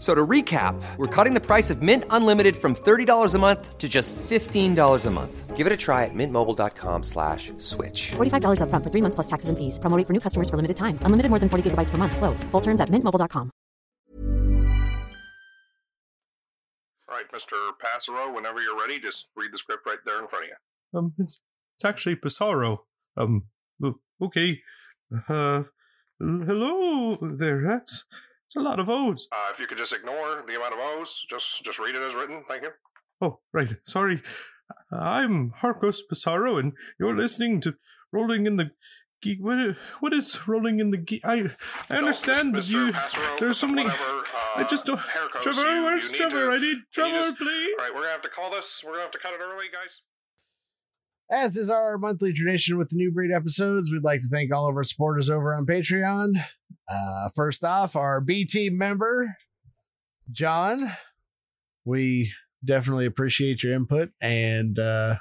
So to recap, we're cutting the price of Mint Unlimited from $30 a month to just $15 a month. Give it a try at mintmobile.com slash switch. $45 upfront for three months plus taxes and fees. Promoting for new customers for limited time. Unlimited more than 40 gigabytes per month. Slows. Full terms at mintmobile.com. All right, Mr. Passero, whenever you're ready, just read the script right there in front of you. Um, it's it's actually Passaro. Um, okay. Uh, hello there. That's it's a lot of O's. Uh, if you could just ignore the amount of O's, just just read it as written. Thank you. Oh, right. Sorry. I'm Harkos Pissarro, and you're listening to Rolling in the Geek. What, what is Rolling in the Geek? I I understand No, that you. Passero, There's so many. whatever, uh, I just don't. Trevor, you- where's you Trevor? to- I need Trevor, just- please. All right, we're gonna have to call this. We're gonna have to cut it early, guys. As is our monthly tradition with the New Breed episodes, we'd like to thank all of our supporters over on Patreon. Uh, first off, our B team member, John. We definitely appreciate your input and uh,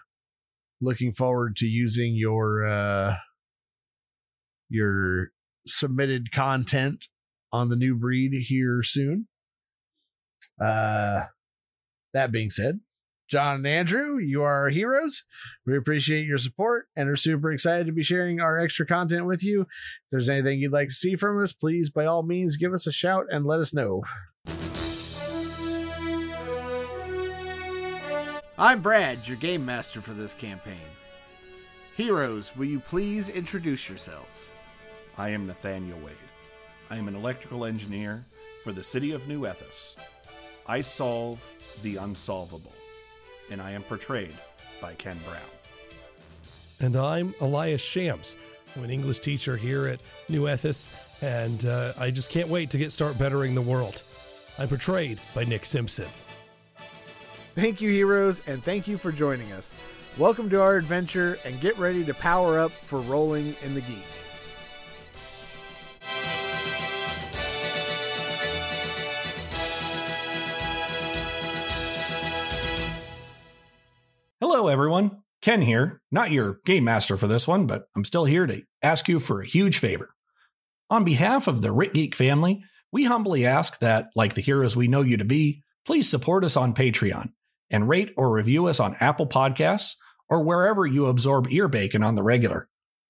looking forward to using your uh, your submitted content on the New Breed here soon. Uh, that being said, John and Andrew, you are our heroes. We appreciate your support and are super excited to be sharing our extra content with you. If there's anything you'd like to see from us, please, by all means, give us a shout and let us know. I'm Brad, your game master for this campaign. Heroes, will you please introduce yourselves? I am Nathaniel Wade. I am an electrical engineer for the city of New Ethos. I solve the unsolvable, and I am portrayed by Ken Brown. And I'm Elias Shams. I'm an English teacher here at New Ethos, and uh, I just can't wait to get start bettering the world. I'm portrayed by Nick Simpson. Thank you, heroes, and thank you for joining us. Welcome to our adventure, and get ready to power up for Rolling in the Geek. Hello, everyone. Ken here. Not your game master for this one, but I'm still here to ask you for a huge favor. On behalf of the Rit Geek family, we humbly ask that, like the heroes we know you to be, please support us on Patreon and rate or review us on Apple Podcasts or wherever you absorb ear bacon on the regular.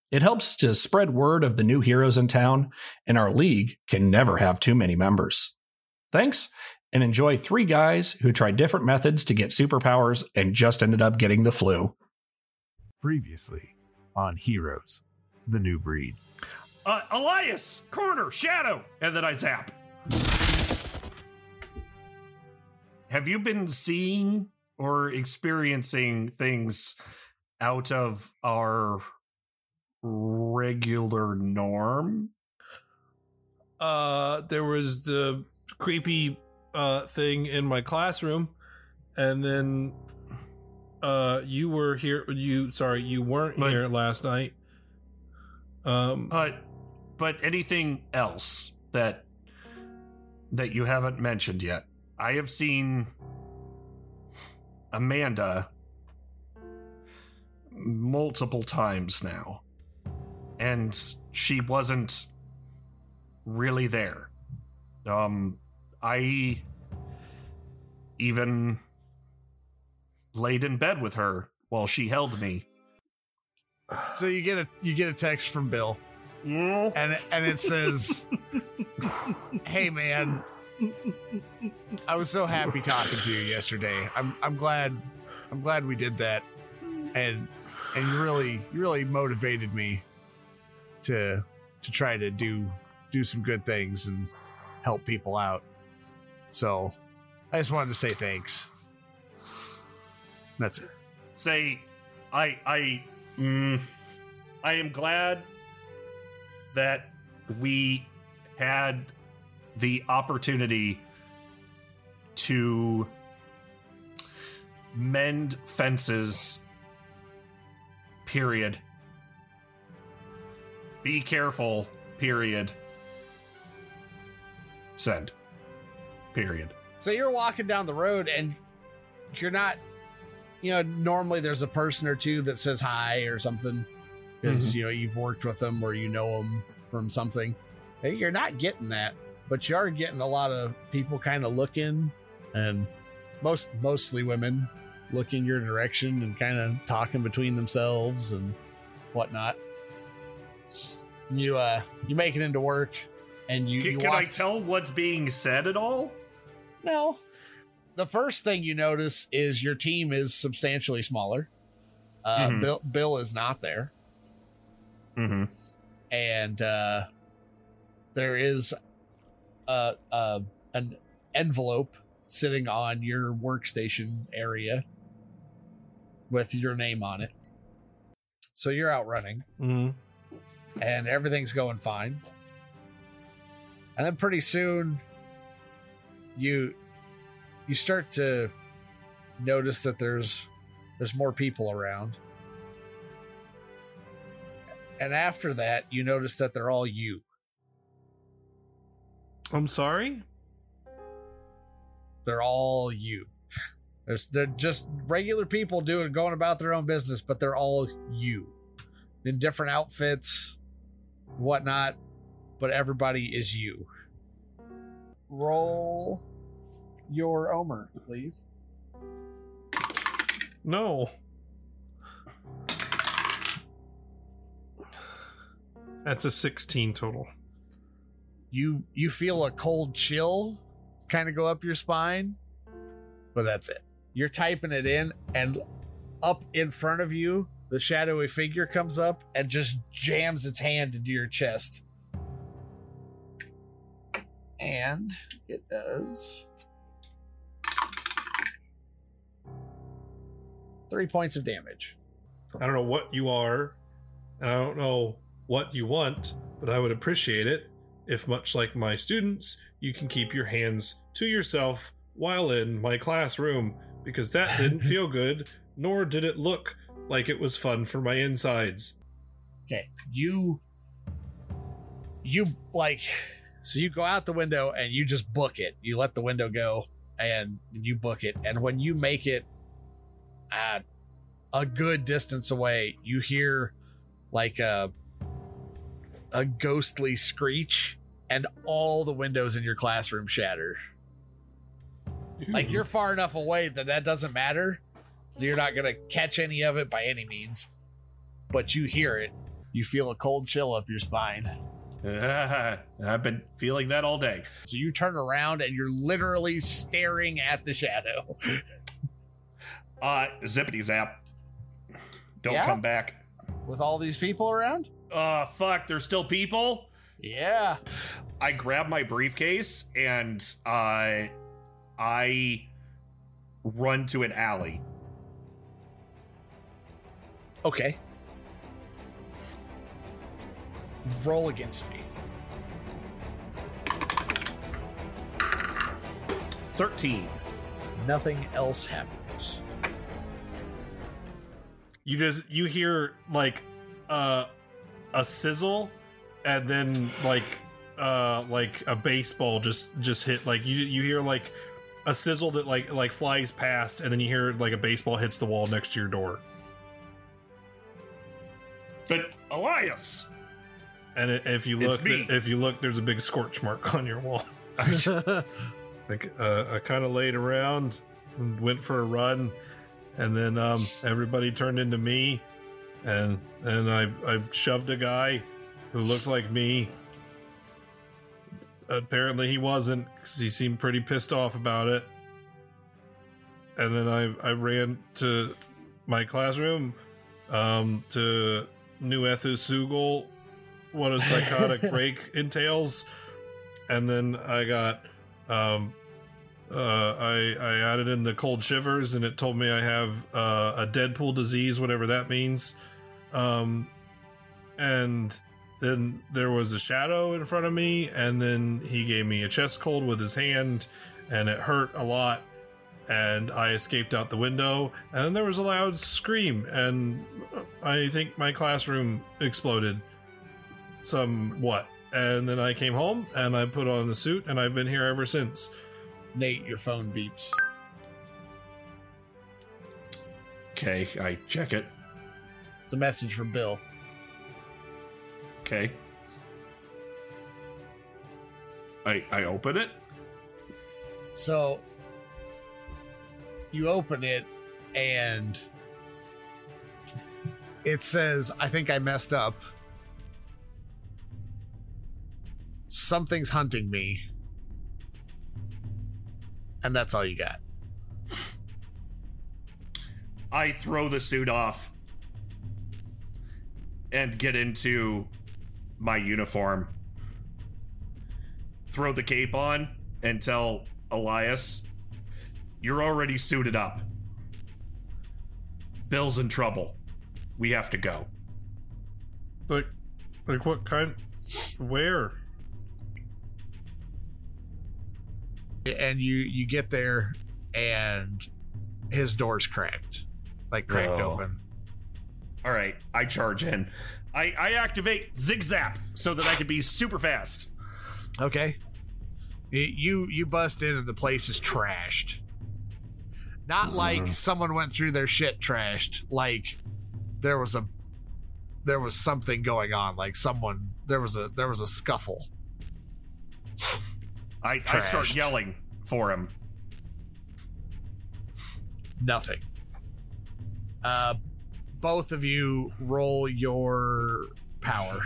It helps to spread word of the new heroes in town, and our league can never have too many members. Thanks, and enjoy three guys who tried different methods to get superpowers and just ended up getting the flu. Previously on Heroes, the new breed. Uh, Elias, corner, shadow, and then I zap. Have you been seeing or experiencing things out of our regular norm? uh there was the creepy uh thing in my classroom and then uh you were here you sorry you weren't But- here last night um Uh, but anything else that that you haven't mentioned yet? I have seen Amanda multiple times now, and she wasn't really there. Um, I even laid in bed with her while she held me. So you get a you get a text from Bill, mm. and and it says, "Hey man, I was so happy talking to you yesterday. I'm I'm glad I'm glad we did that, and and you really you really motivated me to to try to do do some good things and help people out. So I just wanted to say thanks. That's it. say i i mm, i am glad that we had the opportunity to mend fences period be careful period send period So you're walking down the road and you're not, you know, normally there's a person or two that says hi or something because, you know, you've worked with them or you know them from something. Hey, You're not getting that, but you are getting a lot of people kind of looking and most, mostly women looking your direction and kind of talking between themselves and whatnot. You, uh, you make it into work and you, you can i tell what's being said at all no. The first thing you notice is your team is substantially smaller. Uh, Mhm. Bill Bill is not there, mm-hmm and uh, there is a, a an envelope sitting on your workstation area with your name on it. So you're out running, Mm. and everything's going fine. And then pretty soon you you start to notice that there's there's more people around. And after that, you notice that they're all you. I'm sorry. They're all you. There's they're just regular people doing going about their own business, but they're all you. In different outfits, whatnot, but everybody is you. Roll your Omer, please. No. That's a 16 total. You you feel a cold chill kind of go up your spine, but that's it. You're typing it in, and up in front of you, the shadowy figure comes up and just jams its hand into your chest. And it does three points of damage. I don't know what you are, and I don't know what you want, but I would appreciate it if, much like my students, you can keep your hands to yourself while in my classroom, because that didn't feel good, nor did it look like it was fun for my insides. Okay, you you like so you go out the window and you just book it. You let the window go and you book it. And when you make it at a good distance away, you hear like a a ghostly screech and all the windows in your classroom shatter. Like you're far enough away that that doesn't matter. You're not going to catch any of it by any means. But you hear it. You feel a cold chill up your spine. i've been feeling that all day So you turn around and you're literally staring at the shadow. uh zippity zap don't Yeah? come back With all these people around? uh fuck there's still people Yeah. I grab my briefcase and uh, I run to an alley. Okay. Roll against me. 13. Nothing else happens. You just you hear like uh a sizzle and then like uh like a baseball just just hit like you you hear like a sizzle that like like flies past and then you hear like a baseball hits the wall next to your door. But Elias! and it, if you look if you look there's a big scorch mark on your wall. Like uh, I kind of laid around and went for a run and then um everybody turned into me and and I I shoved a guy who looked like me. Apparently he wasn't cuz he seemed pretty pissed off about it. And then I I ran to my classroom um to New Ethusugal what a psychotic break entails. And then I got um uh I I added in the cold shivers and it told me I have uh, a Deadpool disease, whatever that means. Um and then there was a shadow in front of me and then he gave me a chest cold with his hand and it hurt a lot and I escaped out the window and then there was a loud scream and I think my classroom exploded somewhat and then I came home and I put on the suit and I've been here ever since. Nate, your phone beeps. Okay, I check it. It's a message from Bill. Okay. I I open it. So you open it and it says, I think I messed up. Something's hunting me. And that's all you got. I throw the suit off and get into my uniform. Throw the cape on and tell Elias, You're already suited up. Bill's in trouble. We have to go. Like like what kind where? And you you get there and his door's cracked. Like cracked Oh. open. All right, I charge in. I, I activate zigzap so that I can be super fast. Okay. You you bust in and the place is trashed. Not like Mhm. someone went through their shit trashed. Like there was a there was something going on. Like someone there was a there was a scuffle. I, I start yelling for him. Nothing. Uh both of you roll your power.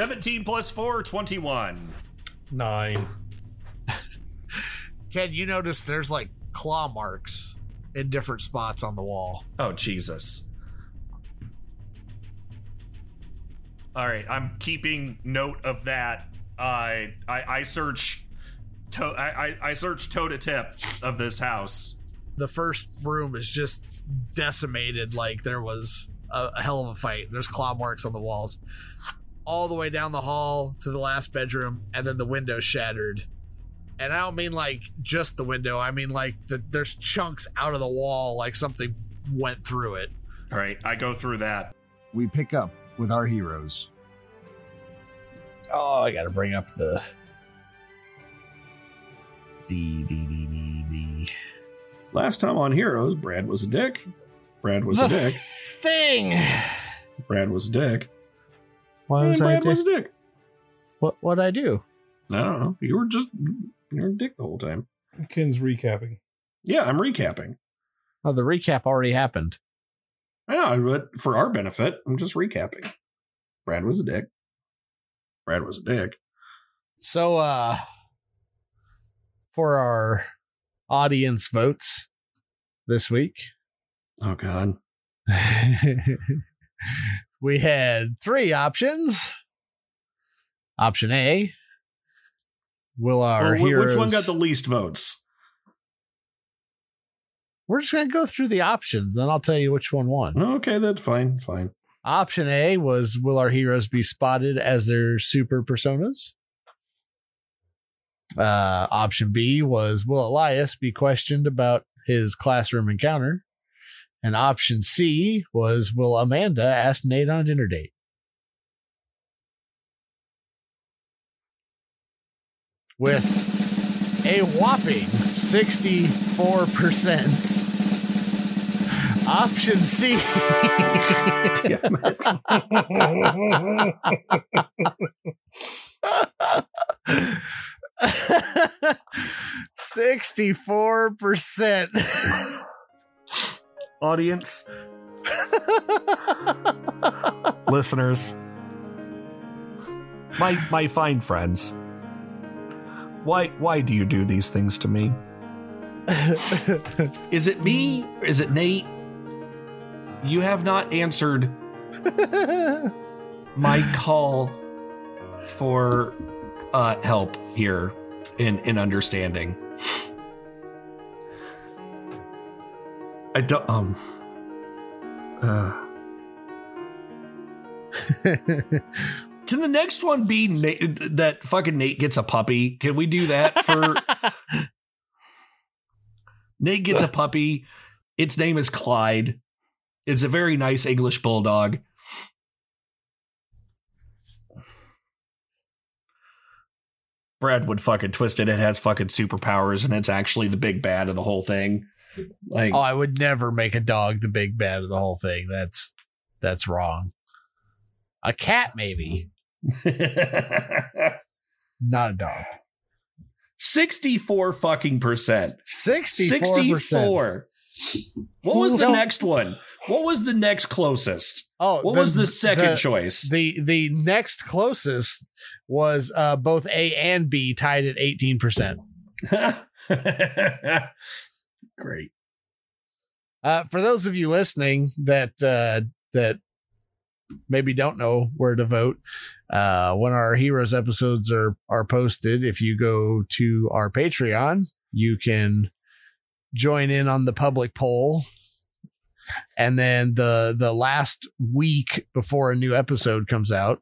17 plus 4, 21. Nine. Ken, you notice there's like claw marks in different spots on the wall. Oh, Jesus. All right, I'm keeping note of that. Uh, I, I search. To, I, I, I search toe to tip of this house. the first room is just decimated like there was a, a hell of a fight there's claw marks on the walls all the way down the hall to the last bedroom and then the window shattered and i don't mean like just the window i mean like the, there's chunks out of the wall like something went through it All right, I go through that. We pick up with our heroes. oh i gotta bring up the d d d d d Last time on Heroes, Brad was a dick. Brad was a dick. thing Brad was a dick. why And was i Brad was a dick. what what i do I don't know. You were just you were a dick the whole time. Ken's recapping. Yeah, I'm recapping. oh the recap already happened I know, but for our benefit, I'm just recapping. Brad was a dick. Brad was a dick. So uh for our audience votes this week, Oh God. we had three options. Option A will our Well, heroes which one got the least votes? We're just going to go through the options then I'll tell you which one won. Okay, that's fine. Fine. Option A was will our heroes be spotted as their super personas? Uh, option B was will Elias be questioned about his classroom encounter? And option C was will Amanda ask Nate on a dinner date? With a whopping 64%. Option C. Sixty-four percent. Audience, listeners, my my fine friends. Why why do you do these things to me? Is it me? Is it Nate? You have not answered my call for uh, help here in in understanding. I don't um. Uh, can the next one be Nate, that fucking Nate gets a puppy? Can we do that for Nate gets a puppy? Its name is Clyde. It's a very nice English bulldog. Brad would fucking twist it. It has fucking superpowers, and it's actually the big bad of the whole thing. Like, oh, I would never make a dog the big bad of the whole thing. That's that's wrong. A cat, maybe. Not a dog. 64 fucking percent. 64 64. What was the next one? What was the next closest? Oh, What was the second choice? The the next closest was uh, both A and B tied at eighteen percent. Great. Uh, for those of you listening that uh, that maybe don't know where to vote, uh, when our heroes episodes are are posted, if you go to our Patreon, you can join in on the public poll. And then the the last week before a new episode comes out,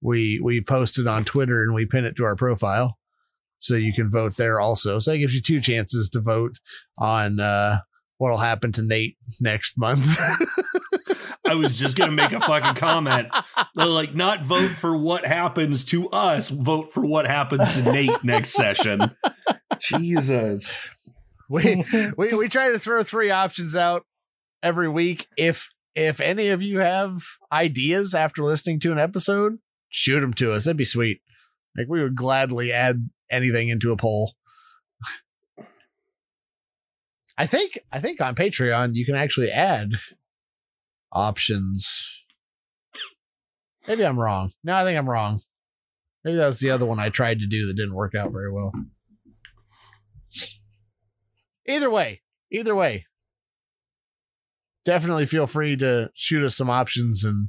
we we post it on Twitter and we pin it to our profile. So you can vote there also. So that gives you two chances to vote on uh what'll happen to Nate next month. I was just gonna make a fucking comment. Like, not vote for what happens to us, vote for what happens to Nate next session. Jesus. we we we try to throw three options out every week. If if any of you have ideas after listening to an episode, shoot them to us. That'd be sweet. Like we would gladly add anything into a poll. I think I think on Patreon you can actually add options. Maybe I'm wrong. No, I think I'm wrong. Maybe that was the other one I tried to do that didn't work out very well. Either way, either way, definitely feel free to shoot us some options and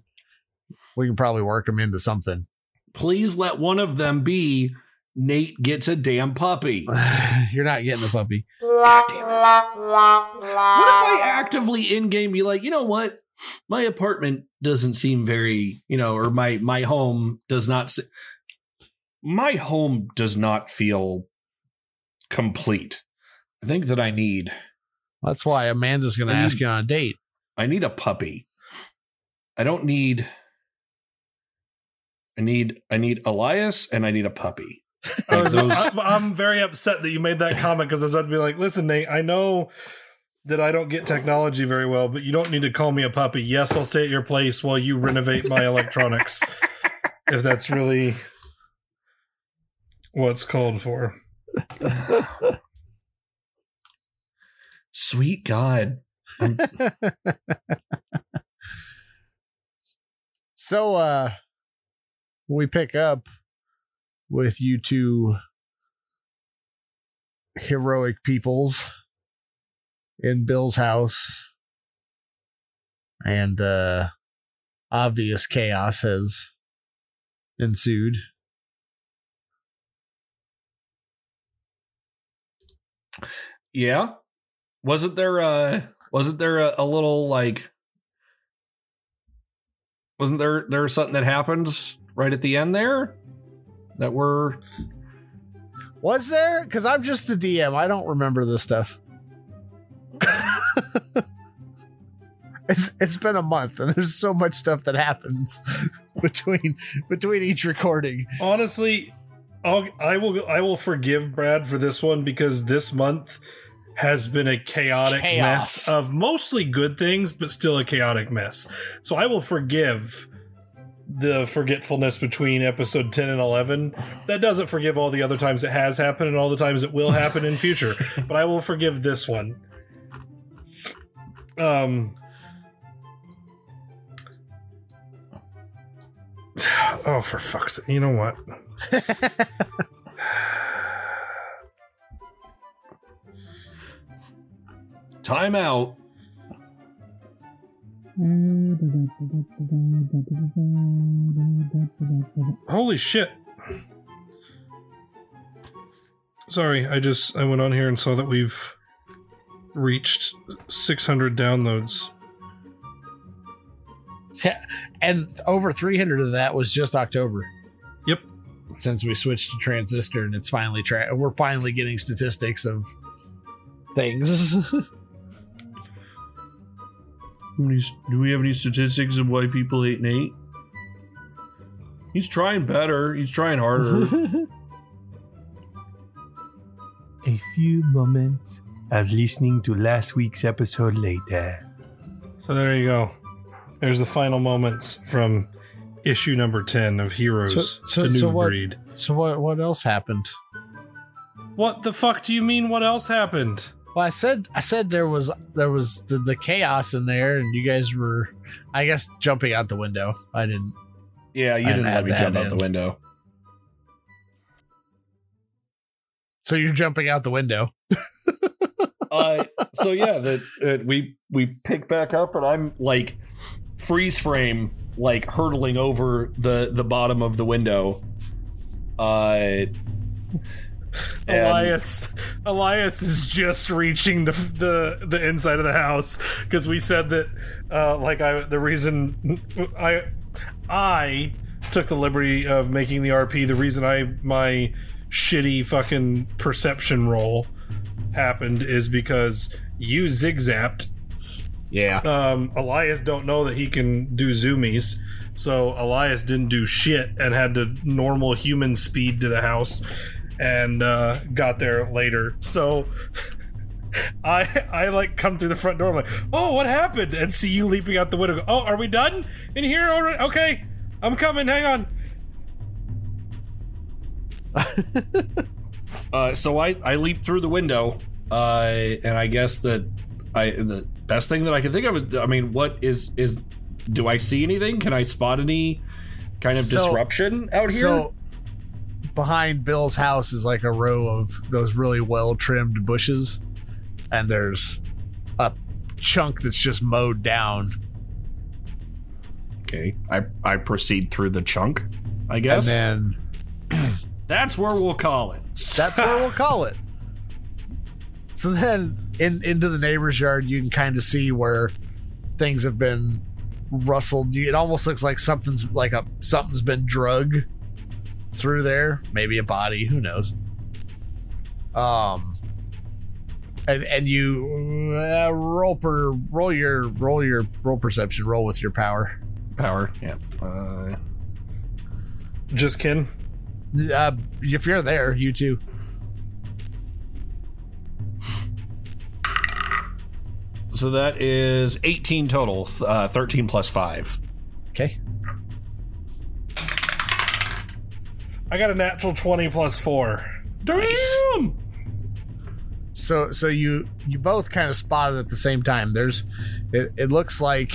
we can probably work them into something. Please let one of them be Nate gets a damn puppy. You're not getting the puppy. What if I actively in game be like, you know what? My apartment doesn't seem very, you know, or my my home does not. Se- my home does not feel complete. I think that I need. That's why Amanda's going to ask need- you on a date. I need a puppy. I don't need. I need. I need Elias, and I need a puppy. Like those- I'm, I'm very upset that you made that comment because I was about to be like, listen, Nate, I know that I don't get technology very well, but you don't need to call me a puppy. Yes, I'll stay at your place while you renovate my electronics. if that's really what's called for. Sweet God. So uh we pick up with you two heroic peoples in Bill's house and uh obvious chaos has ensued. Yeah. Wasn't there a wasn't there a, a little like wasn't there there something that happens right at the end there that we're Was there? Because I'm just the DM. I don't remember this stuff. it's it's been a month and there's so much stuff that happens between between each recording. Honestly, I'll, I will I will forgive Brad for this one because this month has been a chaotic Chaos. mess of mostly good things, but still a chaotic mess. So I will forgive the forgetfulness between episode 10 and 11. That doesn't forgive all the other times it has happened and all the times it will happen in future, but I will forgive this one. Um Oh, for fuck's sake. You know what? time out. Holy shit. Sorry, I just I went on here and saw that we've reached 600 downloads. Yeah, and over 300 of that was just October. Yep. Since we switched to Transistor, and it's finally tra- we're finally getting statistics of things. Do we have any statistics of why people hate Nate? He's trying better. He's trying harder. A few moments of listening to last week's episode later. So there you go. There's the final moments from issue number 10 of Heroes, the new what, breed. So what? What else happened? What the fuck do you mean what else happened? Well, I said I said there was there was the, the chaos in there, and you guys were, I guess, jumping out the window. I didn't. Yeah, you didn't add let me jump out the window. So you're jumping out the window. uh, so yeah, that uh, we we pick back up, and I'm like freeze frame, like hurtling over the the bottom of the window. Uh, Elias Elias is just reaching the the the inside of the house because we said that uh like I the reason I I took the liberty of making the RP the reason I my shitty fucking perception roll happened is because you zigzapped. Yeah. Um Elias don't know that he can do zoomies so Elias didn't do shit and had to normal human speed to the house and uh, got there later. So I I like come through the front door. I'm like, oh, what happened? And see you leaping out the window. Oh, are we done in here already? Okay, I'm coming. Hang on. Uh, so I I leap through the window, uh, and I guess that I the best thing that I can think of. I mean, what is is? Do I see anything? Can I spot any kind of So- disruption out here? So behind Bill's house is like a row of those really well trimmed bushes, and there's a chunk that's just mowed down. okay, I I proceed through the chunk. I guess, And then that's where we'll call it. that's where we'll call it. So then, in into the neighbor's yard, you can kind of see where things have been rustled. It almost looks like something's like a something's been drug through there. Maybe a body. Who knows? Um, and and you uh, roll per roll your roll your roll perception. Roll with your power. Power, yeah. Uh, Just kidding. Uh, if you're there, you too. so that is 18 total. Uh, 13 plus five. Okay. I got a natural twenty plus four. Damn. So so you you both kind of spotted at the same time. There's it, it looks like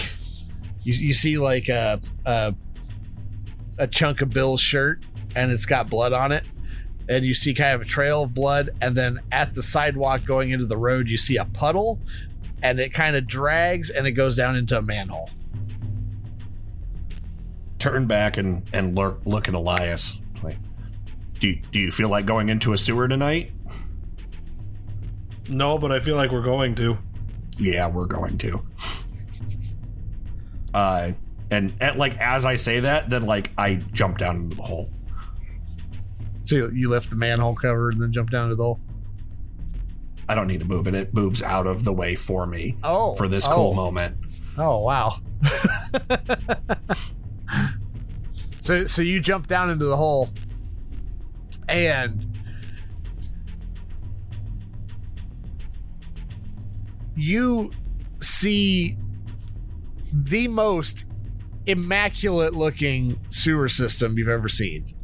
you you see like a, a a chunk of Bill's shirt and it's got blood on it. And you see kind of a trail of blood, and then at the sidewalk going into the road, you see a puddle, and it kind of drags and it goes down into a manhole. Turn back and and look look at Elias. Like, do you, do you feel like going into a sewer tonight? No, but I feel like we're going to. Yeah, we're going to. Uh, and, and like as I say that, then like I jump down into the hole. So you, you lift the manhole cover and then jump down to the hole. I don't need to move it; it moves out of the way for me. Oh, for this oh. cool moment. Oh wow. so so you jump down into the hole and you see the most immaculate looking sewer system you've ever seen.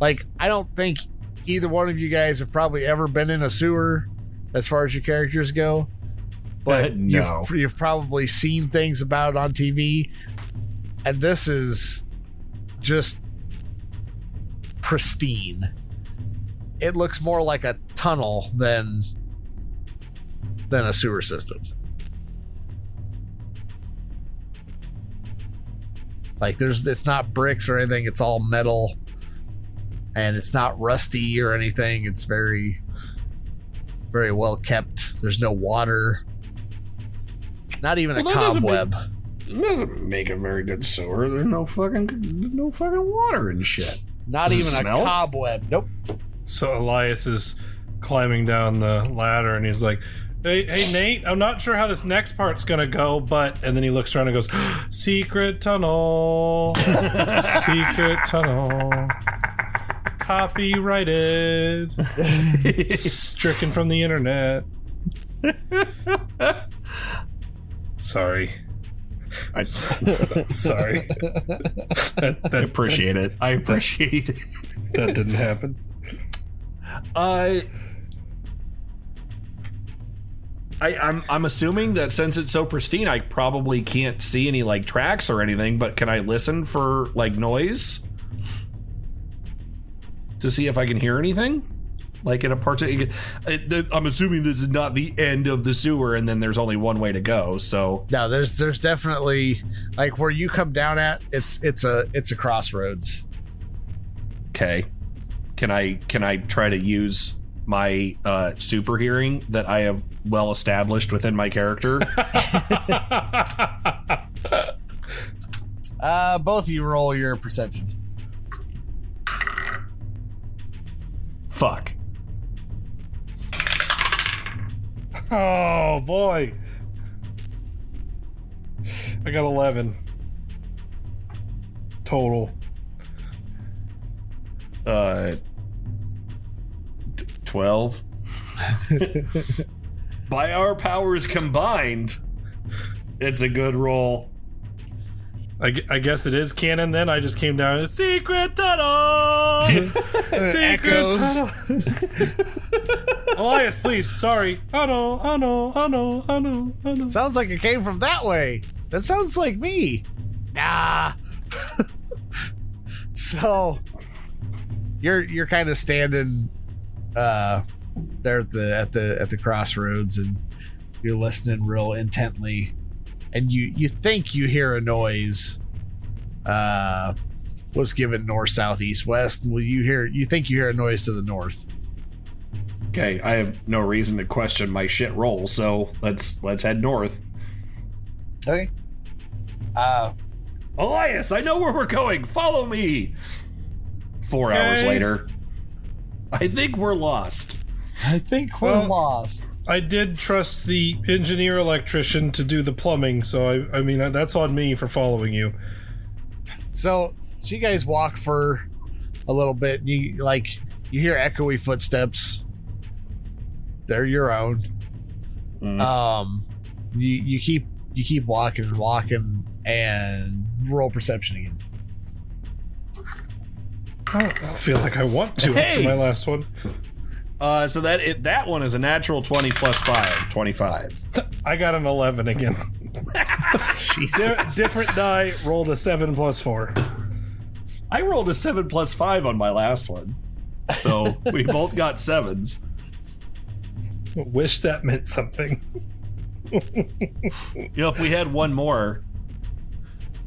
Like I don't think either one of you guys have probably ever been in a sewer as far as your characters go but No. you've, you've probably seen things about it on TV, and this is just pristine. It looks more like a tunnel than than a sewer system. Like there's it's not bricks or anything, it's all metal and it's not rusty or anything. It's very, very well kept. There's no water, not even Well, a cobweb. It doesn't make a very good sewer. There's no fucking no fucking water and shit. Not Does even a smell? cobweb. Nope. So Elias is climbing down the ladder and he's like, Hey, hey, Nate, I'm not sure how this next part's gonna go, but. And then he looks around and goes, Secret tunnel. Secret tunnel. Copyrighted. Stricken from the internet. Sorry. I Sorry. That, I that, appreciate it. I appreciate it. that didn't happen. Uh, I, I'm I'm assuming that since it's so pristine, I probably can't see any like tracks or anything. But can I listen for like noise to see if I can hear anything? Like in a particular, I'm assuming this is not the end of the sewer, and then there's only one way to go. So No, there's there's definitely like where you come down at. It's it's a it's a crossroads. okay, can I can I try to use my uh, super hearing that I have well established within my character? Uh, both of you roll your perception. Fuck. Oh boy. I got 11 total. Uh, 12. By our powers combined, it's a good roll. I, I guess it is canon then. I just came down. Secret tunnel! Secret tunnel! Elias, please. Sorry. No, oh no, oh no. Sounds like it came from that way. That sounds like me. Nah. so you're you're kind of standing uh there at the at the at the crossroads and you're listening real intently and you you think you hear a noise uh was given north south east west well you hear you think you hear a noise to the north Okay, I have no reason to question my shit roll, so let's let's head north. okay uh Elias, I know where we're going. Follow me. Four hours later, I think we're lost. i think we're Well- lost I did trust the engineer electrician to do the plumbing, so I, I mean, that's on me for following you. So, so you guys walk for a little bit. You like you hear echoey footsteps. They're your own. Mm. Um, you you keep you keep walking and walking and roll perception again. I don't feel like I want to after my last one. Uh, so that it, that one is a natural 20 plus 5, 25. I got an 11 again. Di- different die, rolled a 7 plus 4. I rolled a 7 plus 5 on my last one. So we both got sevens. Wish that meant something. You know, if we had one more,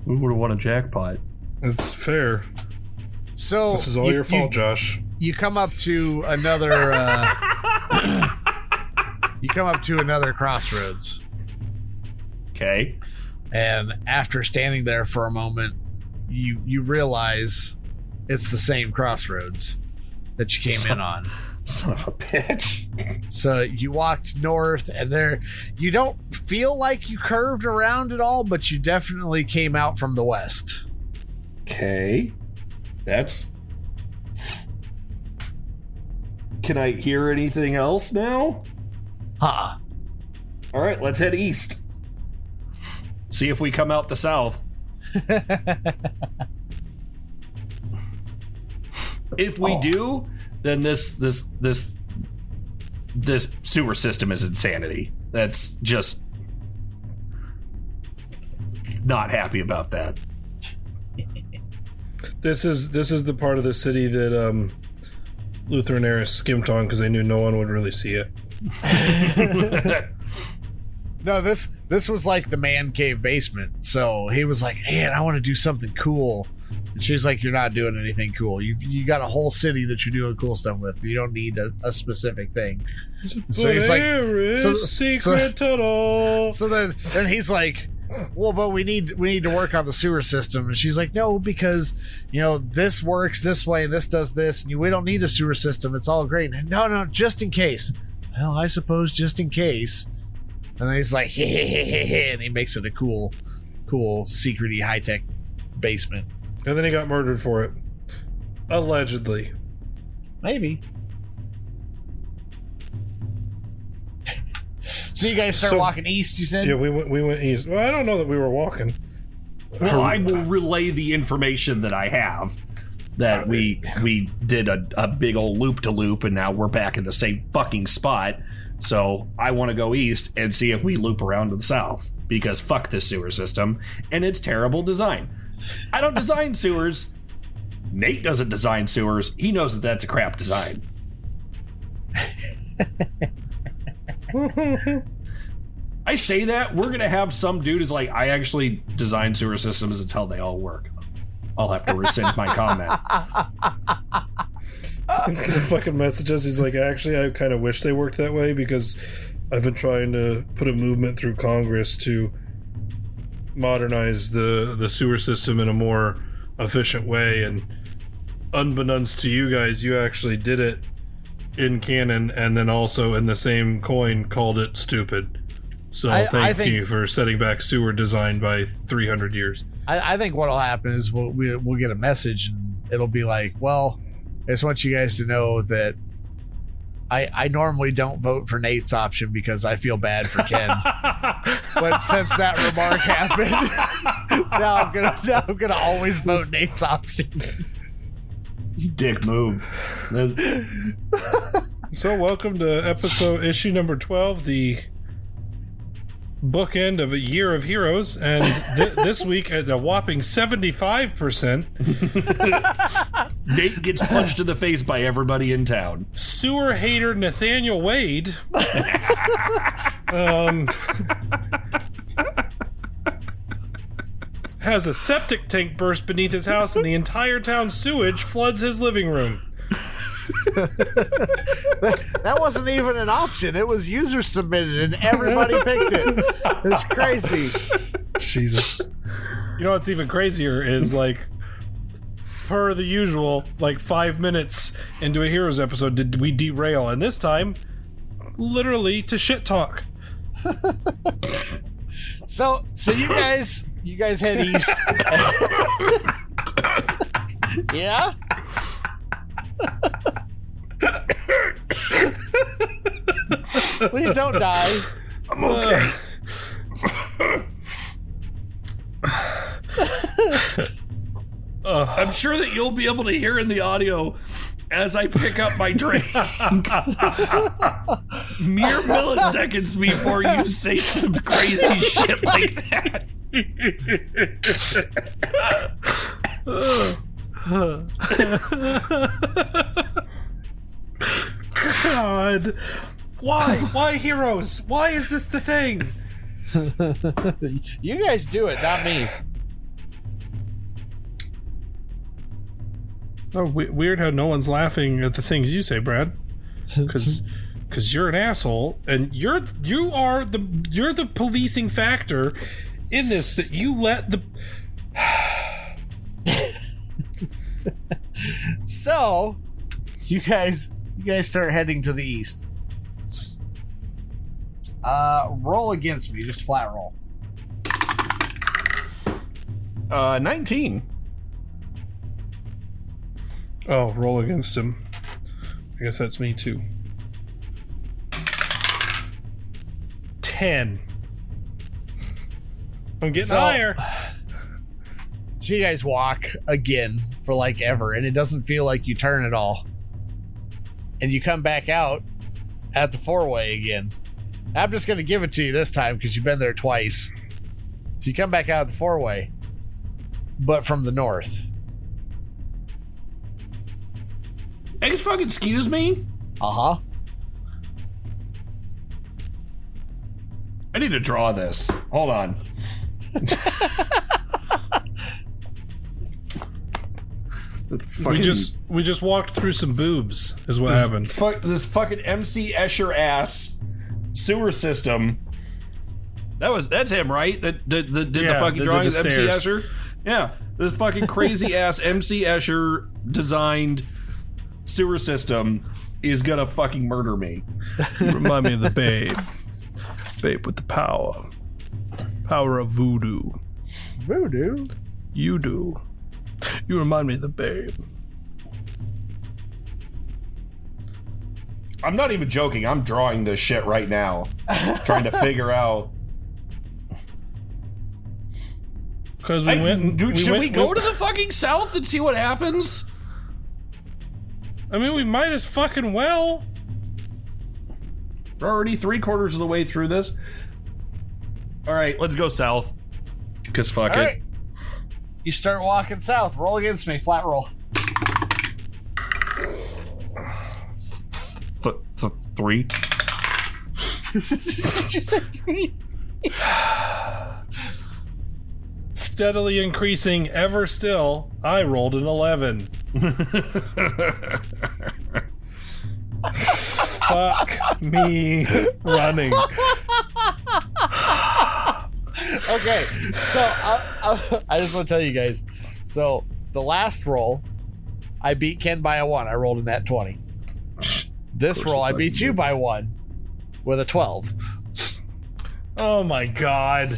we would have won a jackpot. It's fair. So This is all you- your fault, you- Josh. You come up to another. Uh, you come up to another crossroads, Okay. and after standing there for a moment, you you realize it's the same crossroads that you came in on. Son of a bitch. So you walked north, and there you don't feel like you curved around at all, but you definitely came out from the west. Okay. That's. Can I hear anything else now? Huh. All right, let's head east. See if we come out the south. If we do, then this this this this sewer system is insanity. That's just not happy about that. This is this is the part of the city that um, Luther and Eris skimped on because they knew no one would really see it. No, this this was like the man cave basement. So he was like, "Man, I want to do something cool And she's like, "You're not doing anything cool. You you got a whole city that you're doing cool stuff with. You don't need a, a specific thing." So he's like, so- secret tunnel. So then, then he's like, "Well, but we need we need to work on the sewer system." And she's like, "No, because you know this works this way, and this does this, and we don't need a sewer system. It's all great." And, no, no, just in case. Well, I suppose just in case. And then he's like, he and he makes it a cool, cool, secrety, high tech basement. And then he got murdered for it. Allegedly. Maybe. So you guys start So- walking east. You said, Yeah, we went we went east. Well, I don't know that we were walking. Well, I will relay the information that I have that we we did a, a big old loop to loop and now we're back in the same fucking spot. So I want to go east and see if we loop around to the south because fuck this sewer system and its terrible design. I don't design sewers. Nate doesn't design sewers. He knows that that's a crap design. I say that we're gonna have some dude who's like, I actually design sewer systems. It's how they all work. I'll have to rescind my comment. He's gonna fucking message us. He's like, actually, I kind of wish they worked that way because I've been trying to put a movement through Congress to modernize the the sewer system in a more efficient way. And unbeknownst to you guys, you actually did it in canon, and then also in the same coin called it stupid. So I- I thank think- you for setting back sewer design by 300 years. I, I think what'll happen is we'll we, we'll get a message and it'll be like, well, I just want you guys to know that I I normally don't vote for Nate's option because I feel bad for Ken, but since that remark happened, now I'm gonna now I'm gonna always vote Nate's option. Dick move. So, welcome to episode issue number 12, the bookend of a year of heroes. And th- this week, at a whopping 75%, Nate gets punched in the face by everybody in town. sewer hater Nathaniel Wade. um, has a septic tank burst beneath his house, and the entire town's sewage floods his living room. that wasn't even an option. It was user submitted and everybody picked it. It's crazy. Jesus. You know what's even crazier is like per the usual, like five minutes into a Heroes episode did we derail, and this time literally to shit talk. So so you guys you guys head east. yeah? Please don't die. I'm okay. Uh, I'm sure that you'll be able to hear in the audio as I pick up my drink. Mere milliseconds before you say some crazy shit like that. God. Why? Why heroes? Why is this the thing? you guys do it, not me. Oh, we- weird how no one's laughing at the things you say, Brad. Because because you're an asshole, and you're you are the you're the policing factor in this that you let the So you guys you guys start heading to the east. Uh roll against me, just flat roll. Uh, 19. Oh roll against him. I guess that's me too. Ten. I'm getting So- higher. So you guys walk again for like ever, and it doesn't feel like you turn at all. And you come back out at the four way again. I'm just gonna give it to you this time because you've been there twice. So you come back out at the four way, but from the north. Ex fucking excuse me? Uh huh. I need to draw this. Hold on. We just we just walked through some boobs. Is what this happened. Fuck this fucking MC Escher ass sewer system. That was that's him, right? That that, that did Yeah, the fucking that did drawings. the MC stairs. Escher. Yeah, this fucking crazy ass MC Escher designed sewer system is gonna fucking murder me. You remind me of the babe. Babe with the power. Power of voodoo. Voodoo? You do. You remind me of the babe. I'm not even joking. I'm drawing this shit right now, trying to figure out. Because we I- went. and- dude, should we went- go to the fucking south and see what happens? I mean, we might as fucking well. We're already three quarters of the way through this. All right, let's go south. Cause fuck All it. right. You start walking south. Roll against me. Flat roll. Th- th- three. Did you say three? Steadily increasing ever still. I rolled an 11. Fuck me running. okay, so I, I, I just want to tell you guys. So the last roll, I beat Ken by a one. I rolled a net twenty. This roll, I beat you by one with a twelve. Oh my god.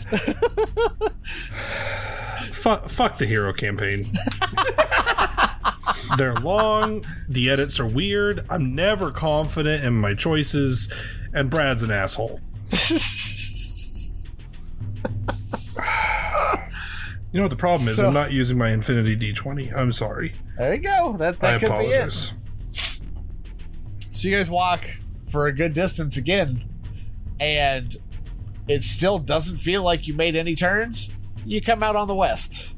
fuck, fuck the hero campaign. They're long, the edits are weird, I'm never confident in my choices, and Brad's an asshole. You know what the problem is? So- I'm not using my Infinity D20. I'm sorry. There you go. That I that could be apologize. it. So you guys walk for a good distance again, and it still doesn't feel like you made any turns. You come out on the west.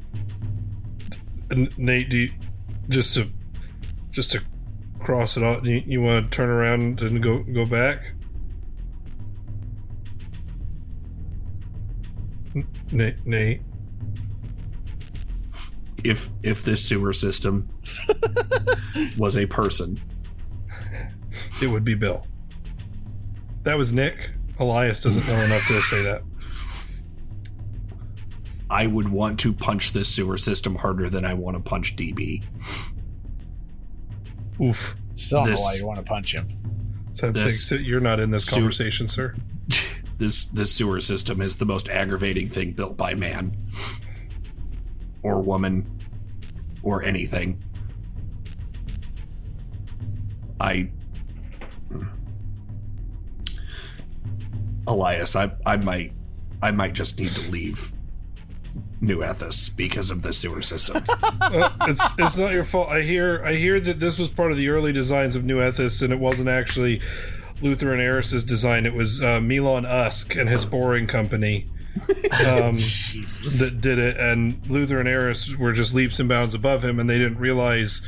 Nate, do you, just to just to cross it off, you, you want to turn around and go go back? Nate, Nate. if if this sewer system was a person, it would be Bill. That was Nick. Elias doesn't know enough to say that. I would want to punch this sewer system harder than I want to punch DB. Oof. Still This- know why you want to punch him. It's This- big, you're not in this Su- conversation, sir. This this sewer system is the most aggravating thing built by man or woman or anything. I Elias, I I might I might just need to leave New Ethos because of the sewer system. Uh, it's it's not your fault. I hear I hear that this was part of the early designs of New Ethos, and it wasn't actually Luther and Eris's design. It was uh, Milan Usk and his boring company um, that did it. And Luther and Eris were just leaps and bounds above him, and they didn't realize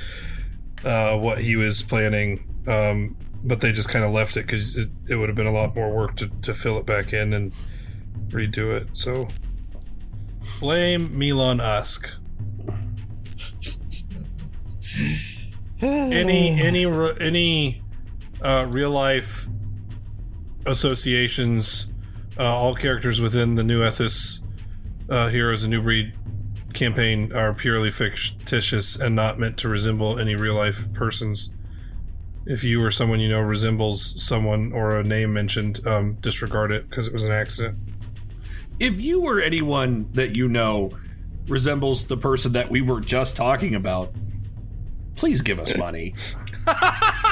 uh, what he was planning. Um, but they just kind of left it because it, it would have been a lot more work to, to fill it back in and redo it. So blame Milan Usk. any any any uh, real life associations, uh, all characters within the New Ethos uh, Heroes and New Breed campaign are purely fictitious and not meant to resemble any real life persons. If you or someone you know resembles someone or a name mentioned, um, disregard it because it was an accident. If you or anyone that you know resembles the person that we were just talking about, please give us money.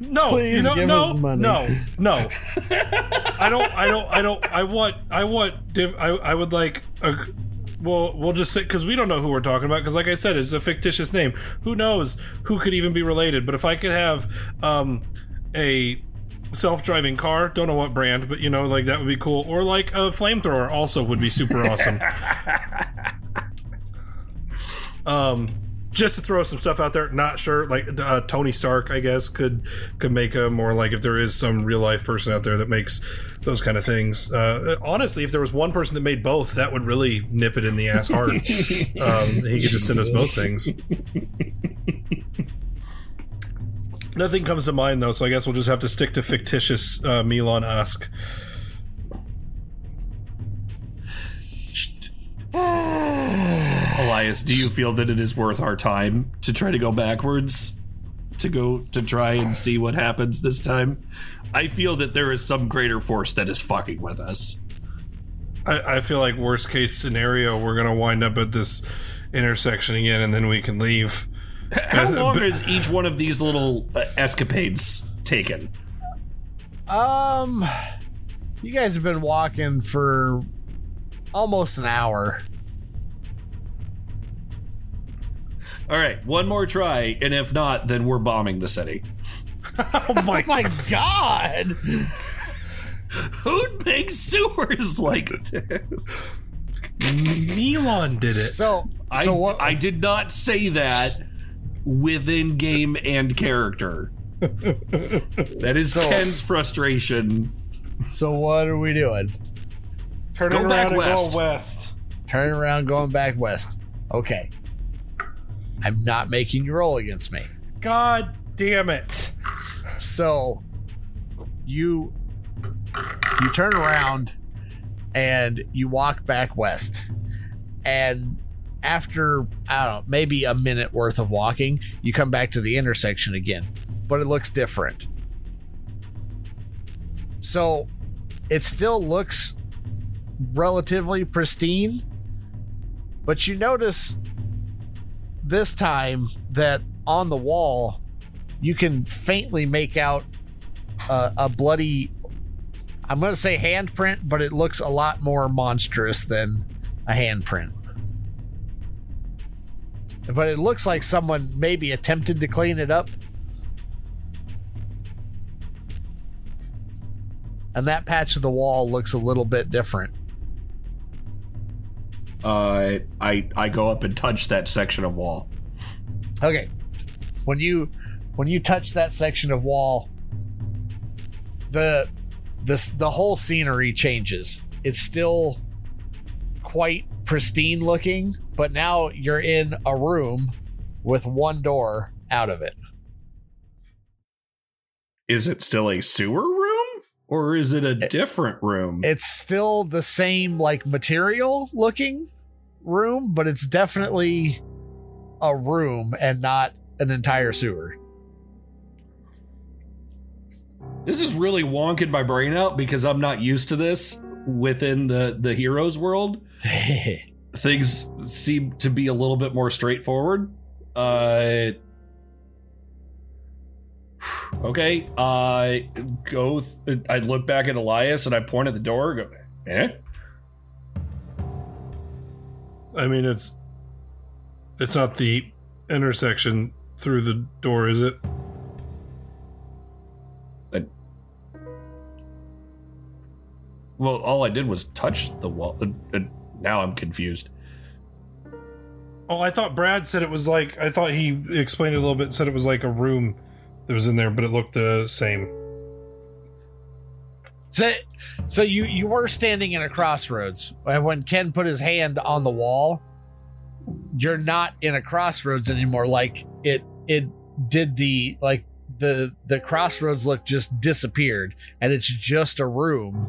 No, Please you know, give no, us money. no, no. I don't. I don't. I don't. I want. I want. Div, I. I would like. A, well, we'll just say because we don't know who we're talking about. Because, like I said, it's a fictitious name. Who knows who could even be related? But if I could have um, a self-driving car, don't know what brand, but you know, like that would be cool. Or like a flamethrower, also would be super awesome. um just to throw some stuff out there not sure like uh, tony stark i guess could could make them or like if there is some real life person out there that makes those kind of things uh honestly if there was one person that made both that would really nip it in the ass hard um he could just send us both things Nothing comes to mind though, so I guess we'll just have to stick to fictitious uh, Milan Ask. Elias, do you feel that it is worth our time to try to go backwards? To go to try and see what happens this time? I feel that there is some greater force that is fucking with us. I, I feel like worst case scenario, we're gonna wind up at this intersection again, and then we can leave. How long but- is each one of these little uh, escapades taken? Um, you guys have been walking for almost an hour. All right, one more try, and if not, then we're bombing the city. oh my, my god! Who'd make sewers like this? Milan did it. So, I, so what? I did not say that within game and character. that is So- Ken's frustration. So what are we doing? Turn Go around back and west. go west. Turning around, going back west. Okay. I'm not making you roll against me. God damn it! So you you turn around and you walk back west. And after I don't know, maybe a minute worth of walking, you come back to the intersection again. But it looks different. So it still looks relatively pristine, but you notice this time that on the wall you can faintly make out a, a bloody i'm going to say handprint but it looks a lot more monstrous than a handprint but it looks like someone maybe attempted to clean it up and that patch of the wall looks a little bit different Uh, I I go up and touch that section of wall. Okay. When you when you touch that section of wall, the this the whole scenery changes. It's still quite pristine looking, but now you're in a room with one door out of it. Is it still a sewer room, or is it a different room? It's still the same like material looking room, but it's definitely a room and not an entire sewer. This is really wonking my brain out because I'm not used to this within the the heroes world. Things seem to be a little bit more straightforward. Uh Okay, I go. Th- I look back at Elias and I point at the door. Go, eh? I mean, it's it's not the intersection through the door, is it? Well, all I did was touch the wall. Uh, uh, now I'm confused. Oh, I thought Brad said it was like I thought he explained it a little bit. and Said it was like a room that was in there, but it looked the same. So, so you you were standing in a crossroads, and when Ken put his hand on the wall, you're not in a crossroads anymore. Like it it did the like the the crossroads look just disappeared, and it's just a room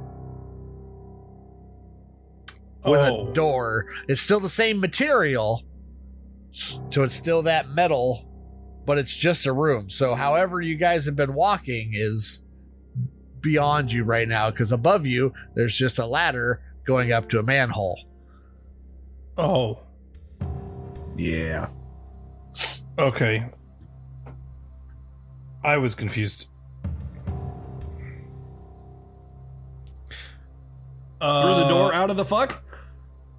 with Oh. a door. It's still the same material, so it's still that metal, but it's just a room. So, however you guys have been walking is beyond you right now because above you there's just a ladder going up to a manhole. Oh, Yeah. okay. I was confused. Through the uh, door, out of the fuck.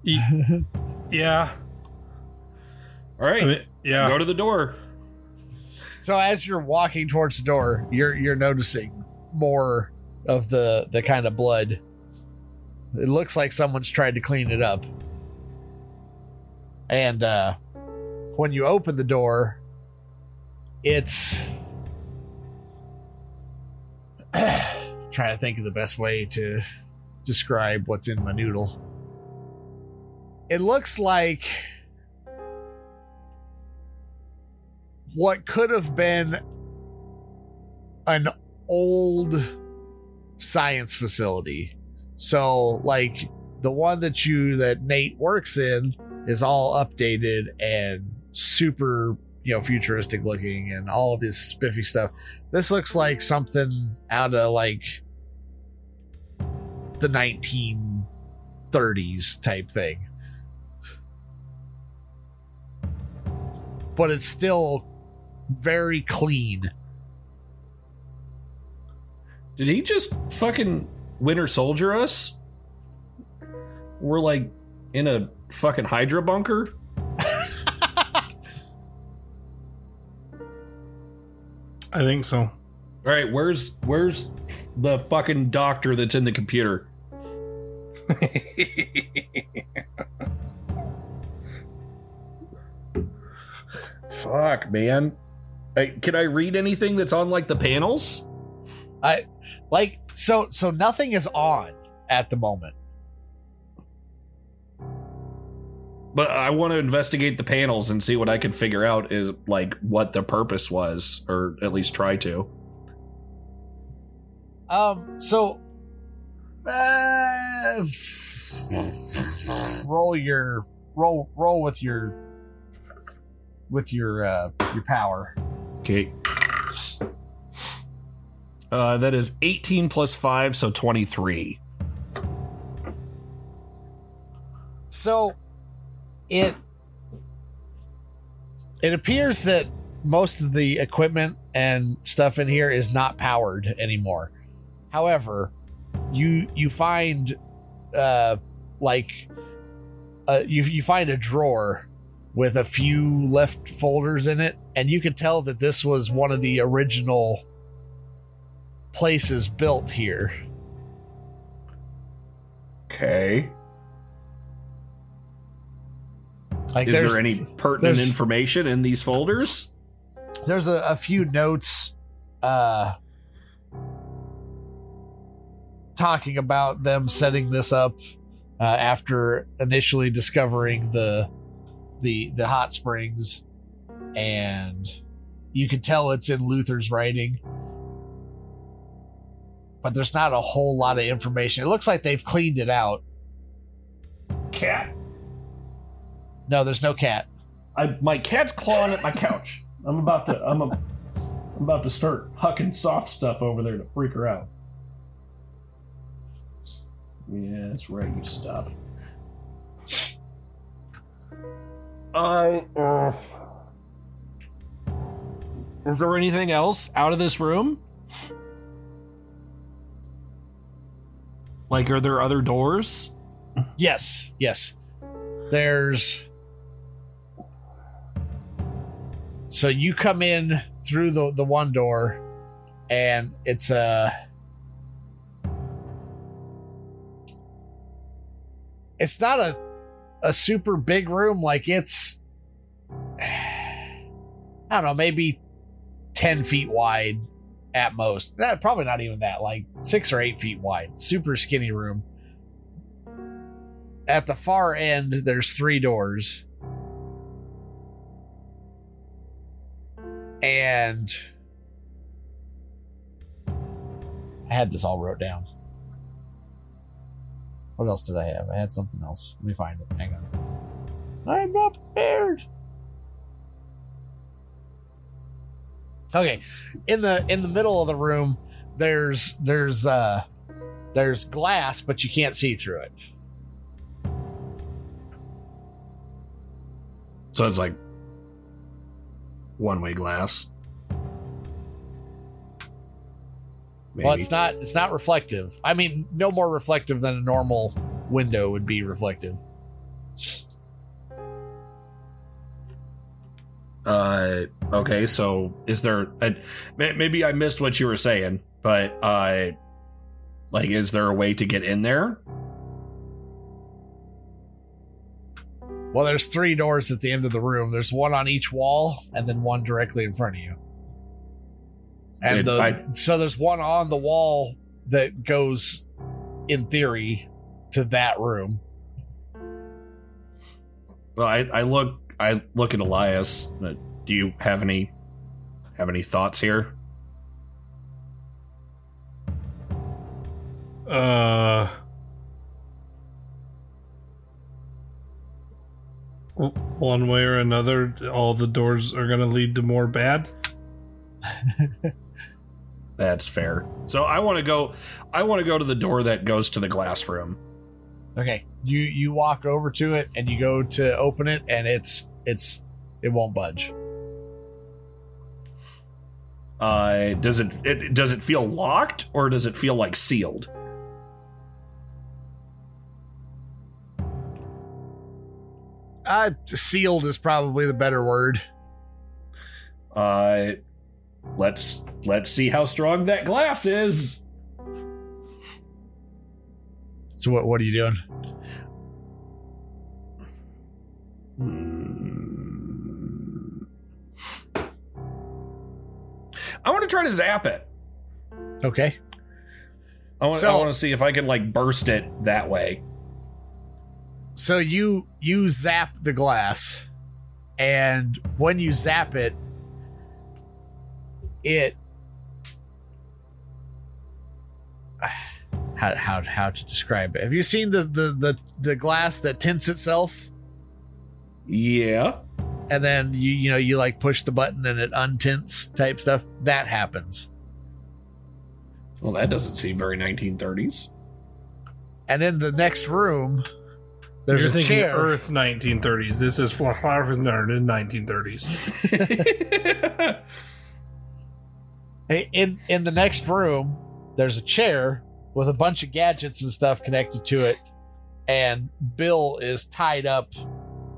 Yeah. All right. I mean, yeah. Go to the door. So as you're walking towards the door, you're you're noticing more of the the kind of blood. It looks like someone's tried to clean it up. And uh when you open the door, it's trying to think of the best way to describe what's in my noodle. It looks like what could have been an old science facility. So like the one that you that Nate works in is all updated and super, you know, futuristic looking and all of this spiffy stuff. This looks like something out of like the 1930s type thing. But it's still very clean. Did he just fucking Winter Soldier us? We're like in a fucking Hydra bunker. I think so. All right, where's where's the fucking doctor that's in the computer? Fuck, man. Hey, can I read anything that's on like the panels? I like so so nothing is on at the moment. But I want to investigate the panels and see what I can figure out is like what the purpose was, or at least try to. Um so uh, roll your roll roll with your with your uh your power. Okay. Uh, that is 18 plus 5, so 23. So it it appears that most of the equipment and stuff in here is not powered anymore. However, you you find uh like uh you you find a drawer with a few left folders in it and you can tell that this was one of the original places built here. Okay. Like is there any pertinent information in these folders? there's a, a few notes uh talking about them setting this up uh, after initially discovering the the the hot springs and you can tell it's in Luther's writing but there's not a whole lot of information it looks like they've cleaned it out Cat. no there's no cat I my cat's clawing at my couch. I'm about to I'm a, I'm about to start hucking soft stuff over there to freak her out. Yeah, that's right. You stop. I. Uh, is there anything else out of this room? Like, are there other doors? Yes, yes. There's so you come in through the the one door, and it's a it's not a a super big room. Like it's I don't know, maybe ten feet wide at most. Probably not even that. Like six or eight feet wide. Super skinny room at the far end there's three doors and i had this all wrote down what else did i have? I had something else. Let me find it. Hang on. I'm not prepared. Okay. In the in the middle of the room there's there's uh there's glass but you can't see through it. So it's like one way glass. Well, it's not. It's not reflective. I mean, no more reflective than a normal window would be reflective. Uh, okay, so is there? A, maybe I missed what you were saying, but uh, like, is there a way to get in there? Well, there's three doors at the end of the room. There's one on each wall, and then one directly in front of you. And It- the, I- so there's one on the wall that goes, in theory, to that room. Well, I, I look, I look at Elias. Uh, Do you have any, have any thoughts here? Uh. One way or another, all the doors are going to lead to more bad. That's fair. So I want to go. I want to go to the door that goes to the glass room. Okay, you you walk over to it and you go to open it, and it's it's it won't budge. Uh, does it, it does it feel locked or does it feel like sealed? Uh, sealed is probably the better word. Uh, let's let's see how strong that glass is. So what what are you doing? Hmm. I want to try to zap it. Okay. I want, I want to see if I can like burst it that way. So you you zap the glass, and when you zap it, it how how how to describe it? Have you seen the the the, the glass that tints itself? Yeah. And then you you know you like push the button and it untints type stuff. That happens. Well, that doesn't seem very 1930s. And in the next room, there's You're a thinking chair. Earth 1930s. This is Flower in 1930s. In in the next room there's a chair with a bunch of gadgets and stuff connected to it and bill is tied up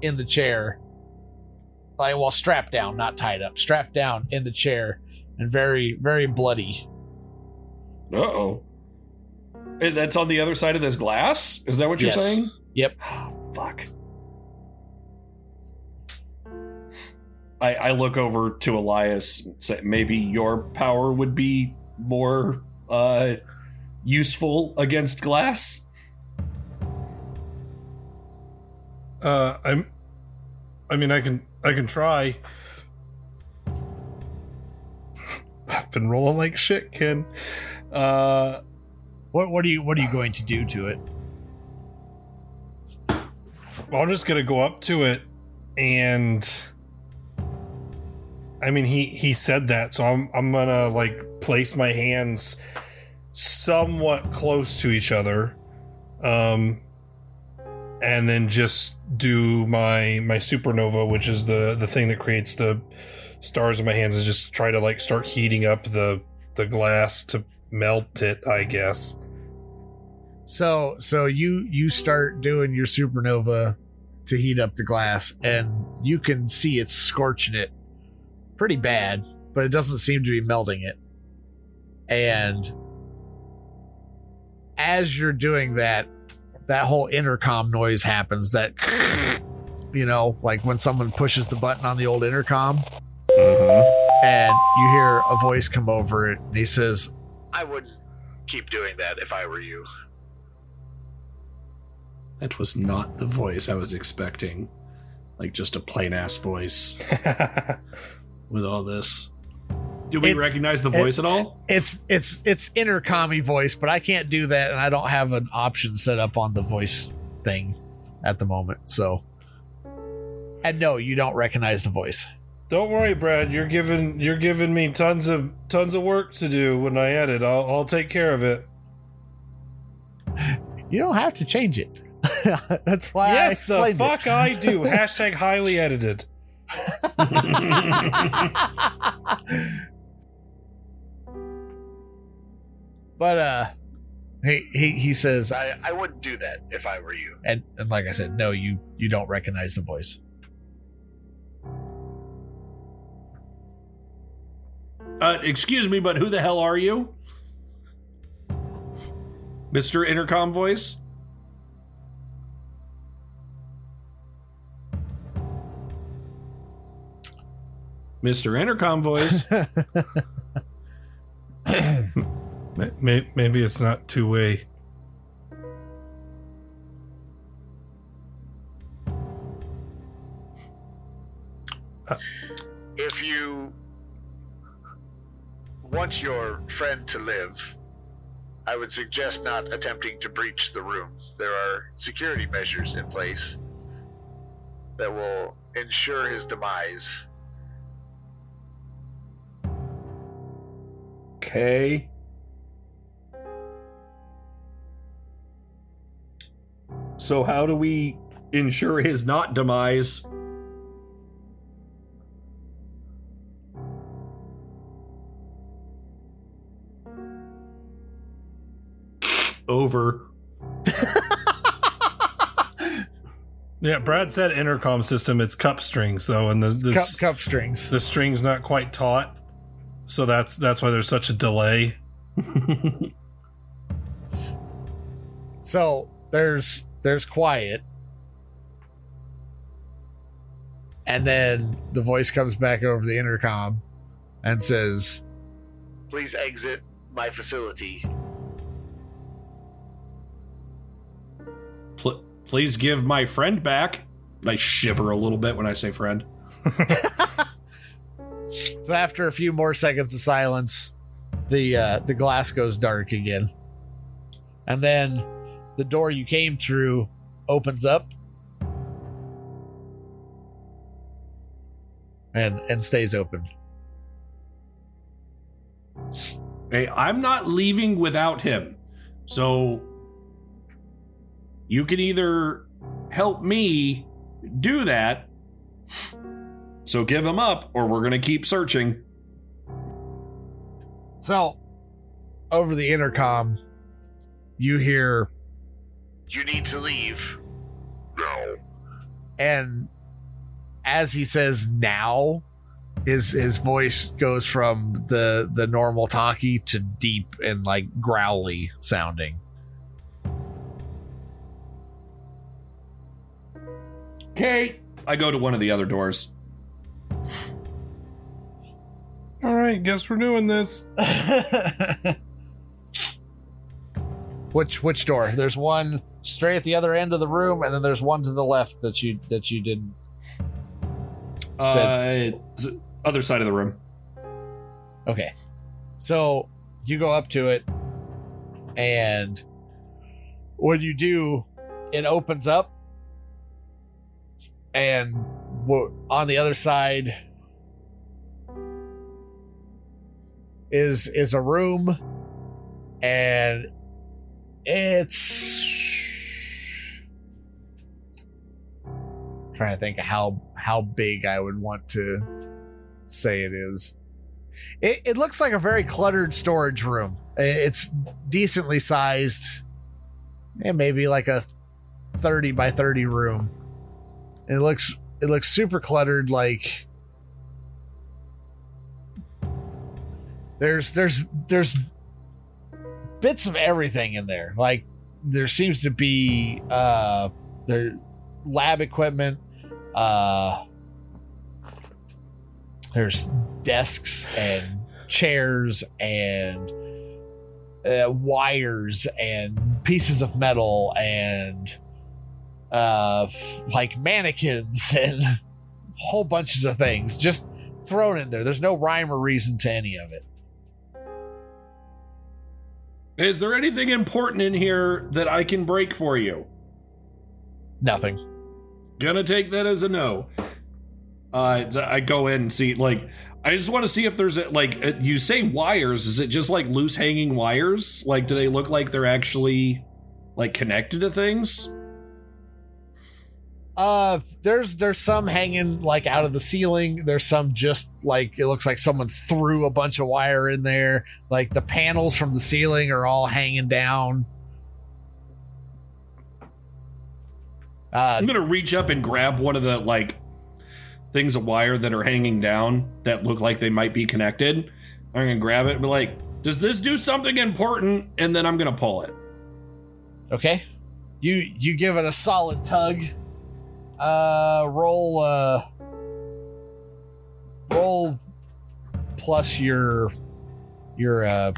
in the chair like well strapped down not tied up strapped down in the chair and very very bloody Uh oh. That's on the other side of this glass? Is that what you're Yes. saying? yep Fuck. I, I look over to Elias and say maybe your power would be more uh useful against glass. Uh, I'm. I mean, I can. I can try. I've been rolling like shit, Ken. Uh, what what are you what are you going to do to it I'm just gonna go up to it, and I mean, he he said that, so I'm I'm gonna like place my hands somewhat close to each other, um, and then just do my my supernova, which is the the thing that creates the stars in my hands, is just try to like start heating up the the glass to melt it, I guess. so so you you start doing your supernova to heat up the glass and you can see it's scorching it pretty bad but it doesn't seem to be melting it and as you're doing that that whole intercom noise happens that you know like when someone pushes the button on the old intercom mm-hmm. and you hear a voice come over it and he says I wouldn't keep doing that if I were you. That was not the voice I was expecting. Like just a plain ass voice with all this. Do we It- recognize the it- voice at all? It's it's it's intercommy voice, but I can't do that, and I don't have an option set up on the voice thing at the moment. So, and no, you don't recognize the voice. Don't worry, Brad. You're giving you're giving me tons of tons of work to do when I edit. I'll I'll take care of it. You don't have to change it. That's why I yes, the fuck it. I do. Hashtag highly edited. but uh, he he he says, I I wouldn't do that if I were you. and and like I said, no, you you don't recognize the voice. Uh, excuse me, but who the hell are you? Mr. Intercom voice? Mr. Intercom voice. May- may- Maybe it's not two way. If you want your friend to live, I would suggest not attempting to breach the room. There are security measures in place that will ensure his demise. Okay. So how do we ensure his not demise? Over. Yeah, Brad said intercom system. It's cup strings though, and the the, Cup, cup strings. the string's not quite taut, so that's that's why there's such a delay. So there's there's quiet. And then the voice comes back over the intercom and says, Please exit my facility. Pl- please give my friend back. I shiver a little bit when I say friend. So after a few more seconds of silence, the uh, the glass goes dark again, and then the door you came through opens up and and stays open. Hey, I'm not leaving without him. So you can either help me do that. So give him up, or we're gonna keep searching. So over the intercom, you hear You need to leave. No. and as he says now his his voice goes from the the normal talkie to deep and like growly sounding Okay. I go to one of the other doors. All right, guess we're doing this. which which door there's one straight at the other end of the room and then there's one to the left that you that you didn't Uh, other side of the room. Okay. So you go up to it, and when you do, it opens up, and wo- on the other side is is a room, and it's trying to think how how big I would want to say it is. It, it looks like a very cluttered storage room. It's decently sized, and maybe like a thirty by thirty room. It looks it looks super cluttered. Like there's there's there's bits of everything in there. Like there seems to be uh there lab equipment. Uh, there's desks and chairs and uh, wires and pieces of metal and uh like mannequins and whole bunches of things just thrown in there there's no rhyme or reason to any of it Is there anything important in here that I can break for you? Nothing. Gonna take that as a no. Uh, I go in and see, like, I just want to see if there's a, like, uh, you say wires. Is it just like loose hanging wires? Like, do they look like they're actually like connected to things? Uh, there's there's some hanging like out of the ceiling. There's some just like it looks like someone threw a bunch of wire in there. Like the panels from the ceiling are all hanging down. Uh, I'm gonna reach up and grab one of the like things of wire that are hanging down that look like they might be connected. I'm gonna grab it and be like, "Does this do something important?" And then I'm gonna pull it. Okay. You you give it a solid tug. Uh roll uh roll plus your your uh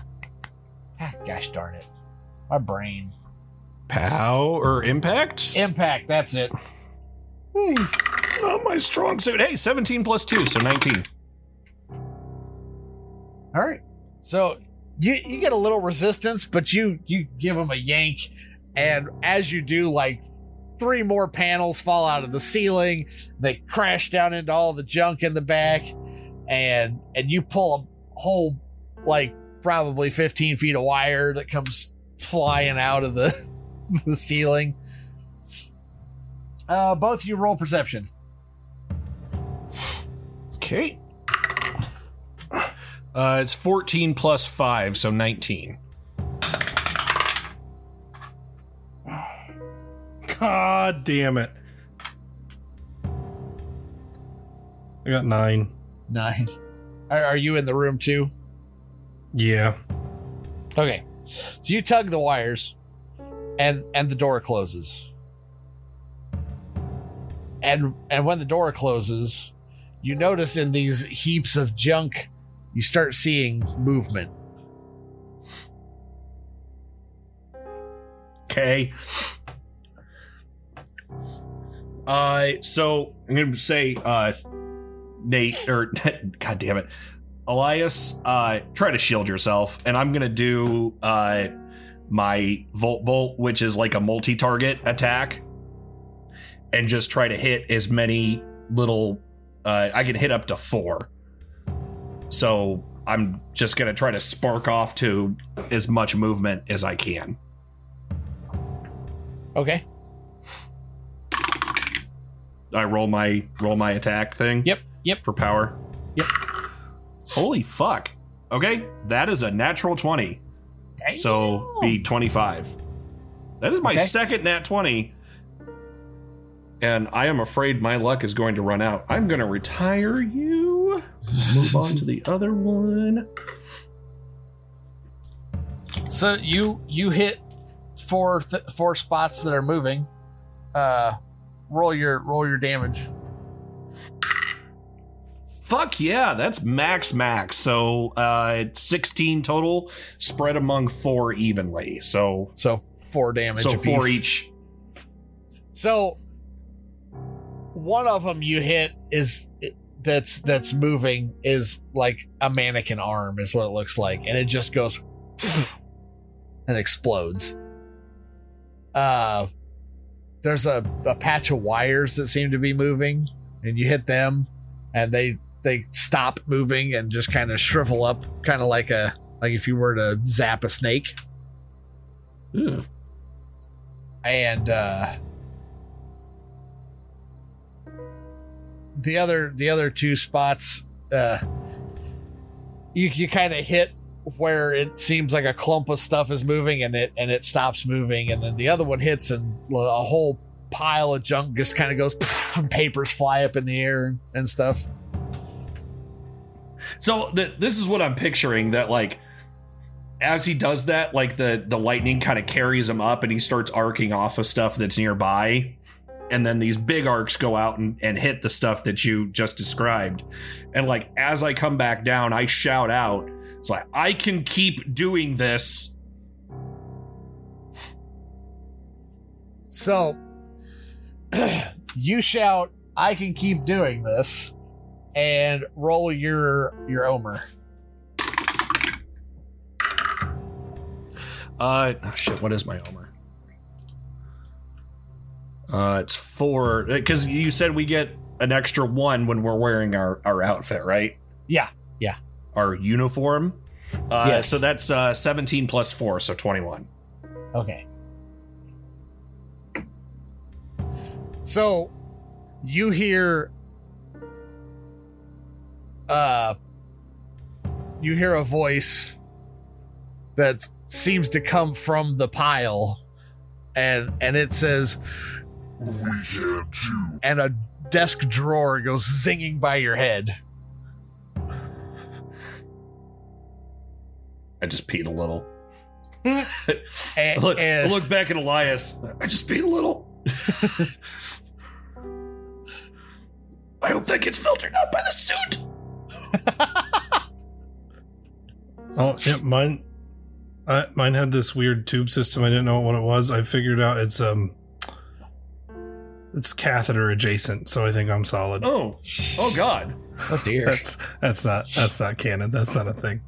ah, gosh darn it. My brain. Pow or impact? Impact, that's it. Not my strong suit. Hey, 17 plus 2, so 19. All right. So you you get a little resistance, but you you give them a yank, and as you do, like three more panels fall out of the ceiling. They crash down into all the junk in the back, and and you pull a whole like probably 15 feet of wire that comes flying out of the the ceiling. Uh, both you roll perception. Okay. Uh, it's 14 plus 5, so 19. God damn it. I got nine. Nine. Are, are you in the room too? Yeah. Okay. So you tug the wires and and the door closes. And and when the door closes, you notice in these heaps of junk you start seeing movement. Okay. Uh, so I'm gonna say, uh, Nate or God damn it, Elias, uh, try to shield yourself, and I'm gonna do uh my Volt Bolt, which is like a multi-target attack, and just try to hit as many little. Uh, I can hit up to four. So I'm just gonna try to spark off to as much movement as I can. Okay. I roll my roll my attack thing. Yep. Yep. For power. Yep. Holy fuck. Okay, that is a natural 20. So be 25. That is my Okay. second nat 20. And I am afraid my luck is going to run out. I'm going to retire you. Move on to the other one. So you you hit four th- four spots that are moving. Uh roll your roll your damage. Fuck yeah, that's max max. So uh 16 total spread among four evenly. So so four damage So apiece. four each. So one of them you hit is that's that's moving is like a mannequin arm is what it looks like and it just goes and explodes. Uh there's a, a patch of wires that seem to be moving and you hit them and they they stop moving and just kind of shrivel up kind of like a like if you were to zap a snake. And uh the other the other two spots uh you you kind of hit where it seems like a clump of stuff is moving and it and it stops moving and then the other one hits and a whole pile of junk just kind of goes and papers fly up in the air and, stuff So th- this is what I'm picturing that like as he does that, like the the lightning kind of carries him up and he starts arcing off of stuff that's nearby. And then these big arcs go out and, and hit the stuff that you just described. And like as I come back down, I shout out, it's like, I can keep doing this. so you shout i can keep doing this and roll your your omer Uh oh shit, what is my Omer? Uh it's four because you said we get an extra one when we're wearing our, our outfit, right? yeah yeah our uniform. Uh, Yes. So that's uh, 17 plus 4, so 21. Okay. So you hear uh you hear a voice that seems to come from the pile and and it says we can't chew and a desk drawer goes zinging by your head. I just peed a little. And, look, and- look back at Elias. I just peed a little. I hope that gets filtered out by the suit. Oh, yeah, mine. I, mine had this weird tube system. I didn't know what it was. I figured out it's um, it's catheter adjacent. So I think I'm solid. Oh, oh God. Oh dear. That's that's not that's not canon. That's not a thing.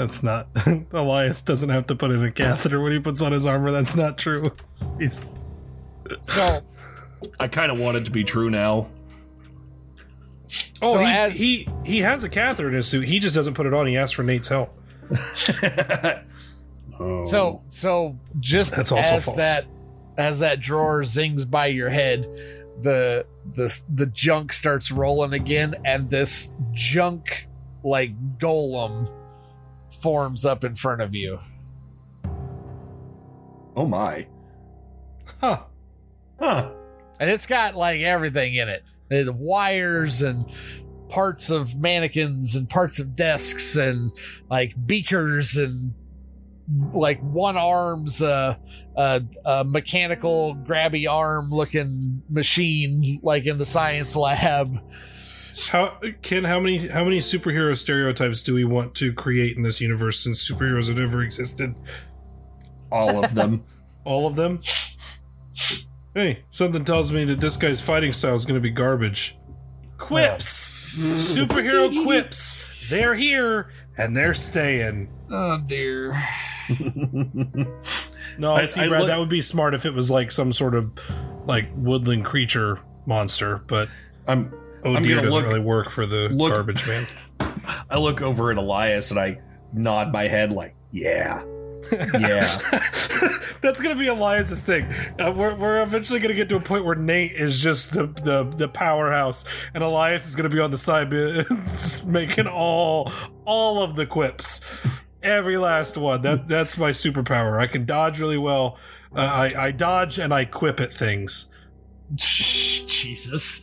That's not. Elias doesn't have to put in a catheter when he puts on his armor. That's not true. He's. So I kind of want it to be true now. Oh, So he, as- he he has a catheter in his suit. He just doesn't put it on. He asks for Nate's help. Oh. So so just That's also as false. that as that drawer zings by your head, the the the junk starts rolling again, and this junk like golem forms up in front of you. oh my. Huh. Huh. And it's got like everything in it. The wires and parts of mannequins and parts of desks and like beakers and like one arm's uh, uh, a mechanical grabby arm looking machine like in the science lab. How Ken? How many how many superhero stereotypes do we want to create in this universe since superheroes have ever existed? All of them. All of them. Hey, something tells me that this guy's fighting style is going to be garbage. Quips, superhero quips. They're here and they're staying. Oh dear. No, I- see, I Brad, look- that would be smart if it was like some sort of like woodland creature monster, but I'm oh I'm dear doesn't look- really work for the look- garbage man. I look over at Elias and I nod my head like, yeah. Yeah. That's gonna be Elias's thing. Uh, we're, we're eventually gonna get to a point where Nate is just the the, the powerhouse, and Elias is gonna be on the side, just making all all of the quips, every last one. That that's my superpower. I can dodge really well. Uh, I I dodge and I quip at things. Jesus.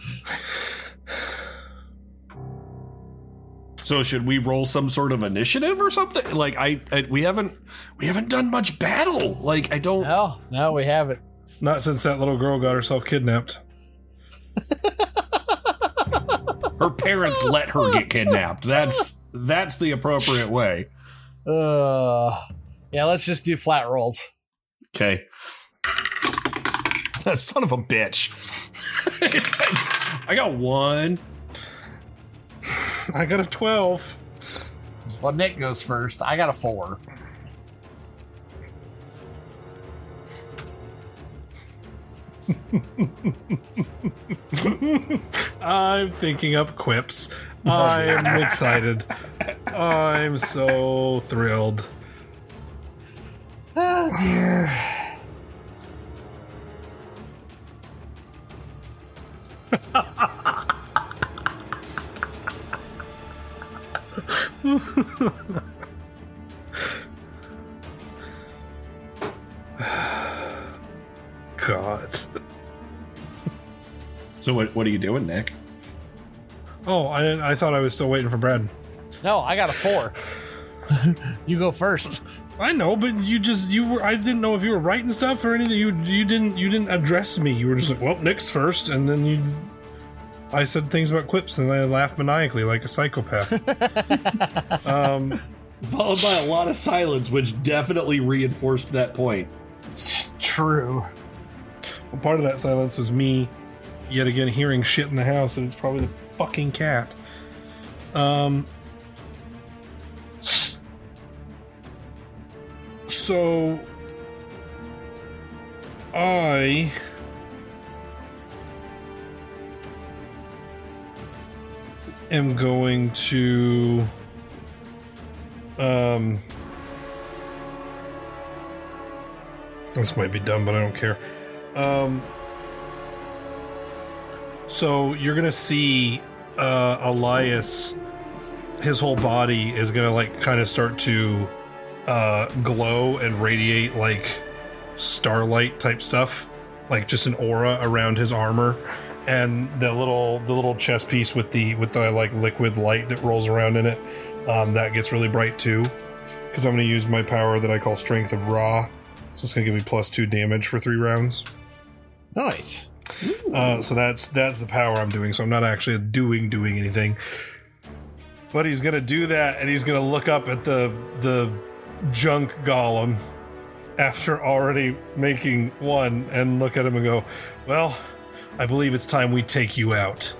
So should we roll some sort of initiative or something? Like I, I we haven't we haven't done much battle. Like I don't No, no, we haven't. Not since that little girl got herself kidnapped. her parents let her get kidnapped. That's that's the appropriate way. Uh yeah, let's just do flat rolls. Okay. That son of a bitch. I got one. I got a twelve. Well, Nick goes first. I got a four. I'm thinking up quips. Oh, I'm excited. I'm so thrilled. Oh dear. God. So what what are you doing, Nick? Oh, I didn't, I thought I was still waiting for Brad. No, I got a four. you go first. I know, but you just you were I didn't know if you were writing stuff or anything. You you didn't you didn't address me. You were just like, well, Nick's first, and then you. I said things about quips, and I laughed maniacally like a psychopath. um, Followed by a lot of silence, which definitely reinforced that point. True. well, part of that silence was me, yet again, hearing shit in the house, and it's probably the fucking cat. Um. So I am going to um this might be dumb but I don't care. Um so you're going to see uh Elias his whole body is going to like kind of start to uh, glow and radiate like starlight type stuff, like just an aura around his armor, and the little the little chest piece with the with the like liquid light that rolls around in it, um, that gets really bright too. Because I'm going to use my power that I call Strength of Raw, so it's going to give me plus two damage for three rounds. Nice. Uh, so that's that's the power I'm doing. So I'm not actually doing doing anything. But he's gonna do that, and he's gonna look up at the the junk golem after already making one, and look at him and go, "Well, I believe it's time we take you out."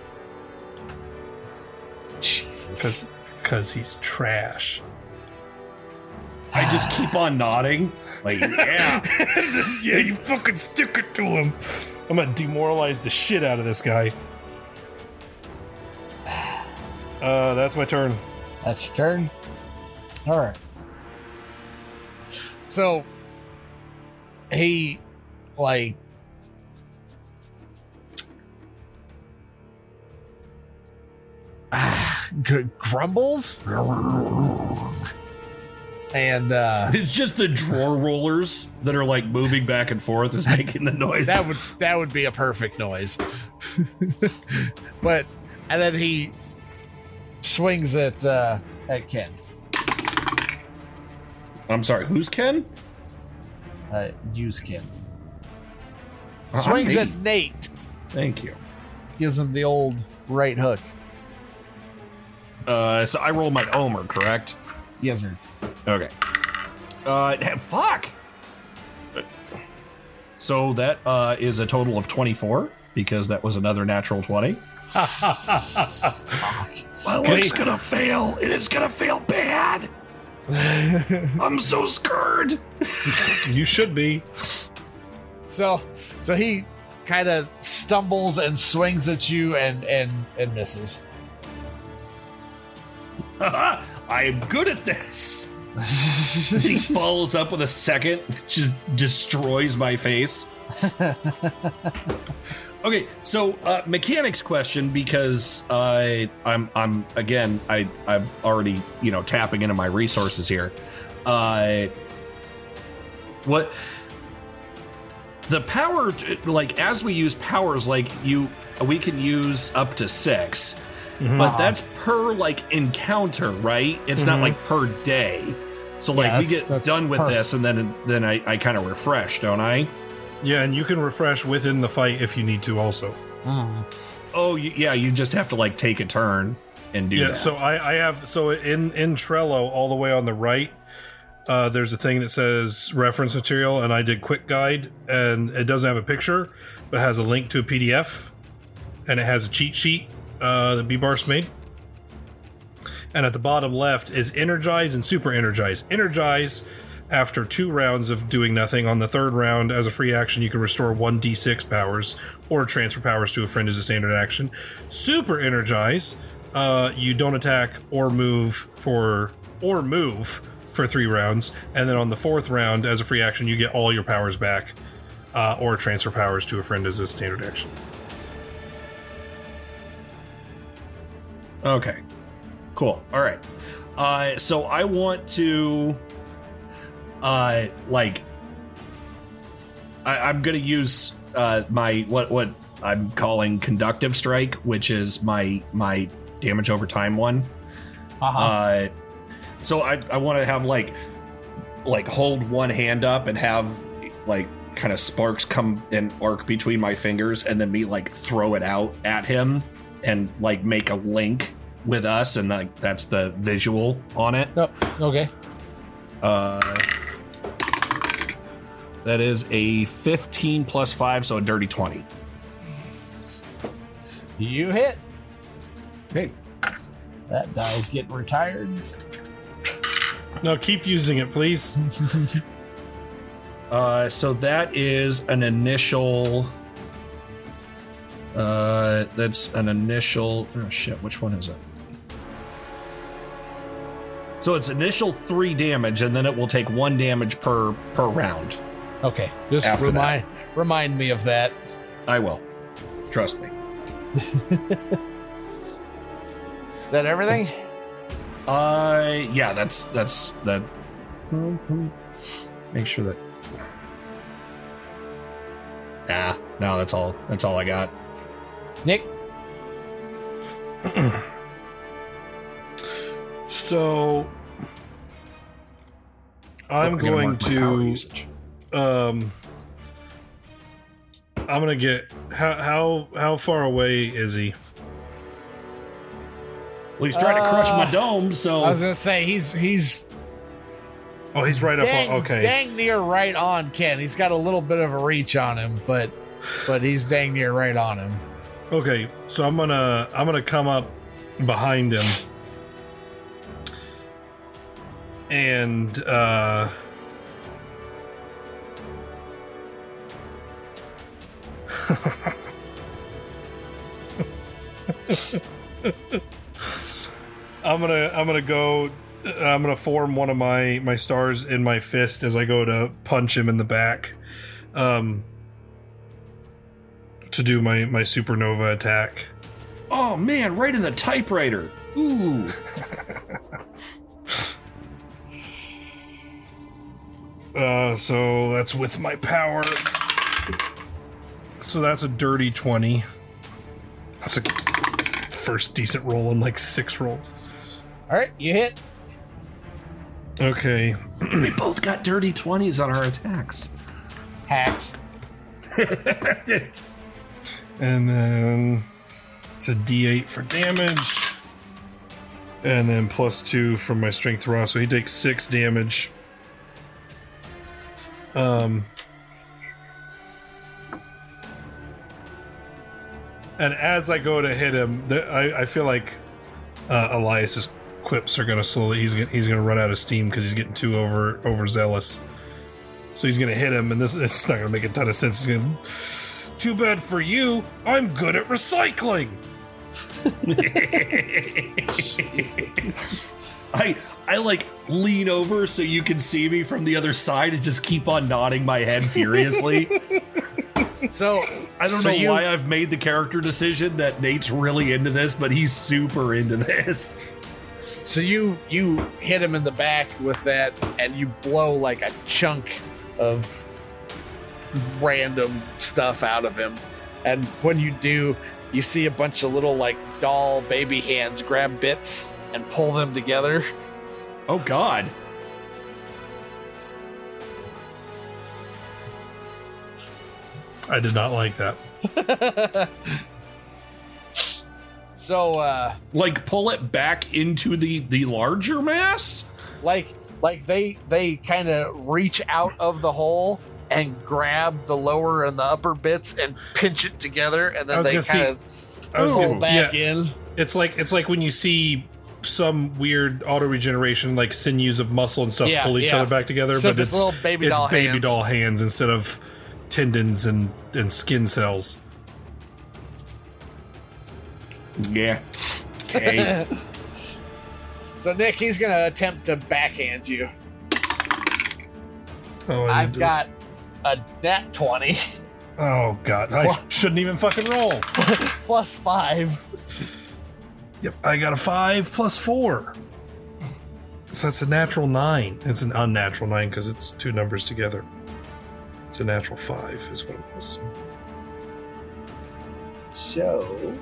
Jesus. Because he's trash. I just keep on nodding. Like, yeah. Just- yeah, you fucking stick it to him. I'm gonna demoralize the shit out of this guy. Uh, that's my turn. That's your turn. All right. So he like ah, g- grumbles and uh It's just the drawer rollers that are like moving back and forth is making the noise. that would that would be a perfect noise. but and then he swings at uh at Ken. I'm sorry, who's Ken? Uh use Ken. Uh, Swings at Nate. Thank you. Gives him the old right hook. Uh, so I roll my Omer, correct? Yes, sir. Okay. Uh, fuck. So that uh, is a total of 24 because that was another natural 20. My luck's gonna fail. It is gonna fail bad. I'm so scared. You should be. So so he kind of stumbles and swings at you and and and misses. I am good at this. he follows up with a second, just destroys my face. okay, so uh, mechanics question because I I'm I'm again I I'm already you know tapping into my resources here. Uh, what the power like as we use powers like you we can use up to 6 Mhm. but that's per like encounter right it's not Mhm. like per day so like Yeah, we get done with per- this and then then i, I kind of refresh don't i Yeah, and you can refresh within the fight if you need to. Also. oh yeah you just have to like take a turn and do yeah. that So I, I have so in in Trello all the way on the right. Uh, there's a thing that says reference material, and I did quick guide, and it doesn't have a picture, but it has a link to a PDF, and it has a cheat sheet uh, that B Bars made. And at the bottom left is energize and super energize. Energize after two rounds of doing nothing. On the third round, as a free action, you can restore one d6 powers or transfer powers to a friend as a standard action. Super energize, uh, you don't attack or move for or move for three rounds, and then on the fourth round, as a free action, you get all your powers back, uh, or transfer powers to a friend as a standard action. Okay. Cool. All right. Uh, so I want to, uh, like, I, I'm gonna use uh my what what I'm calling conductive strike, which is my my damage over time one. Uh-huh. Uh, so I I want to have like like hold one hand up and have like kind of sparks come and arc between my fingers and then me like throw it out at him and like make a link with us and like that's the visual on it. Yep. Okay. Uh that is a 15 plus 5 so a dirty 20. You hit. Okay. That die's getting retired. No, keep using it, please. Uh, so that is an initial. Uh, that's an initial. Oh shit! Which one is it? So it's initial three damage, and then it will take one damage per per round. Okay. Just After remind remind me of that. I will. Trust me. That everything? Uh, yeah. That's that's that. Make sure that. Ah, no, that's all. That's all I got. Nick. So I'm I gotta going power to usage. Um I'm gonna get how how how far away is he? Well, he's trying to crush my Uh, dome, so I was gonna say he's he's Oh, he's right dang, up on okay. dang near right on Ken. He's got a little bit of a reach on him, but but he's dang near right on him. Okay, so I'm gonna I'm gonna come up behind him. and uh, I'm gonna I'm gonna go. I'm gonna form one of my my stars in my fist as I go to punch him in the back, um, to do my my supernova attack. Oh man, right in the typewriter. Ooh. Uh, so that's with my power. So that's a dirty 20. That's a first decent roll in like six rolls. All right, you hit. Okay. we both got dirty 20s on our attacks. Hacks. And then it's a d8 for damage. And then plus two from my strength raw. So he takes six damage. Um. And as I go to hit him, the, I, I feel like uh, Elias's quips are going to slowly. He's gonna, he's going to run out of steam because he's getting too over overzealous. So he's going to hit him, and this it's not going to make a ton of sense. He's going to. Too bad for you. I'm good at recycling. I I like lean over so you can see me from the other side and just keep on nodding my head furiously. so I don't so know you- why I've made the character decision that Nate's really into this, but he's super into this. So you you hit him in the back with that, and you blow like a chunk of random stuff out of him. And when you do, you see a bunch of little like doll baby hands grab bits and pull them together. Oh God! I did not like that. So uh like pull it back into the the larger mass? Like like they they kind of reach out of the hole and grab the lower and the upper bits and pinch it together and I then they gonna see- kind of pull gonna- back yeah. in. It's like it's like when you see some weird auto regeneration, like sinews of muscle and stuff, Yeah, pull each yeah. other back together, Except but it's it's little baby it's doll baby hands. doll hands instead of tendons and and skin cells. Yeah. Okay. so Nick, he's gonna attempt to backhand you. Oh, I I've need to- got a nat Oh god, I shouldn't even fucking roll. plus five. Yep, I got a five plus four. So that's a natural nine. It's an unnatural nine because it's two numbers together. It's a natural five, is what it was. So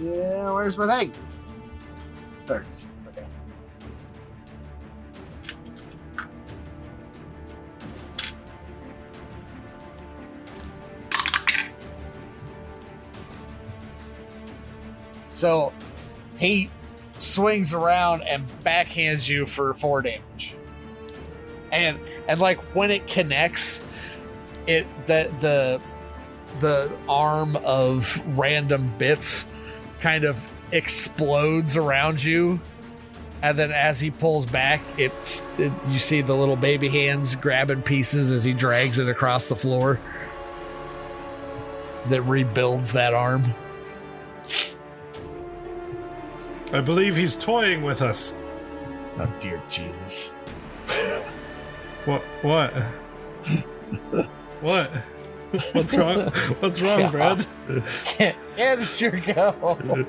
Yeah, where's my thing? There it is. So he swings around and backhands you for four damage. And and like when it connects, it the the the arm of random bits kind of explodes around you and then as he pulls back it's it, you see the little baby hands grabbing pieces as he drags it across the floor that rebuilds that arm I believe he's toying with us. oh dear jesus What? What? what? What's wrong? What's wrong, Brad? and it's your go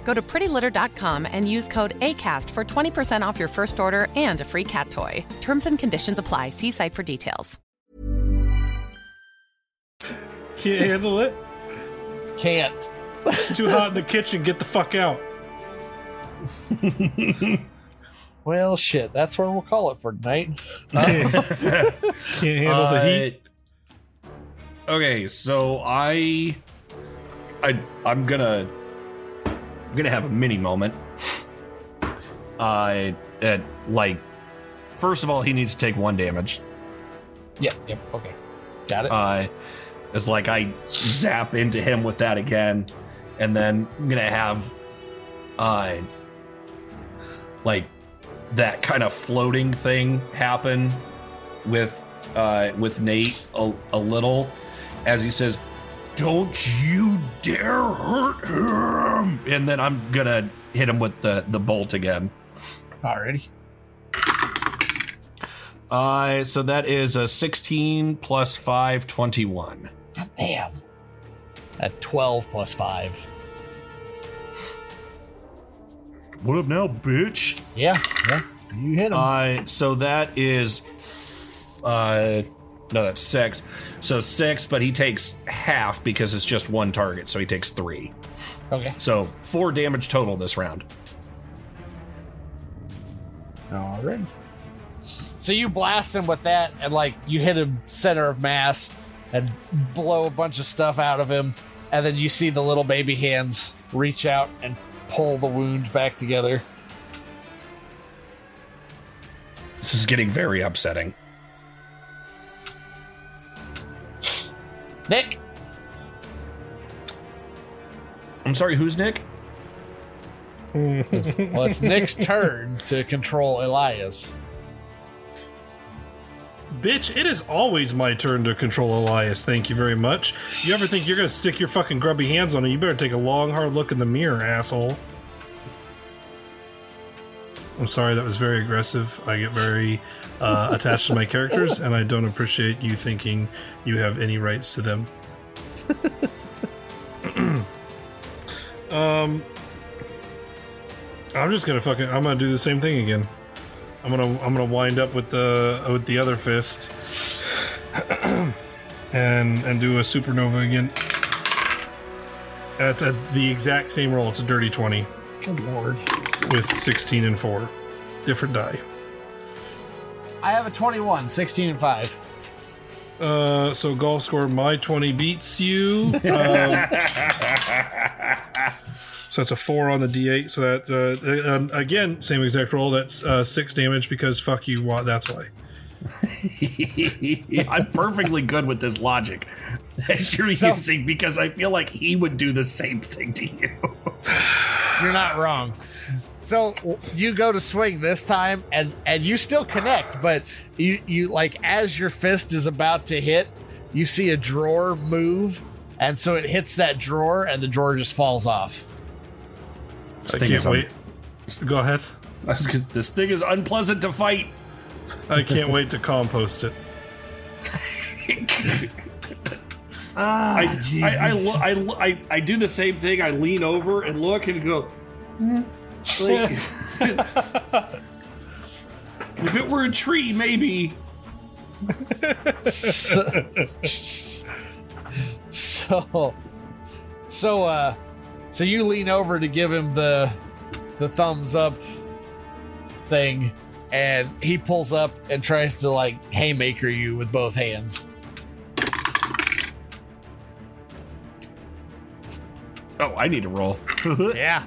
Go to prettylitter.com and use code ACAST for 20% off your first order and a free cat toy. Terms and conditions apply. See site for details. Can't handle it? Can't. It's too hot in the kitchen. Get the fuck out. Well, shit. That's where we'll call it for tonight. Can't handle the heat. Uh, Okay, so I, I, I'm gonna, I'm gonna have a mini moment. Uh, at like, first of all, he needs to take one damage. Yep, yep, okay. Got it. Uh, it's like I zap into him with that again, and then I'm gonna have, uh, like that kind of floating thing happen with uh with Nate a, a little as he says, "Don't you dare hurt him!" And then I'm gonna hit him with the the bolt again. Alrighty. Uh, so that is a 16 plus 5, 21. Damn. At 12 plus 5. What up now, bitch? Yeah, yeah. You hit him. Uh, so that is, uh, no, that's six. So six, but he takes half because it's just one target, so he takes three. Okay. So four damage total this round. Alright. So you blast him with that, and like you hit him center of mass and blow a bunch of stuff out of him, and then you see the little baby hands reach out and pull the wound back together. This is getting very upsetting. Nick, I'm sorry, who's Nick? well, it's Nick's turn to control Elias. Bitch, it is always my turn to control Elias. Thank you very much. You ever think you're gonna stick your fucking grubby hands on it? You better take a long, hard look in the mirror, asshole. I'm sorry, that was very aggressive. I get very uh, attached to my characters, and I don't appreciate you thinking you have any rights to them. um, I'm just gonna fucking. I'm gonna do the same thing again. I'm gonna I'm gonna wind up with the with the other fist, and and do a supernova again. That's a, the exact same roll. It's a dirty twenty. Good lord. With sixteen and four, different die. I have a 21, 16 and 5. Uh, so golf score my twenty beats you. Um, so that's a four on the d8. So that uh, um, again, same exact roll. That's uh, six damage because fuck you. Why? That's why. I'm perfectly good with this logic that you're So- using because I feel like he would do the same thing to you. You're not wrong. So you go to swing this time, and and you still connect, but you you like as your fist is about to hit, you see a drawer move, and so it hits that drawer, and the drawer just falls off. I can't wait. Go ahead. This thing is unpleasant to fight. I can't wait to compost it. Ah, I, I, I, lo- I, lo- I, I do the same thing. I lean over and look and go. Like, if it were a tree, maybe. so, so, so, uh, so you lean over to give him the the thumbs up thing, and he pulls up and tries to like haymaker you with both hands. Oh, I need to roll. yeah,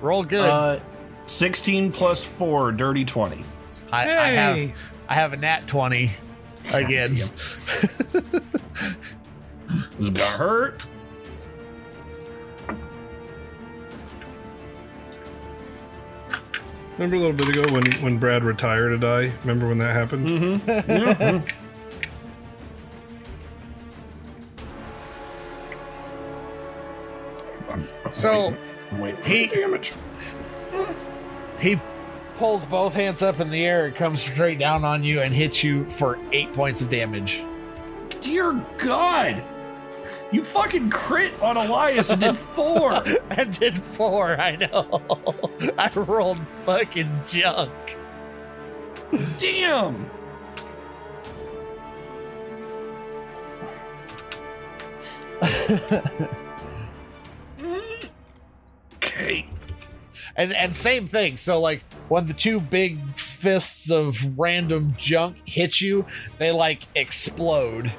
roll good. Uh, Sixteen plus four, dirty twenty. I, I have I have a nat twenty again. This is gonna hurt. Remember a little bit ago when, when Brad retired to die? Remember when that happened? Mm-hmm. So Wait for he the damage. he pulls both hands up in the air, it comes straight down on you, and hits you for eight points of damage. Dear God! You fucking crit on Elias and did four. I did four. I know. I rolled fucking junk. Damn. And and same thing. So like when the two big fists of random junk hit you, they like explode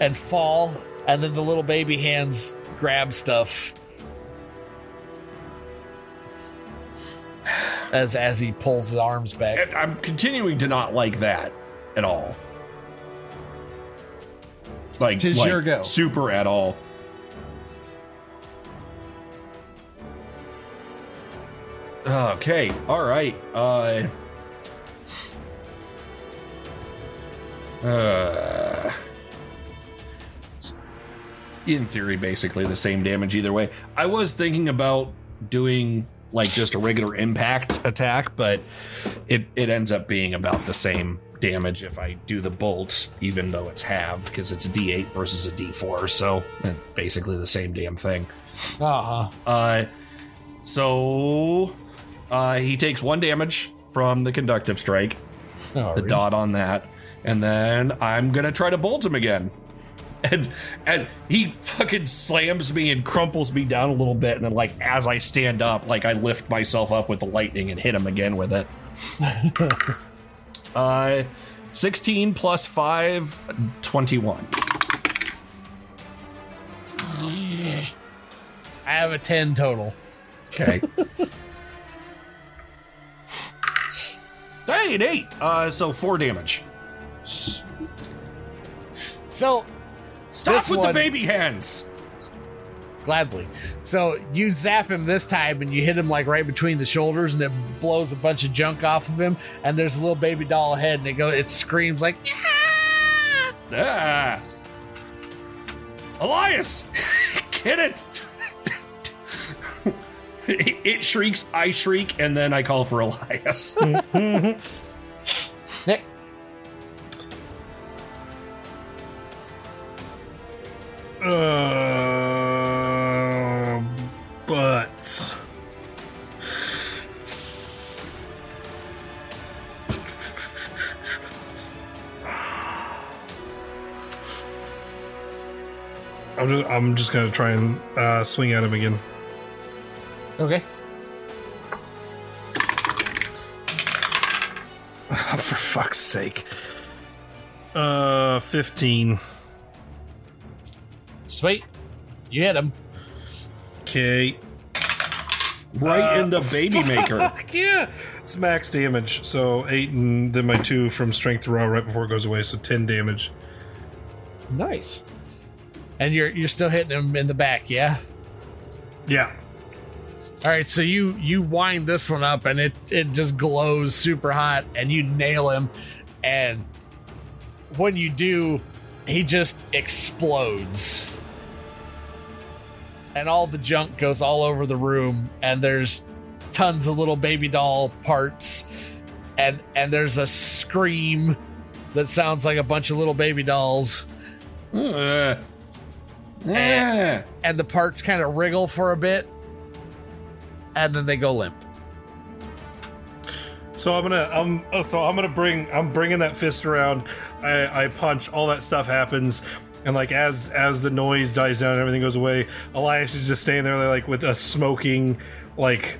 and fall, and then the little baby hands grab stuff. As as he pulls the arms back. I'm continuing to not like that at all. Like, Tis like your go. super at all. Okay, all right. Uh, uh, in theory, basically the same damage either way. I was thinking about doing like just a regular impact attack, but it it ends up being about the same damage if I do the bolts, even though it's halved because it's a D8 versus a D4, so basically the same damn thing. Uh-huh. Uh, so uh, he takes one damage from the conductive strike, the Alright. dot on that, and then I'm gonna try to bolt him again. And and he fucking slams me and crumples me down a little bit, and then like as I stand up, like I lift myself up with the lightning and hit him again with it. uh, 16 plus 5, 21. I have a 10 total. Okay. hey, an 8. Uh, so 4 damage. So Stop with one- the baby hands. Gladly. So you zap him this time and you hit him like right between the shoulders and it blows a bunch of junk off of him and there's a little baby doll head and it goes it screams like Ah. Elias! Get it! It! It shrieks, I shriek, and then I call for Elias. Nick. Uh, but I'm just I'm just gonna try and uh, swing at him again. Okay. For fuck's sake. Uh, fifteen. Sweet. You hit him. Okay. Right in the baby maker. Fuck yeah! It's max damage. So eight and then my two from strength raw right before it goes away. So ten damage. Nice. And you're you're still hitting him in the back, yeah? Yeah. All right, so you you wind this one up and it it just glows super hot and you nail him. And when you do he just explodes. And all the junk goes all over the room and there's tons of little baby doll parts. And and there's a scream that sounds like a bunch of little baby dolls. Uh, and, and the parts kind of wriggle for a bit, and then they go limp. So I'm gonna um oh, so I'm gonna bring I'm bringing that fist around. I, I punch. All that stuff happens, and like as as the noise dies down and everything goes away, Elias is just standing there like with a smoking, like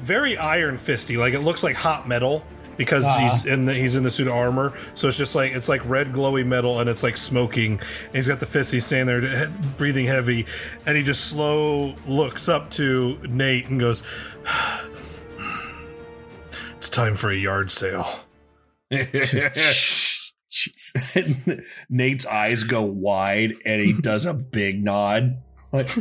very iron fisty. Like it looks like hot metal because Uh-huh. he's in the he's in the suit of armor. So it's just like it's like red glowy metal and it's like smoking. And he's got the fist. He's standing there breathing heavy, and he just slow looks up to Nate and goes. It's time for a yard sale. Jesus. Nate's eyes go wide and he does a big nod. Like,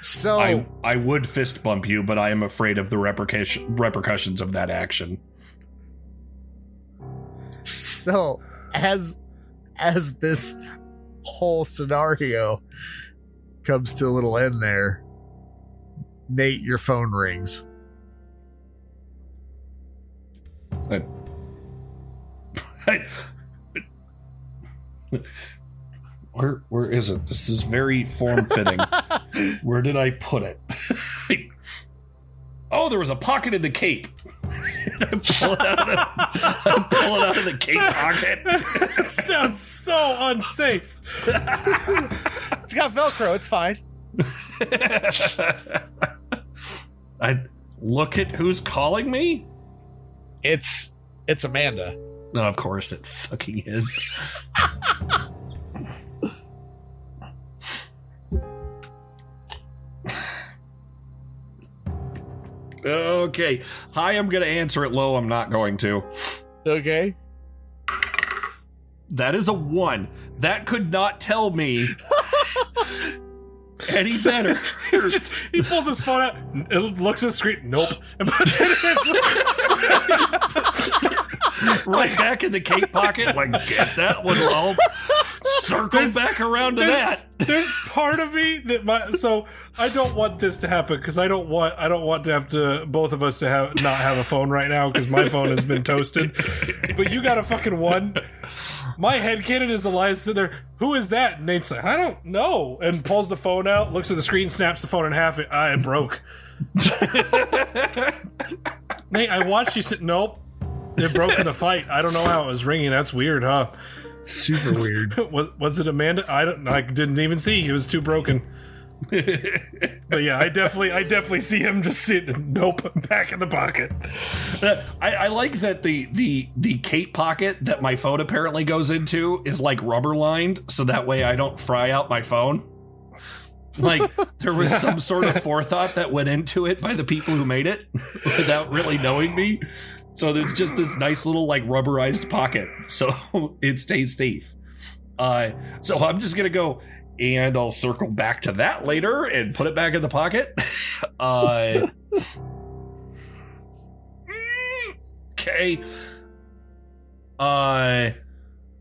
So I, I would fist bump you, but I am afraid of the repercussion, repercussions of that action. so as as this whole scenario comes to a little end there, Nate, your phone rings. I, I, where where is it? This is very form fitting. where did I put it? oh, there was a pocket in the cape. I pull it out of the, I pull it out of the cape pocket. it sounds so unsafe. It's got Velcro. It's fine. I look at who's calling me. It's it's Amanda. No, of course it fucking is. Okay. Hi, I'm going to answer it low. I'm not going to. Okay. That is a one. That could not tell me any better. he just he pulls his phone out, looks at the screen. Nope. And but then it's right back in the cape pocket. Like, get that one, I'll circle There's- back around to there's, that. There's part of me that my so I don't want this to happen because I don't want I don't want to have to both of us to have not have a phone right now because my phone has been toasted. But you got a fucking one. My head canon is Elias sitting there. Who is that? And Nate's like, I don't know. And pulls the phone out, looks at the screen, snaps the phone in half. It, I it broke. Nate, I watched you sit. Nope, it broke in the fight. I don't know how it was ringing. That's weird, huh? Super weird. was was it Amanda? I don't. I didn't even see. It was too broken. but yeah, I definitely, I definitely see him just sitting. Nope, back in the pocket. Uh, I, I like that the the the cape pocket that my phone apparently goes into is like rubber lined, so that way I don't fry out my phone. Like there was some sort of forethought that went into it by the people who made it without really knowing me. So there's just this nice little like rubberized pocket, so it stays safe. Uh, so I'm just gonna go, and I'll circle back to that later and put it back in the pocket. Uh, okay. Uh,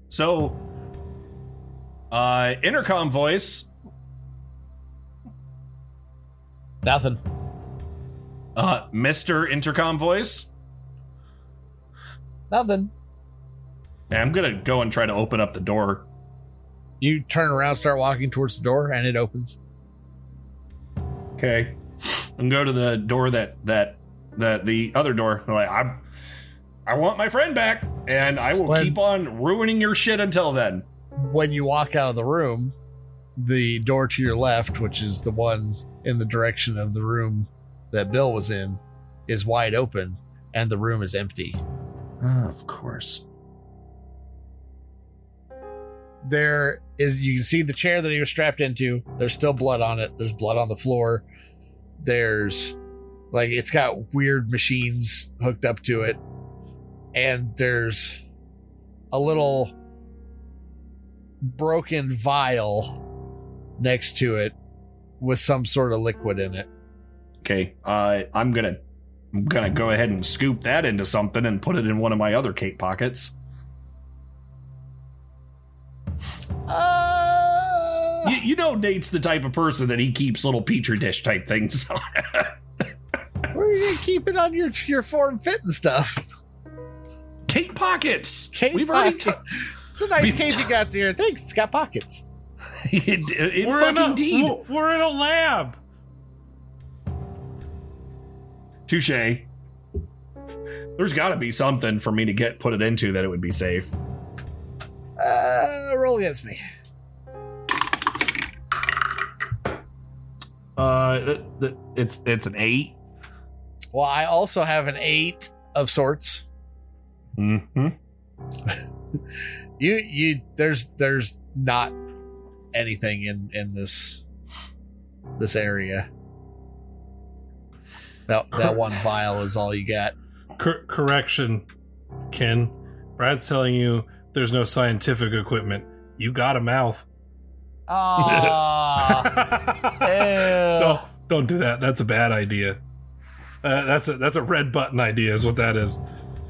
so, uh, intercom voice. Nothing. Uh, Mr. Intercom voice. Nothing. Yeah, I'm gonna go and try to open up the door. You turn around, start walking towards the door, and it opens. Okay. And go to the door that that that the other door. I'm Like I, I want my friend back, and I will When- keep on ruining your shit until then. When you walk out of the room, the door to your left, which is the one in the direction of the room that Bill was in, is wide open, and the room is empty. Ah, of course. There is you can see the chair that he was strapped into. There's still blood on it. There's blood on the floor. There's like it's got weird machines hooked up to it. And there's a little broken vial next to it with some sort of liquid in it. Okay. Uh, I'm gonna I'm gonna go ahead and scoop that into something and put it in one of my other cape pockets. Uh. You, you know Nate's the type of person that he keeps little petri dish type things. Where are you're gonna keep it on your your form fit and stuff. Cape pockets. Cape We've already pocket. it's a nice we've cape you got there. Thanks. It's got pockets. it, it we're, fucking in a, did. we're- we're in a lab. Touche. There's got to be something for me to get put it into that it would be safe. Uh, roll against me. Uh, th- th- it's it's an eight. Well, I also have an eight of sorts. Mm-hmm. You you there's there's not anything in in this this area. That that one vial is all you got. Cor- correction, Ken. Brad's telling you there's no scientific equipment. You got a mouth. Ah, No, don't do that. That's a bad idea. Uh, that's a that's a red button idea. Is what that is.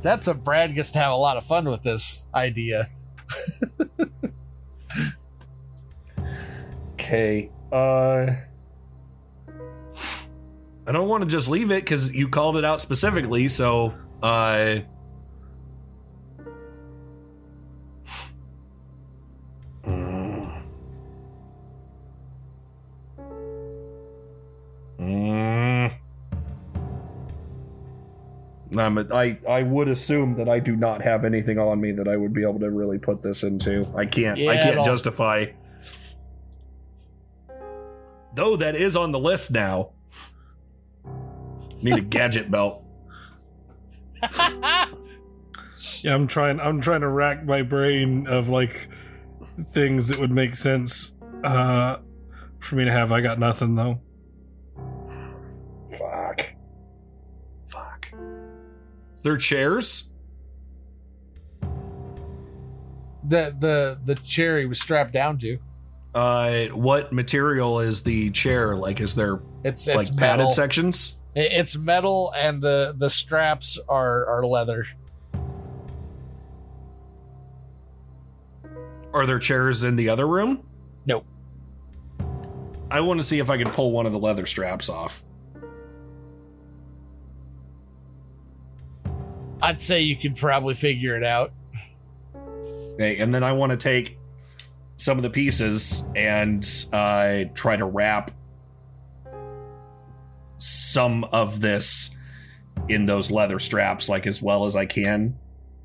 that's a Brad gets to have a lot of fun with this idea. Okay. Uh, I don't want to just leave it because you called it out specifically. So, uh, mm. Mm. Um, I I would assume that I do not have anything on me that I would be able to really put this into. I can't. I can't justify. Though that is on the list now. Need a gadget belt. Yeah, I'm trying. I'm trying to rack my brain of like things that would make sense uh, for me to have. I got nothing though. Fuck. Fuck. Is there chairs? The the the chair he was strapped down to. Uh, what material is the chair? Like, is there It's like it's padded sections? It- It's metal and the the straps are are leather. Are there chairs in the other room? Nope. I want to see if I can pull one of the leather straps off. I'd say you could probably figure it out. Okay, and then I want to take some of the pieces and uh, try to wrap some of this in those leather straps, like as well as I can,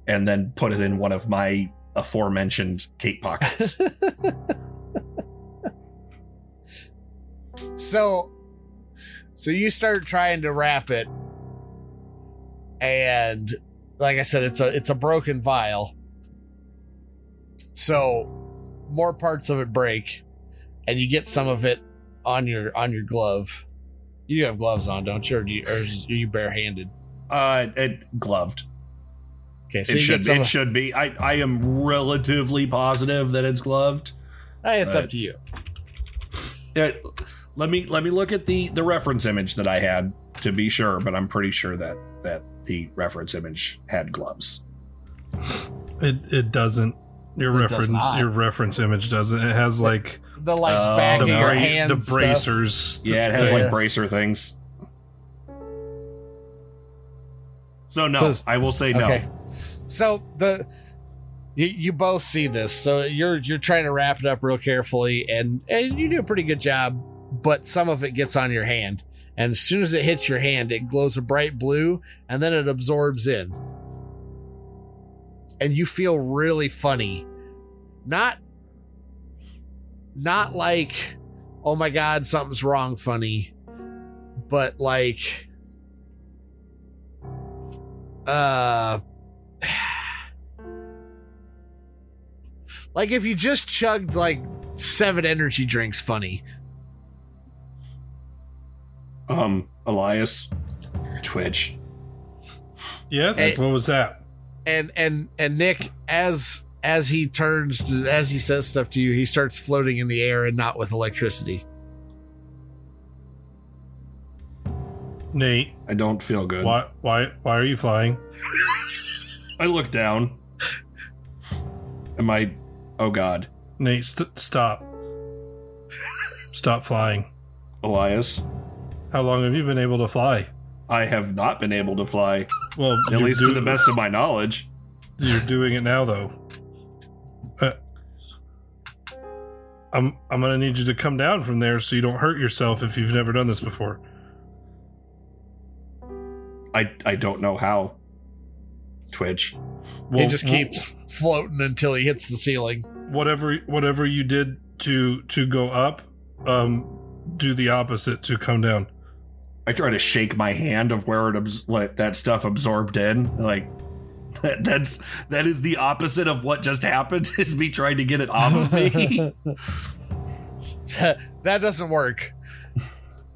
and then put it in one of my aforementioned cape pockets. So so you start trying to wrap it and like I said it's a it's a broken vial. So more parts of it break and you get some of it on your on your glove. You have gloves on, don't you? Or, do you, or are you barehanded? uh, it gloved. Okay, so it should some it should be. I I am relatively positive that it's gloved. Hey, it's up to you. Yeah, let me let me look at the the reference image that I had to be sure, but I'm pretty sure that that the reference image had gloves. It it doesn't. Your It reference your reference image doesn't. It has like The like Oh, back the of your bra- hand the stuff. bracers. Yeah, it has the- like bracer things. So no, Says- I will say no. Okay. So the you, you both see this. So you're you're trying to wrap it up real carefully and and you do a pretty good job, but some of it gets on your hand. And as soon as it hits your hand, it glows a bright blue and then it absorbs in. And you feel really funny. Not not like oh my god, something's wrong funny, but like uh like if you just chugged like seven energy drinks funny Um, Elias, Twitch. Yes. Hey. what was that? and and and nick as as he turns to, as he says stuff to you he starts floating in the air and not with electricity Nate, I don't feel good. why why why are you flying? I look down. Am I? Oh God, Nate, st- stop. stop flying. Elias. How long have you been able to fly? I have not been able to fly. Well, at you're least to the best of my knowledge. You're doing it now, though. I'm I'm gonna need you to come down from there so you don't hurt yourself if you've never done this before. I I don't know how. Twitch. he just keeps floating until he hits the ceiling. whatever whatever you did to to go up, um, do the opposite to come down. I try to shake my hand of where it abs- like that stuff absorbed in. Like that, that's that is the opposite of what just happened. Is me trying to get it off of me. that doesn't work.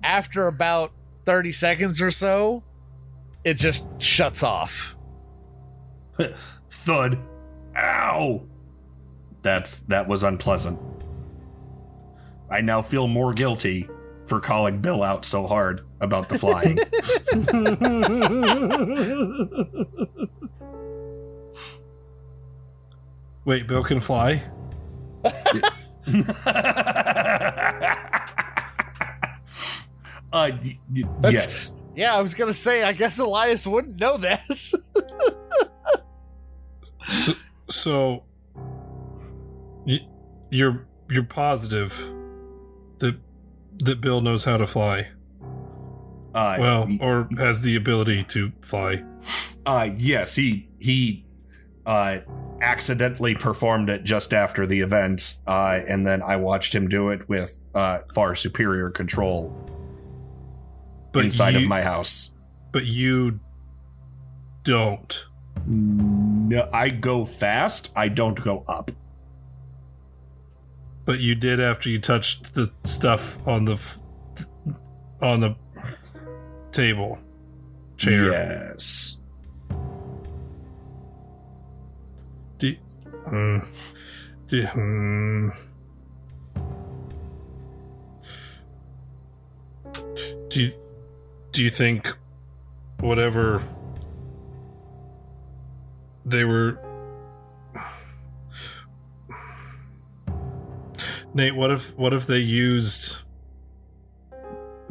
After about 30 seconds or so, it just shuts off. Thud. Ow. That's that was unpleasant. I now feel more guilty for calling Bill out so hard about the flying. Wait, Bill can fly. uh, y- y- yes. Yeah, I was going to say, I guess Elias wouldn't know that. So, y- you're you're positive that that Bill knows how to fly. Uh, well, or has the ability to fly. Uh yes, he he uh accidentally performed it just after the event, uh, and then I watched him do it with uh far superior control but inside of my house. But you don't. No, I go fast, I don't go up. But you did after you touched the stuff on the f- on the table chair. Yes. Do, hmm. do you, do you think whatever they were Nate, what if what if they used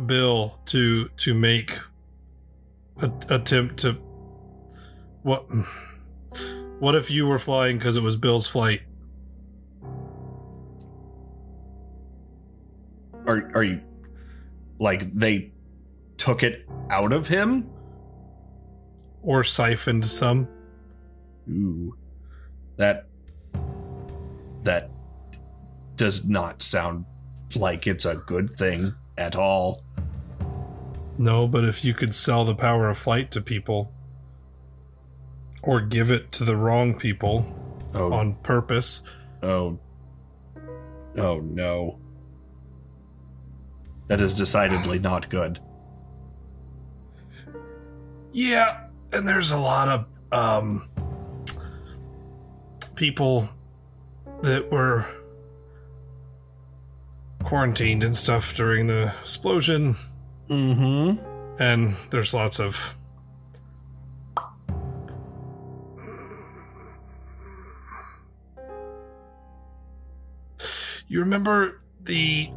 Bill to to make a attempt to what what if you were flying because it was Bill's flight? Are are you like they took it out of him? Or siphoned some? Ooh. That that does not sound like it's a good thing at all. No, but if you could sell the power of flight to people or give it to the wrong people Oh. on purpose. Oh. Oh no. That is decidedly not good. Yeah, and there's a lot of um people that were quarantined and stuff during the explosion. Mm-hmm. And there's lots of You remember the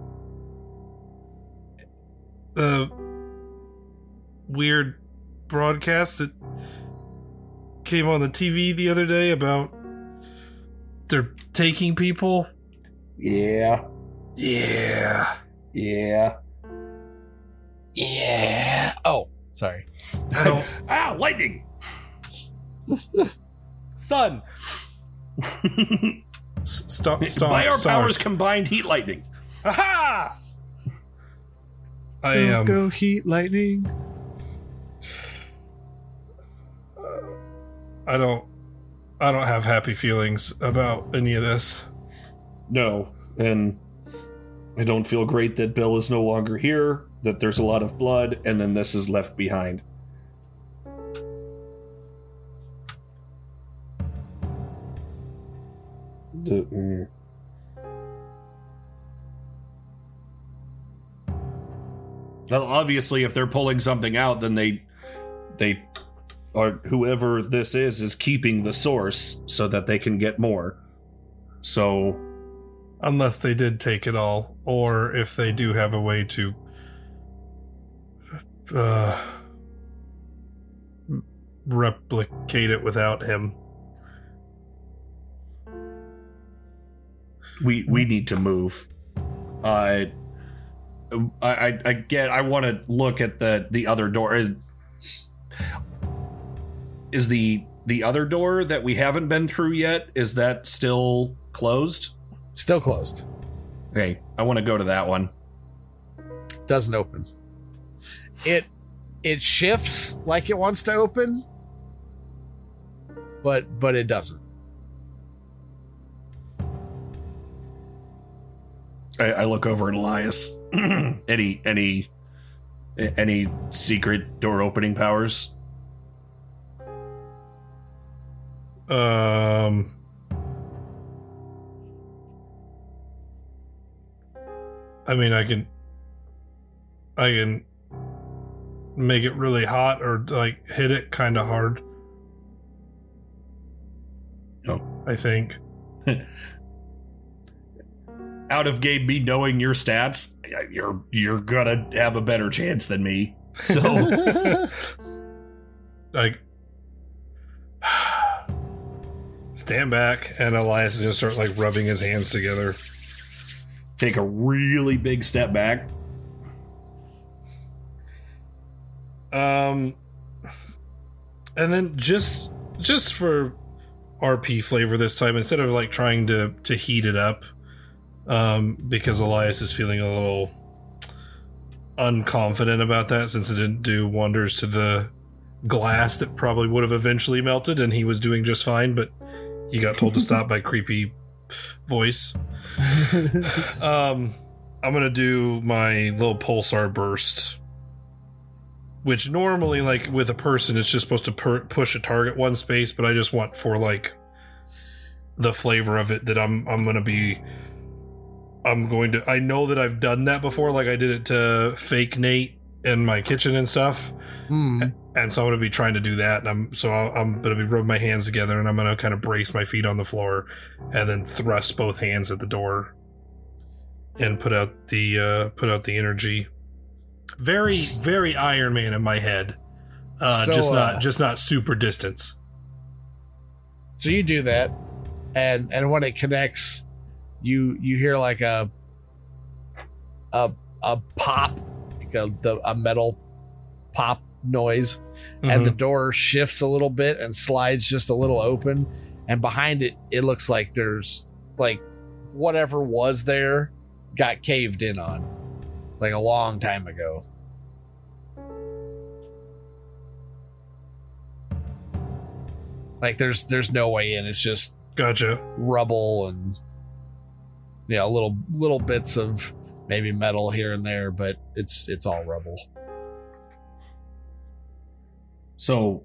the weird broadcast that came on the TV the other day about they're taking people? Yeah. Yeah. Yeah. Yeah. Oh, sorry. Ah, lightning. Sun. Stop stop By our stars. powers combined, heat lightning. Aha! I Go, am um, go heat lightning. I don't I don't have happy feelings about any of this. No, and I don't feel great that Bill is no longer here, that there's a lot of blood, and then this is left behind. The- mm. Well, obviously, if they're pulling something out, then they, they, or whoever this is, is keeping the source so that they can get more. So, Unless they did take it all, or if they do have a way to uh replicate it without him. We we need to move. Uh, I I, I get. I want to look at the the other door. Is is the the other door that we haven't been through yet? Is that still closed? Still closed. Okay, I want to go to that one. Doesn't open. It it shifts like it wants to open, but but it doesn't. I, I look over at Elias. any any any secret door opening powers? Um. I mean, I can. I can make it really hot or like hit it kind of hard. Oh, I think. Out of game, me knowing your stats, you're you're gonna have a better chance than me. So, like, stand back, and Elias is gonna start like rubbing his hands together. take a really big step back. Um, and then just just for RP flavor this time, instead of like trying to to heat it up, um, because Elias is feeling a little unconfident about that since it didn't do wonders to the glass that probably would have eventually melted, and he was doing just fine, but he got told to stop by creepy voice. um, I'm gonna do my little pulsar burst which normally like with a person it's just supposed to per- push a target one space but i just want for like the flavor of it that i'm i'm gonna be i'm going to i know that i've done that before like i did it to fake nate in my kitchen and stuff. Hmm. and so i'm gonna be trying to do that and i'm so I'll, i'm gonna be rubbing my hands together and i'm gonna kind of brace my feet on the floor and then thrust both hands at the door and put out the uh put out the energy. Very very iron man in my head uh So, just uh, not just not super distance. So you do that, and and when it connects, you you hear like a a a pop, like a the, a metal pop noise, and the Mhm. door shifts a little bit and slides just a little open, and behind it, it looks like there's like whatever was there got caved in on, like a long time ago. Like there's there's no way in. It's just gotcha rubble and you know little little bits of maybe metal here and there, but it's it's all rubble. So,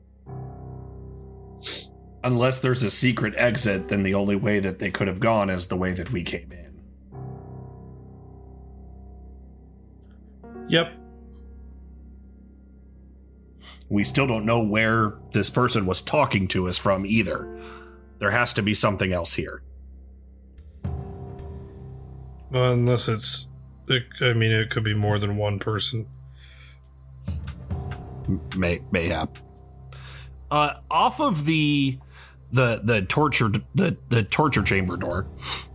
unless there's a secret exit, then the only way that they could have gone is the way that we came in. Yep. We still don't know where this person was talking to us from either. There has to be something else here. Well, unless it's it, i mean it could be more than one person May mayhap. Uh, off of the the the torture the the torture chamber door.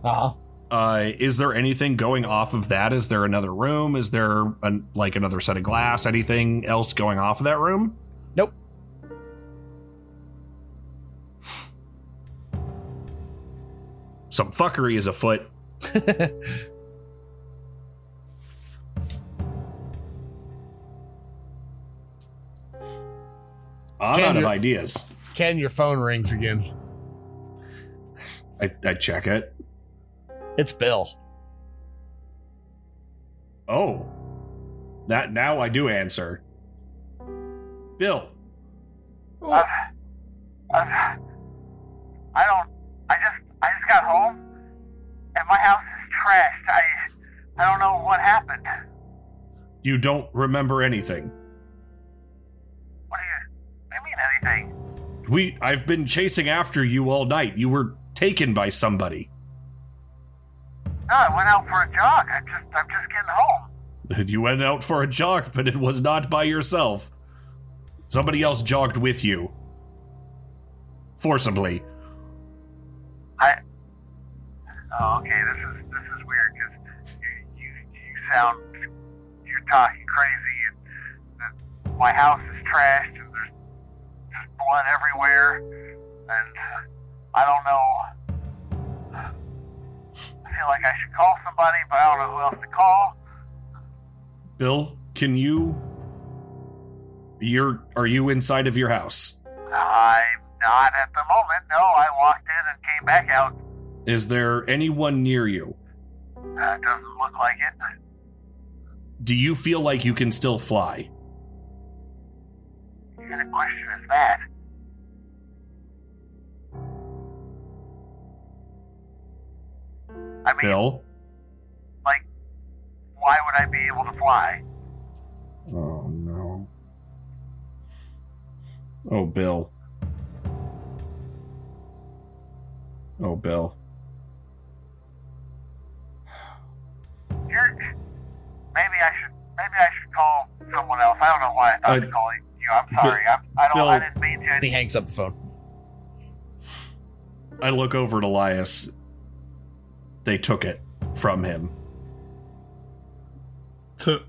Uh-huh. Uh, is there anything going off of that? Is there another room? Is there an, like another set of glass? Anything else going off of that room? Nope. Some fuckery is afoot. I'm Can out of you- ideas. Ken, your phone rings again. I, I check it. It's Bill. Oh, that now I do answer. Bill, I've, I've, I don't. I just. I just got home, and my house is trashed. I. I don't know what happened. you don't remember anything. What do you? You mean anything? We I've been chasing after you all night. You were taken by somebody. No, I went out for a jog. I just. I'm just getting home. You went out for a jog, but it was not by yourself. Somebody else jogged with you. forcibly. I. Oh, okay. This is this is weird because you, you you sound you're talking crazy. And the, my house is trashed and there's just blood everywhere, and I don't know. I feel like I should call somebody, but I don't know who else to call. Bill, can you? You're are you inside of your house? I'm not at the moment. No, I walked in and came back out. Is there anyone near you? Uh, doesn't look like it. Do you feel like you can still fly? Kind of question is that? I mean, Bill? like, why would I be able to fly? Oh no. Oh Bill. Oh Bill. You're, maybe I should. Maybe I should call someone else. I don't know why I thought I- to call you. I'm sorry. I'm, I don't. I didn't mean to. He hangs up the phone. I look over at Elias. They took it from him. To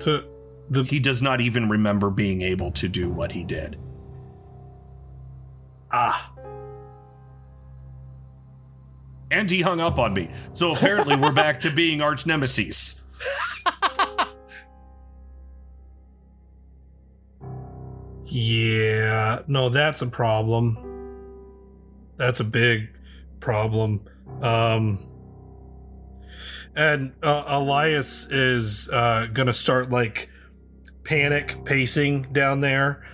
to the He does not even remember being able to do what he did. Ah. And he hung up on me. So apparently we're back to being arch nemesis. Yeah, no, that's a problem. That's a big problem. Um and uh, Elias is uh to start like panic pacing down there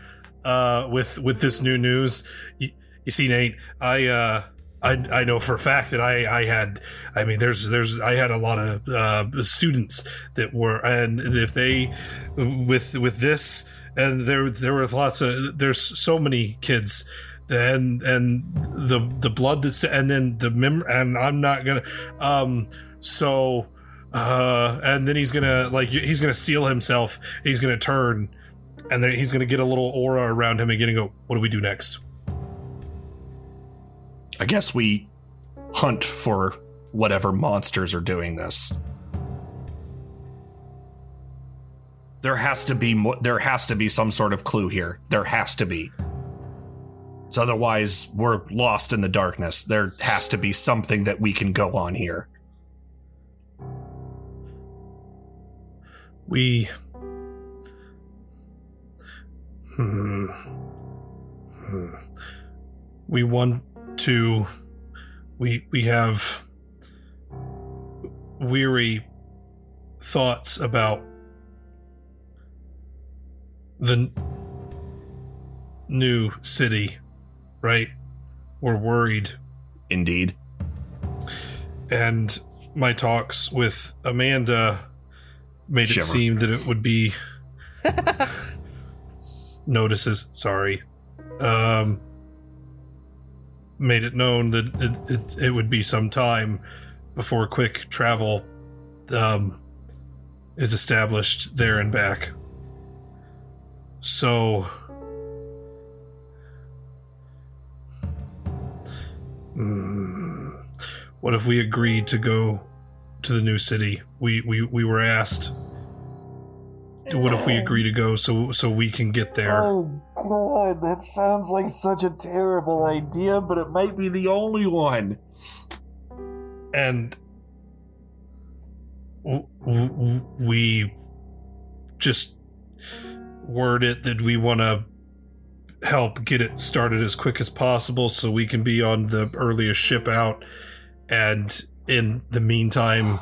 uh with with this new news. You, you see Nate, I uh I, I know for a fact that I, I had I mean there's there's I had a lot of uh, students that were and if they with with this and there there were lots of there's so many kids and and the the blood that's and then the mem and I'm not gonna um so uh and then he's gonna like he's gonna steel himself he's gonna turn and then he's gonna get a little aura around him again and go what do we do next I guess we hunt for whatever monsters are doing this. There has to be mo- there has to be some sort of clue here. There has to be. So otherwise we're lost in the darkness. There has to be something that we can go on here. we hmm. Hmm. we want to we we have weary thoughts about the n- new city right? We're worried. Indeed. And my talks with amanda made Shimmer. it seem that it would be notices. Sorry. Um made it known that it, it, it would be some time before quick travel um is established there and back so Hmm. what if we agreed to go to the new city we we, we were asked what if we agree to go so so we can get there Oh god, that sounds like such a terrible idea, but it might be the only one. and w- w- we just word it that we want to help get it started as quick as possible so we can be on the earliest ship out and in the meantime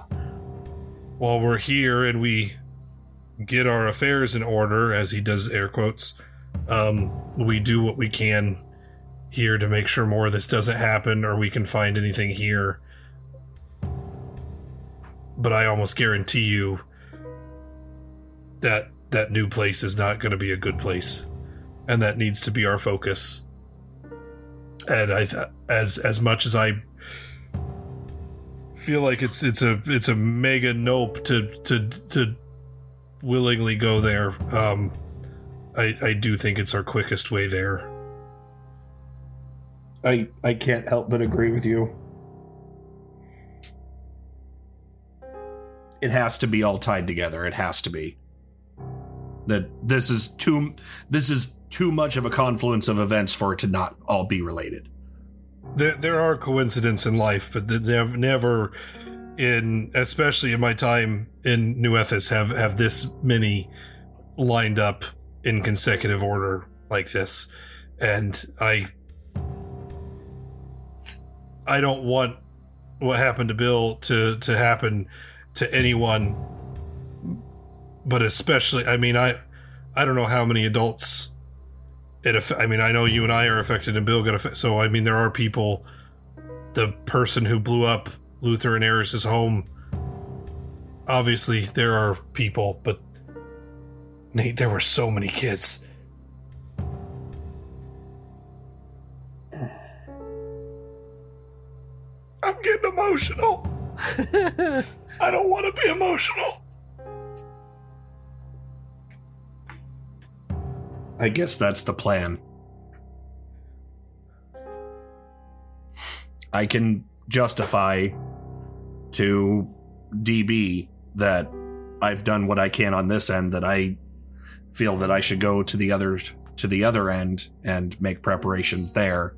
while we're here and we get our affairs in order as he does air quotes. Um we do what we can here to make sure more of this doesn't happen or we can find anything here. But I almost guarantee you that that new place is not going to be a good place, and that needs to be our focus. And I, th- as as much as I feel like it's it's a it's a mega nope to to to willingly go there, um, I I do think it's our quickest way there. I I can't help but agree with you. It has to be all tied together. It has to be. That this is too this is too much of a confluence of events for it to not all be related. There, there are coincidences in life, but they've never, in especially in my time in New Ethos, have have this many lined up in consecutive order like this, and I I don't want what happened to Bill to to happen to anyone, but especially I mean I I don't know how many adults it I mean I know you and I are affected and Bill got affected so I mean there are people the person who blew up Luther and Eris's home obviously there are people but Nate there were so many kids I'm getting emotional. I don't want to be emotional. I guess that's the plan. I can justify to DB that I've done what I can on this end that I feel that I should go to the other to the other end and make preparations there.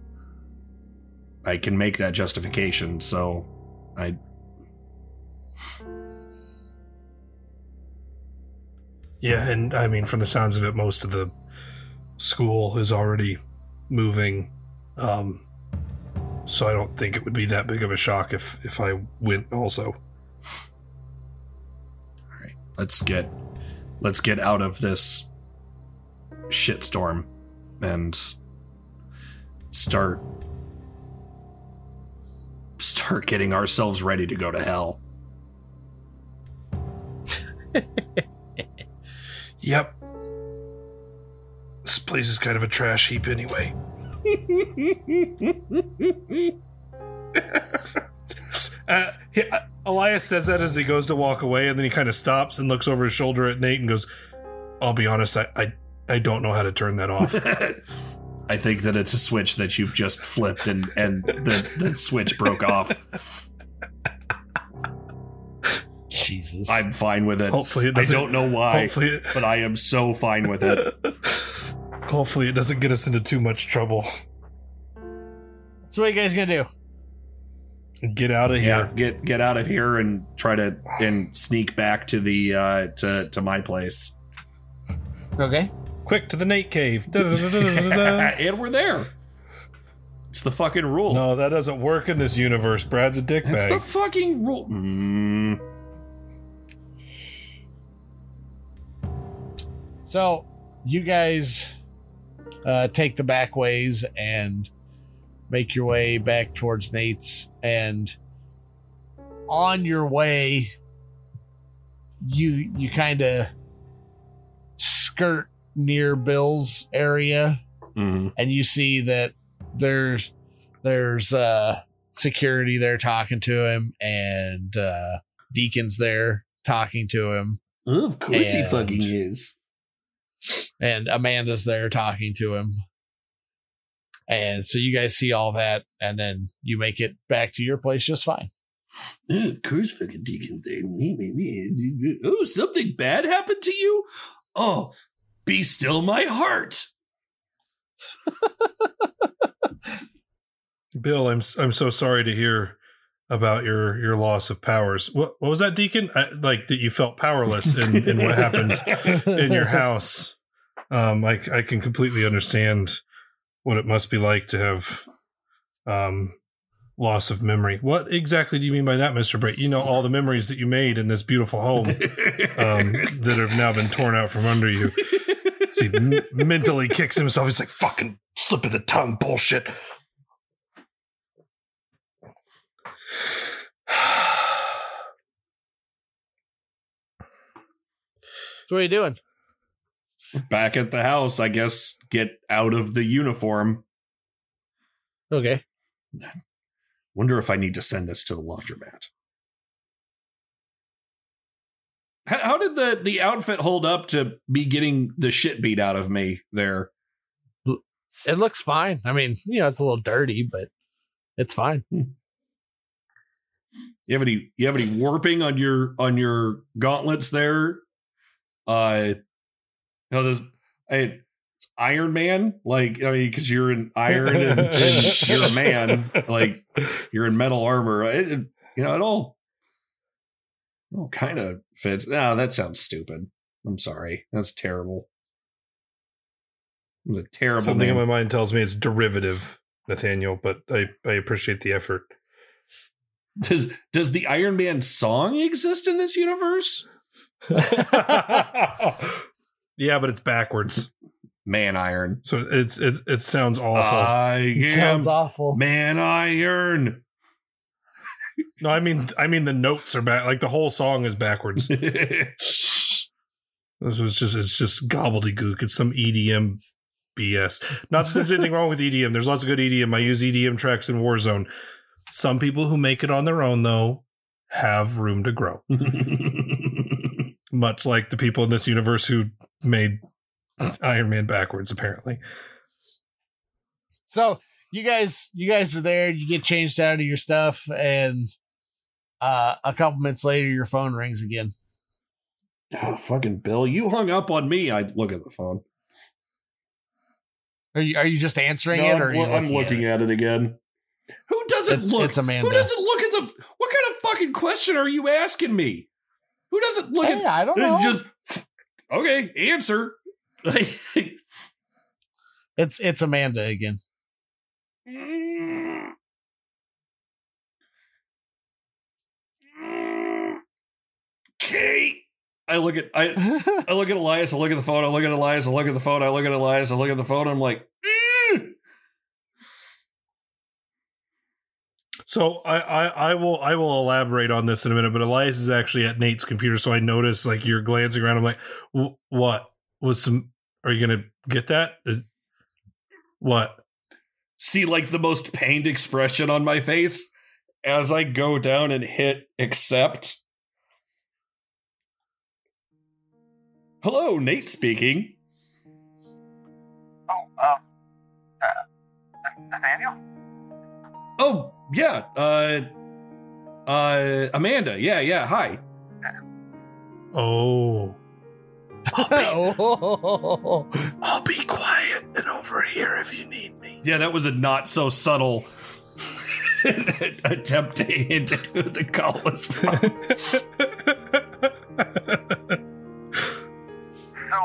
I can make that justification, so I Yeah, and I mean, from the sounds of it, most of the school is already moving. Um, so I don't think it would be that big of a shock if if I went also. All right, let's get let's get out of this shitstorm and start start getting ourselves ready to go to hell. Yep. This place is kind of a trash heap anyway. Uh, he, uh, Elias says that as he goes to walk away, and then he kind of stops and looks over his shoulder at Nate and goes, "I'll be honest, I I, I don't know how to turn that off." I think that it's a switch that you've just flipped and and the, the switch broke off. Jesus. I'm fine with it. Hopefully it I don't know why, hopefully it- but I am so fine with it. Hopefully, it doesn't get us into too much trouble. So what are you guys gonna do? Get out of Yeah, here. get get out of here and try to and sneak back to the uh to to my place. Okay. Quick to the Nate cave. And we're there. It's the fucking rule. no, that doesn't work in this universe. Brad's a That's It's the fucking rule. Mm. So you guys uh, take the back ways and make your way back towards Nate's, and on your way, you you kind of skirt near Bill's area, Mhm. and you see that there's there's uh security there talking to him, and uh Deacon's there talking to him. Of course he fucking is. And Amanda's there talking to him. And so you guys see all that, and then you make it back to your place just fine. of course, fucking Deacon's there. Me, me, me. Oh, something bad happened to you? Oh, be still my heart. Bill, I'm I'm so sorry to hear about your your loss of powers. What what was that, Deacon? I, like that you felt powerless in, in what happened in your house. Um, I I can completely understand what it must be like to have um loss of memory. What exactly do you mean by that, Mister Bright? You know all the memories that you made in this beautiful home um, that have now been torn out from under you. So he m- mentally kicks himself. He's like, "Fucking slip of the tongue, bullshit." So what are you doing? Back at the house, I guess. Get out of the uniform. Okay. Wonder if I need to send this to the laundromat. How, how did the the outfit hold up to me getting the shit beat out of me there? It looks fine. I mean, you know, it's a little dirty, but it's fine. Hmm. You have any you have any warping on your on your gauntlets there? Uh no, there's I it's Iron Man, like I mean, because you're in iron and, and you're a man, like you're in metal armor. It, it- you know, it all, it all kind of fits. No, that sounds stupid. I'm sorry, that's terrible. A terrible. Something in my mind tells me it's derivative, Nathaniel, but I, I appreciate the effort. Does does the Iron Man song exist in this universe? Yeah, but it's backwards. Man Iron. So it's it, it sounds awful. I am Sounds awful. Man Iron. no, I mean I mean the notes are back like the whole song is backwards. This is just it's just gobbledygook. It's some EDM BS. Not that there's anything wrong with EDM. There's lots of good EDM. I use EDM tracks in Warzone. Some people who make it on their own though have room to grow. Much like the people in this universe who made Iron Man backwards, apparently. So you guys, you guys are there. You get changed out of your stuff, and uh, a couple minutes later, your phone rings again. Oh, fucking Bill, you hung up on me. I look at the phone. Are you are you just answering No, it, I'm, or are you lo- I'm looking at it again. Who doesn't It's- look? it's Amanda. Who doesn't look at the? What kind of fucking question are you asking me? Who doesn't look Hey, at? I don't know. Just okay, answer. It's it's Amanda again. Kate. I look at I I look at Elias. I look at the phone. I look at Elias. I look at the phone. I look at Elias. I look at the phone. I'm like, "Mm." So I, I I will I will elaborate on this in a minute, but Elias is actually at Nate's computer, so I notice like you're glancing around. I'm like, what? What's some? Are you gonna get that? Is- What? see like the most pained expression on my face as I go down and hit accept. Hello, Nate speaking. Oh, um, uh, Nathaniel? Oh, yeah. Uh uh Amanda. Yeah, yeah. Hi. Oh, oh, I'll be quiet and over here if you need me. Yeah, that was a not so subtle attempt to hint at who the call was from. So,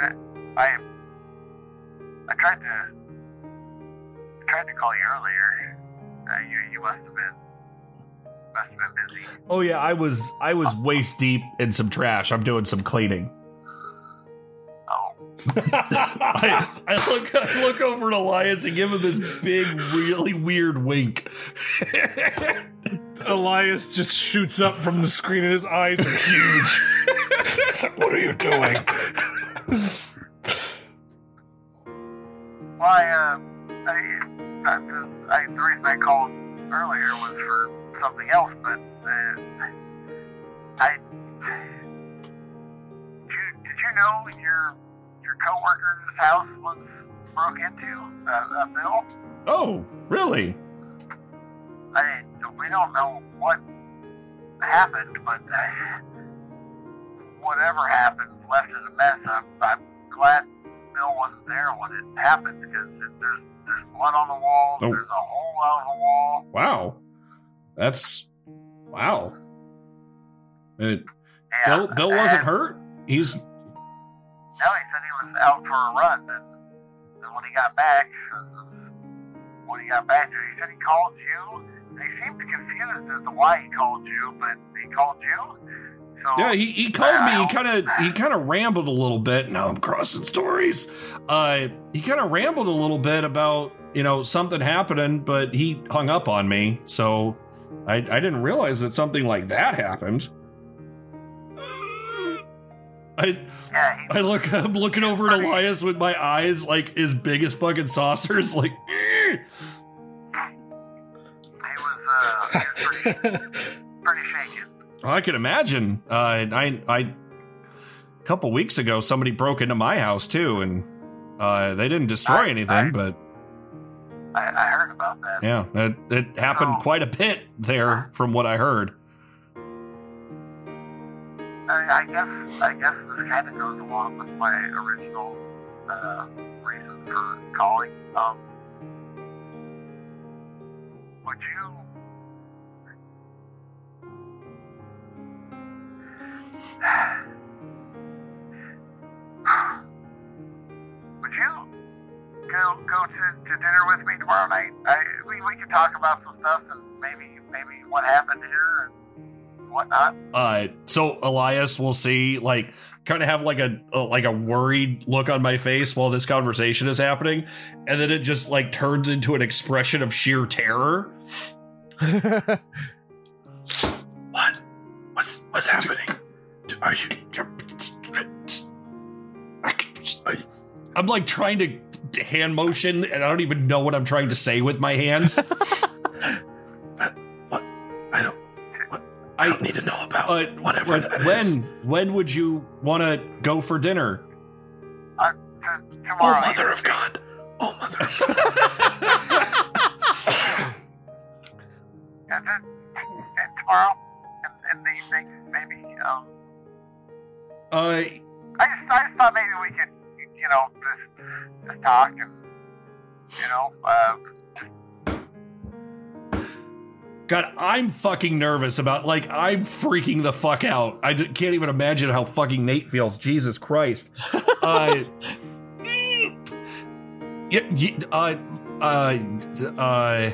uh, I, I tried to, I tried to call you earlier. Uh, you, you must have been, must have been busy. oh yeah, I was I was waist deep in some trash. I'm doing some cleaning. Oh, I, I look I look over at Elias and give him this big, really weird wink. Elias just shoots up from the screen and his eyes are huge. He's like, what are you doing? well, I, uh, I, I, I, the reason I called earlier was for something else, but, uh, I, did you, did you know your, your coworker's house was broke into, uh, a Bill? oh, really? I, we don't know what happened, but uh, whatever happened left it a mess. I'm, I'm glad Bill wasn't there when it happened because it, there's there's blood on the walls. Oh. There's a hole out of the wall. Wow. That's wow. Uh, Yeah, Bill Bill wasn't hurt. He's No, he said he was out for a run, and, and when he got back, when he got back there, he said he called you. He seemed confused as to why he called you, but he called you. So yeah. He, he called me. He kind of he kind of rambled a little bit. Now I'm crossing stories. Uh, he kind of rambled a little bit about you know something happening, but he hung up on me. So I I didn't realize that something like that happened. I I look I'm looking over at Elias with my eyes like as big as fucking saucers, like. "Eh." he was uh, pretty, pretty shaken. I can imagine. Uh, I, I, a couple weeks ago, somebody broke into my house too, and Uh, they didn't destroy anything, but I, I heard about that. yeah, it, it happened quite a bit there from what I heard. I, I guess I guess this kind of goes along with my original uh, reason for calling. Um, would you? Would you go go to, to dinner with me tomorrow night? I, we we could talk about some stuff and maybe maybe what happened here and whatnot. Uh, so Elias will see like kind of have like a, a like a worried look on my face while this conversation is happening, and then it just like turns into an expression of sheer terror. What? What's what's happening? Are you? You're, I'm like trying to hand motion, and I don't even know what I'm trying to say with my hands. I don't. I don't need to know about uh, whatever when, that when is. when would you want to go for dinner? Uh, Oh, mother of God! Oh, mother of God! And then and tomorrow in, in the evening, maybe. Um, Uh, I just I just thought maybe we could, you know, just just talk and you know, uh, God, I'm fucking nervous about like I'm freaking the fuck out. I d- can't even imagine how fucking Nate feels. Jesus Christ. uh, yeah, yeah, uh, uh, uh,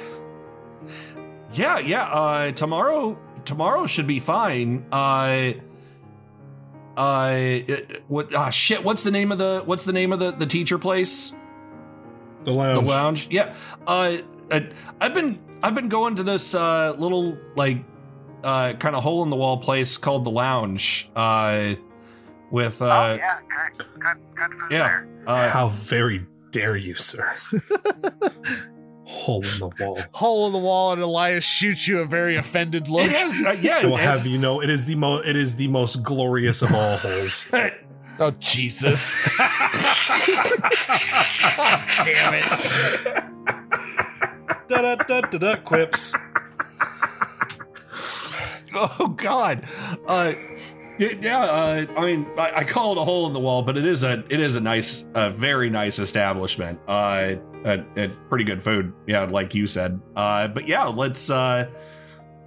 yeah, yeah. Uh, tomorrow, tomorrow should be fine. Uh, uh, it- what? Ah, shit. What's the name of the? What's the name of the the teacher place? The lounge. The lounge. Yeah. Uh, uh, I've been I've been going to this uh little like uh kind of hole in the wall place called the lounge. Uh, with uh. oh yeah, good, good, good food yeah. there. Uh, How very dare you, sir? Hole in the wall. Hole in the wall, and Elias shoots you a very offended look. yeah. I will have you know, it is the mo- it is the most glorious of all holes. oh Jesus! Damn it! da da da da da quips. oh God. Uh, y- yeah. Uh, I mean, I, I call it a hole in the wall, but it is a it is a nice, a very nice establishment. Uh, a, a pretty good food. Yeah, like you said. Uh, but yeah, let's uh,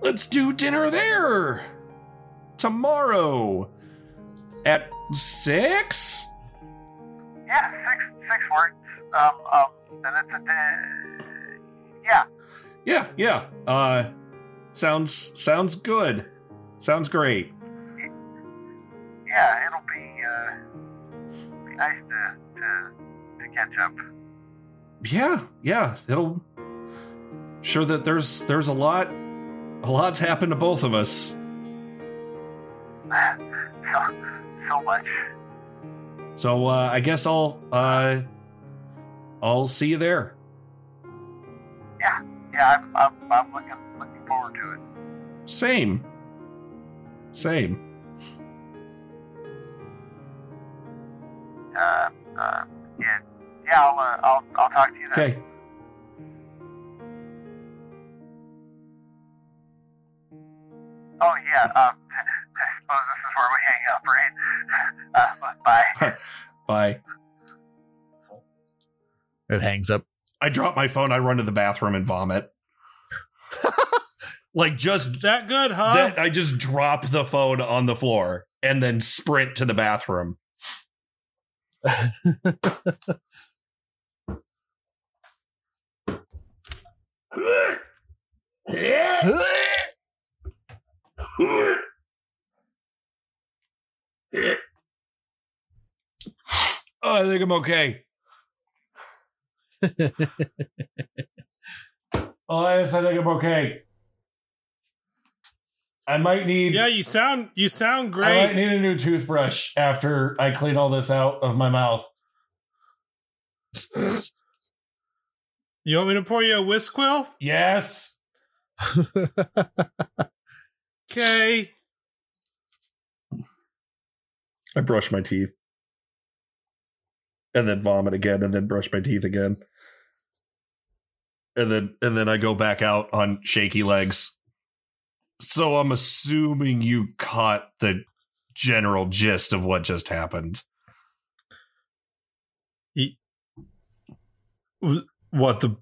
let's do dinner there tomorrow at six. Yeah, six six works. Um, um, then it's a day. Yeah, Yeah, yeah. Uh, sounds sounds good. Sounds great. yeah, it'll be uh, be nice to to to catch up. Yeah, yeah. It'll sure that there's there's a lot a lot's happened to both of us. so so much. So uh, I guess I'll uh, I'll see you there. Yeah, yeah, I'm I'm, I'm looking looking forward to it. Same. Same. Uh, uh, yeah, yeah, I'll uh, I'll I'll talk to you then. Okay. Oh yeah. Um, I suppose this is where we hang up, right? Uh, bye. Bye. It hangs up. I drop my phone. I run to the bathroom and vomit. like just that good, huh? That, I just drop the phone on the floor and then sprint to the bathroom. Oh, I think I'm okay. oh, yes, I think I'm okay. I might need. Yeah, you sound you sound I great. might need a new toothbrush after I clean all this out of my mouth. You want me to pour you a whisk quill? Yes. Okay. I brush my teeth. and then vomit again, and then brush my teeth again, and then and then I go back out on shaky legs. So I'm assuming you caught the general gist of what just happened. What the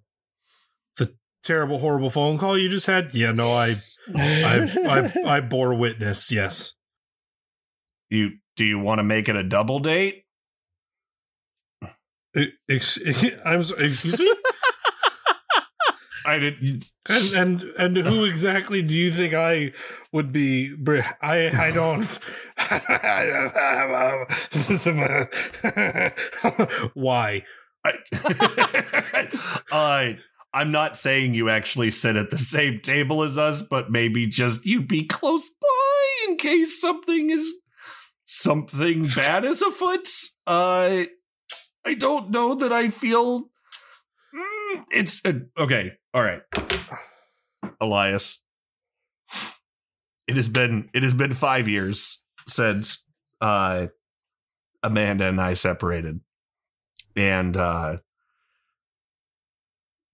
the terrible, horrible phone call you just had? Yeah, no, I I I, I bore witness. Yes. You do you want to make it a double date? Ex- I'm so- excuse me. I did. And and and who exactly do you think I would be? I I don't. Why? uh, I'm not saying you actually sit at the same table as us, but maybe just you be close by in case something is something bad is afoot. Uh, I don't know that I feel Mm, it's uh, okay. All right, Elias. It has been it has been five years since uh, Amanda and I separated, and uh,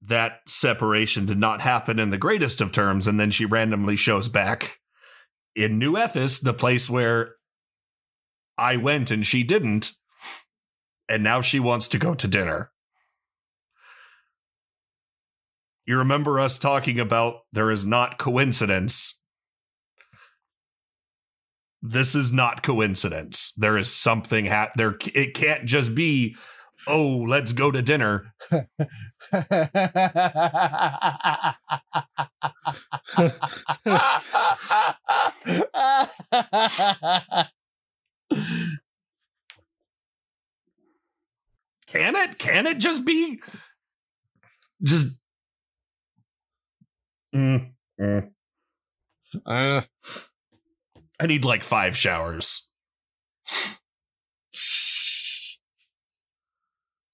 that separation did not happen in the greatest of terms. And then she randomly shows back in New Ethis, the place where I went and she didn't, and now she wants to go to dinner. You remember us talking about there is not coincidence. This is not coincidence. There is something ha- there it can't just be oh, let's go to dinner. Can it? Can it just be just Mm, mm. Uh, I need like five showers.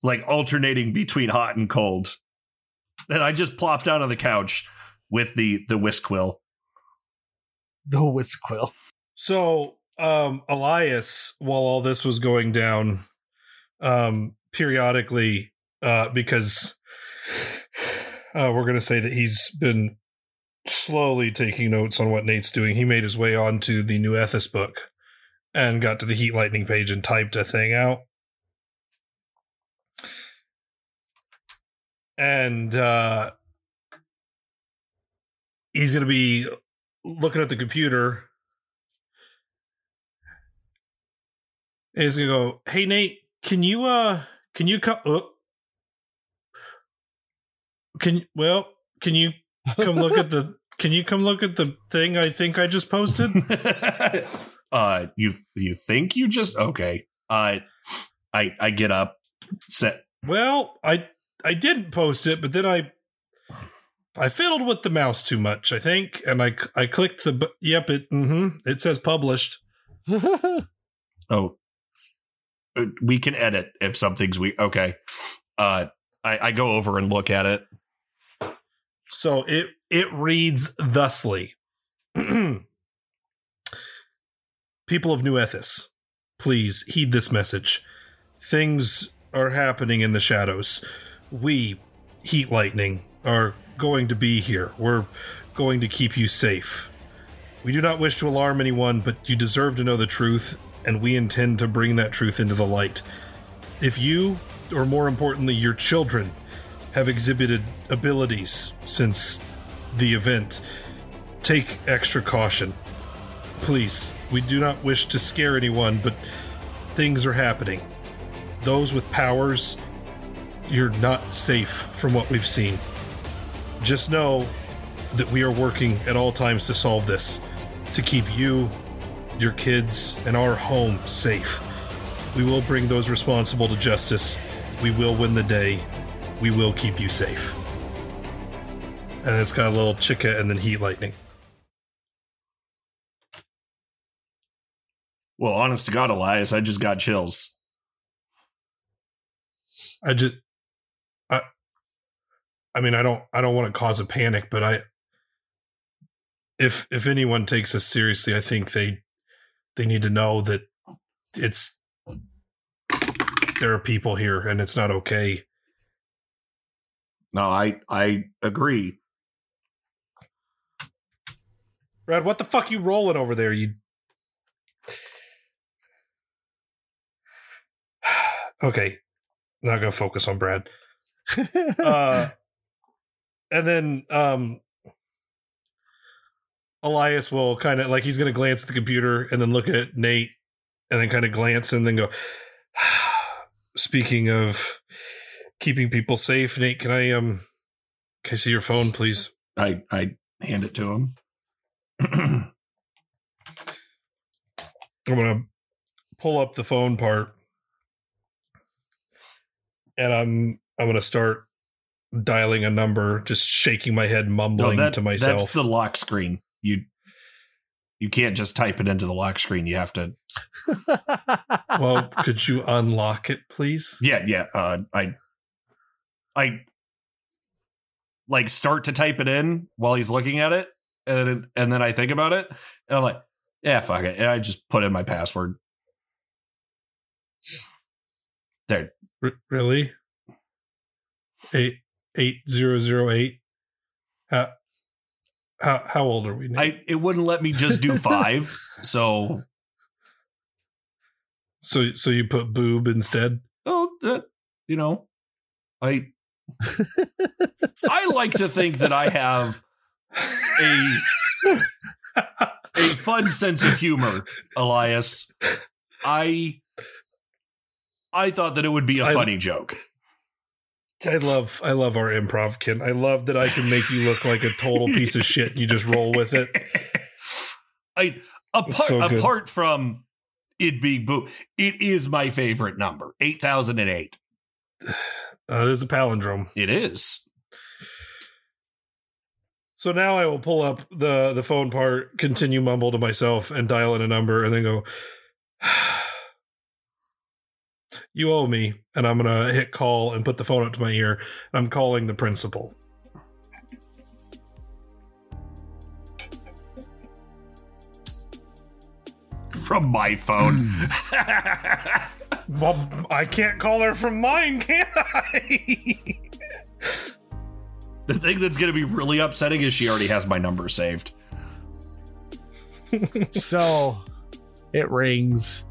Like alternating between hot and cold. And I just plopped down on the couch with the the whisk quill. The whisk quill. So, um, Elias, while all this was going down, um, periodically, uh, because uh, we're going to say that he's been slowly taking notes on what Nate's doing. He made his way onto the New Ethis book and got to the Heat Lightning page and typed a thing out. And uh, he's going to be looking at the computer. And he's going to go, "Hey Nate, can you uh can you come uh, can well, can you come look at the can you come look at the thing I think I just posted? uh you you think you just okay. Uh I I get up set Well, I I didn't post it, but then I I fiddled with the mouse too much, I think, and I I clicked the bu- yep it mm-hmm, it says published. Oh, Uh, we can edit if something's we okay. Uh, I, I go over and look at it. So it it reads thusly. People of New Ethis, please heed this message. Things are happening in the shadows. We, Heat Lightning, are going to be here. We're going to keep you safe. We do not wish to alarm anyone, but you deserve to know the truth, and we intend to bring that truth into the light. If you, or more importantly, your children, have exhibited abilities since the event, take extra caution. Please, we do not wish to scare anyone, but things are happening. Those with powers, you're not safe from what we've seen. Just know that we are working at all times to solve this, to keep you, your kids, and our home safe. We will bring those responsible to justice. We will win the day. We will keep you safe. And it's got a little chica and then heat lightning. Well, honest to God, Elias, I just got chills. I just I mean I don't I don't want to cause a panic, but I if if anyone takes us seriously, I think they they need to know that it's there are people here and it's not okay. No, I I agree. Brad, what the fuck you rolling over there? You Okay. Not gonna focus on Brad. uh and then um Elias will kind of like he's gonna glance at the computer and then look at Nate and then kind of glance and then go speaking of keeping people safe, Nate, can I um can I see your phone, please? I I hand it to him. I'm gonna pull up the phone part, and I'm I'm gonna start dialing a number, just shaking my head, mumbling that- to myself. That's the lock screen. You you can't just type it into the lock screen. You have to. well, could you unlock it, please? Yeah, yeah. Uh, I I like start to type it in while he's looking at it, and then, and then I think about it, and I'm like, yeah, fuck it. And I just put in my password. There. R- really? Eight eight zero zero eight. How how how old are we now? I it wouldn't let me just do five, so so so you put boob instead. oh, that, you know, I I like to think that I have a a fun sense of humor, Elias. I I thought that it would be a funny joke. I love I love our improv, Ken. I love that I can make you look like a total piece of shit. You just roll with it. I apart So apart from it being boo, it is my favorite number. Eight thousand and eight. Uh, it is a palindrome. It is. So now I will pull up the the phone part, continue mumble to myself, and dial in a number, and then go. You owe me, and I'm gonna hit call and put the phone up to my ear. I'm calling the principal. From my phone. Hmm. Well, I can't call her from mine, can I? the thing that's going to be really upsetting is she already has my number saved. so it rings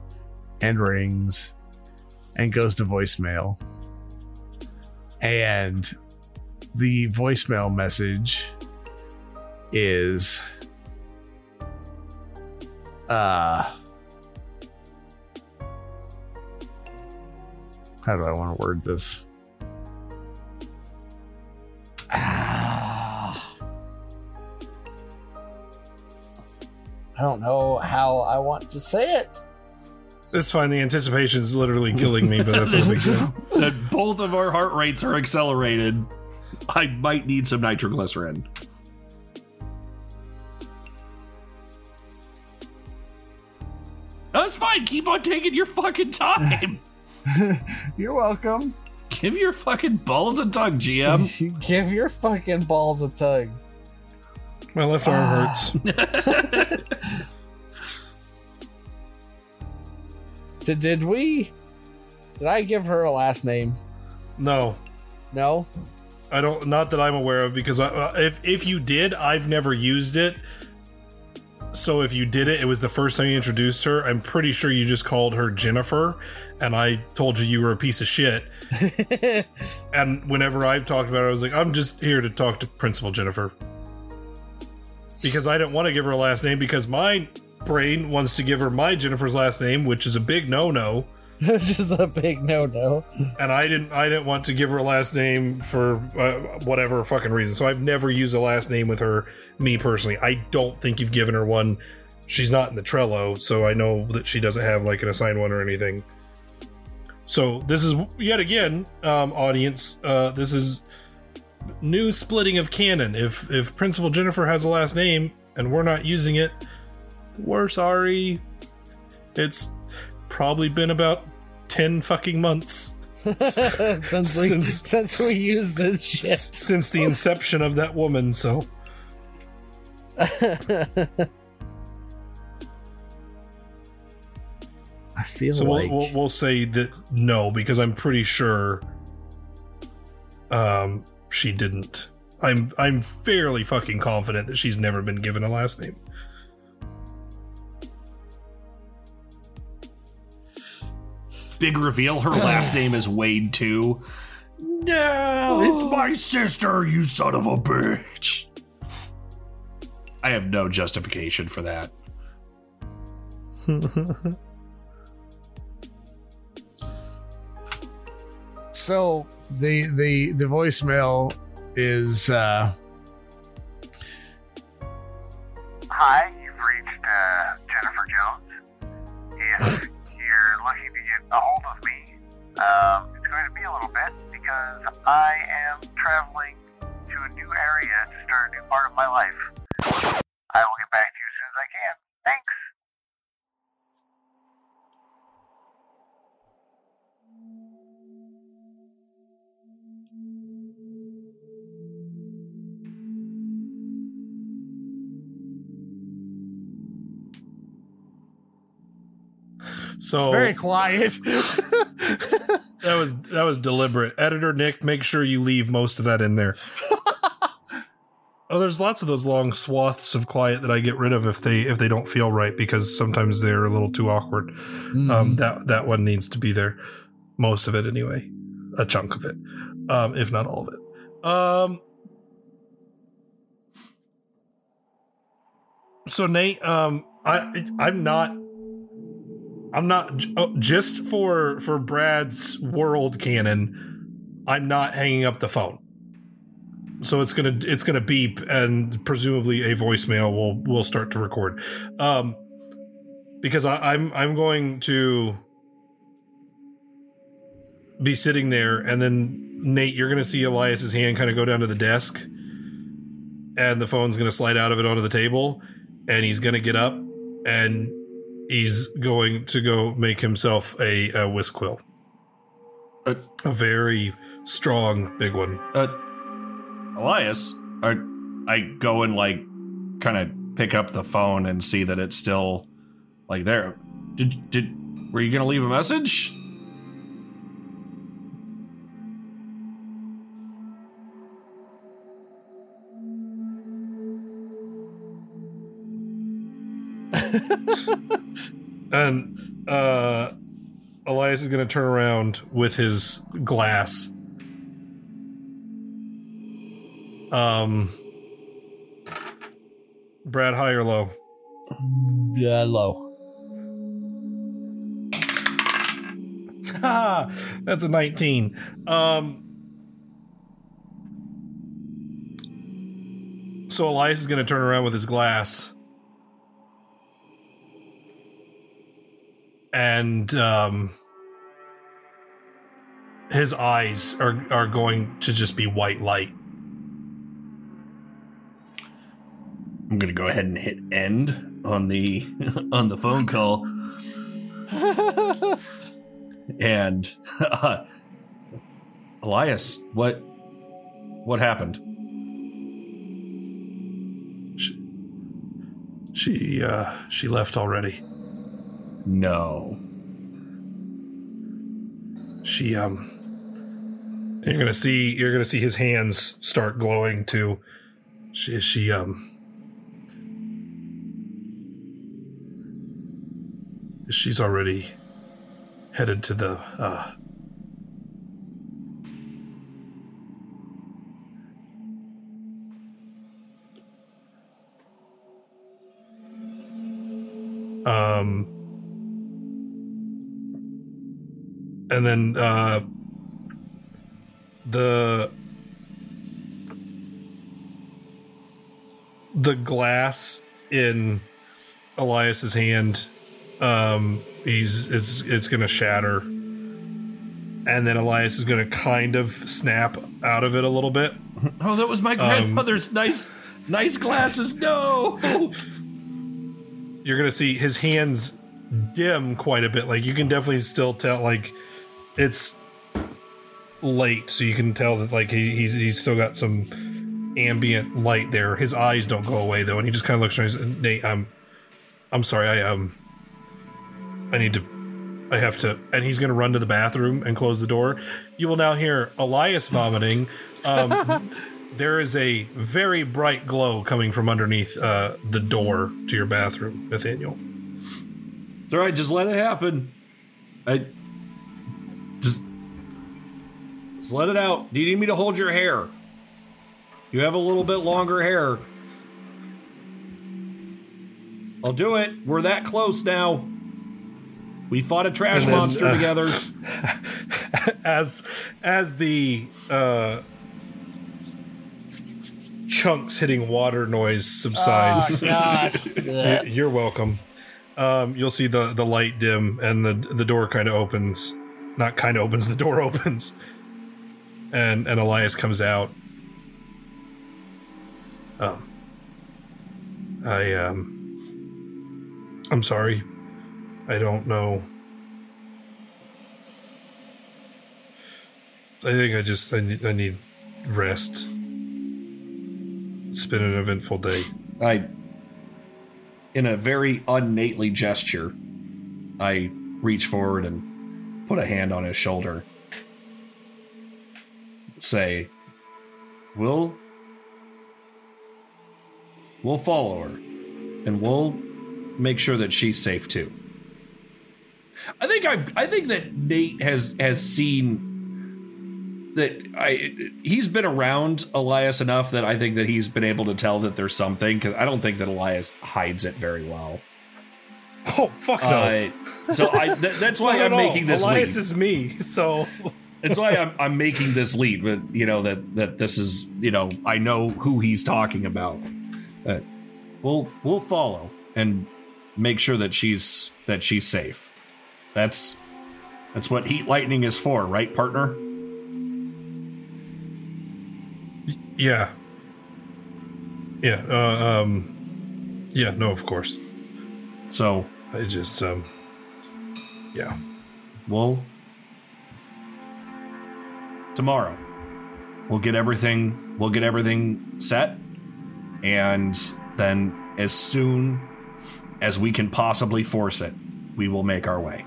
and rings and goes to voicemail. And the voicemail message is uh how do I want to word this? Ah. I don't know how I want to say it. It's fine. The anticipation is literally killing me, but that's no big deal. that both of our heart rates are accelerated. I might need some nitroglycerin. That's fine. Keep on taking your fucking time. You're welcome. Give your fucking balls a tug, GM. Give your fucking balls a tug. My left arm hurts. Did, did we? Did I give her a last name? No, No. I don't. Not that I'm aware of, because I, uh, if if you did, I've never used it. So if you did it, it was the first time you introduced her. I'm pretty sure you just called her Jennifer, and I told you you were a piece of shit. and whenever I've talked about it, I was like, I'm just here to talk to Principal Jennifer. Because I didn't want to give her a last name because my brain wants to give her my Jennifer's last name, which is a big no-no. this is a big no-no. And I didn't I didn't want to give her a last name for uh, whatever fucking reason. So I've never used a last name with her me personally. I don't think you've given her one. She's not in the Trello, so I know that she doesn't have like an assigned one or anything. So this is yet again, um, audience. Uh, this is new splitting of canon. If if Principal Jennifer has a last name and we're not using it, we're sorry. It's probably been about ten fucking months since we since, we used this shit. since the inception of that woman. So I feel so like we'll, we'll we'll say that no because I'm pretty sure um she didn't. I'm I'm fairly fucking confident that she's never been given a last name. Big reveal. Her last name is Wade too. No, it's my sister. You son of a bitch. I have no justification for that. so the the the voicemail is uh Hi, you've reached uh, Jennifer Jones. If a hold of me, um, it's going to be a little bit because I am traveling to a new area to start a new part of my life. I will get back to you as soon as I can. So it's very quiet. that was that was deliberate. Editor Nick, make sure you leave most of that in there. oh, there's lots of those long swaths of quiet that I get rid of if they if they don't feel right because sometimes they're a little too awkward. Um, that that one needs to be there, most of it anyway, a chunk of it, um, if not all of it. Um, so Nate, um, I I'm not I'm not oh, just for for Brad's world canon. I'm not hanging up the phone. So it's gonna it's gonna beep and presumably a voicemail will will start to record, um, because I, I'm I'm going to be sitting there and then Nate, you're gonna see Elias's hand kind of go down to the desk, and the phone's gonna slide out of it onto the table, and he's gonna get up and he's going to go make himself a, a whisk quill. A, a very strong, big one. Uh, Elias, are I go and like kind of pick up the phone and see that it's still like there? Did did were you gonna leave a message? and uh Elias is going to turn around with his glass. Um Brad high or low? Yeah, low. Ha! That's a 19. Um So Elias is going to turn around with his glass. And um, his eyes are are going to just be white light. I'm gonna go ahead and hit end on the on the phone call, and uh, Elias, what what happened? She she, uh, she left already. No. She um you're gonna see you're gonna see his hands start glowing too. She she um she's already headed to the uh um and then uh the the glass in Elias's hand um he's it's it's gonna shatter and then Elias is gonna kind of snap out of it a little bit Oh, that was my grandmother's nice nice glasses. No. you're gonna see his hands dim quite a bit like you can definitely still tell like it's late so you can tell that like he, he's he's still got some ambient light there his eyes don't go away though and he just kind of looks around and says, nate i'm i'm sorry i um i need to I have to, and he's going to run to the bathroom and close the door. You will now hear Elias vomiting. Um, there is a very bright glow coming from underneath uh, the door to your bathroom, Nathaniel. It's all right. Just let it happen. I let it out. Do you need me to hold your hair? You have a little bit longer hair. I'll do it. We're that close now. We fought a trash then, monster uh, together. as as the uh, chunks hitting water noise subsides. Oh, God. You're welcome. Um, you'll see the the light dim and the the door kind of opens. Not kind of opens. The door opens, and and Elias comes out. Um, I um, I'm sorry. I don't know. I think I just I need, I need rest. It's been an eventful day. I, in a very unnately gesture, I reach forward and put a hand on his shoulder. Say, "We'll, we'll follow her, and we'll make sure that she's safe too." I think I've, I think that Nate has has seen that I he's been around Elias enough that I think that he's been able to tell that there's something because I don't think that Elias hides it very well. Oh fuck no! Uh, so I th- that's why I'm making this Elias lead. is me, so That's why I'm I'm making this leap, but you know that that this is you know I know who he's talking about. Uh, we'll we'll follow and make sure that she's that she's safe. That's that's what heat lightning is for, right, partner? yeah, yeah, uh, um, yeah. No, of course. So I just um, yeah. Well, tomorrow we'll get everything we'll get everything set and then as soon as we can possibly force it we will make our way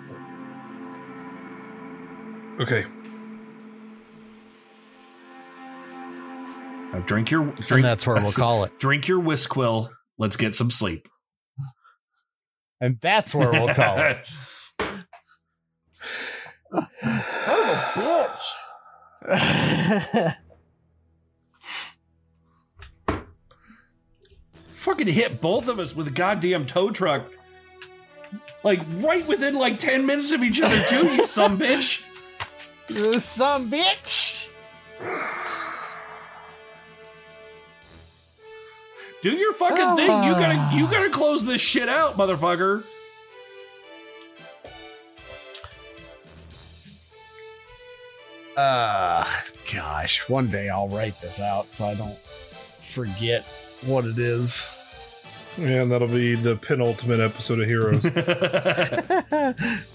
Okay. now drink your drink that's where we'll call it. drink your whiskquill let's get some sleep And that's where we'll call it. son of a bitch fucking hit both of us with a goddamn tow truck like right within like 10 minutes of each other too you some bitch You some bitch. Do your fucking thing. You gotta you gotta close this shit out, motherfucker. Uh, gosh, one day I'll write this out so I don't forget what it is. Yeah, and that'll be the penultimate episode of Heroes.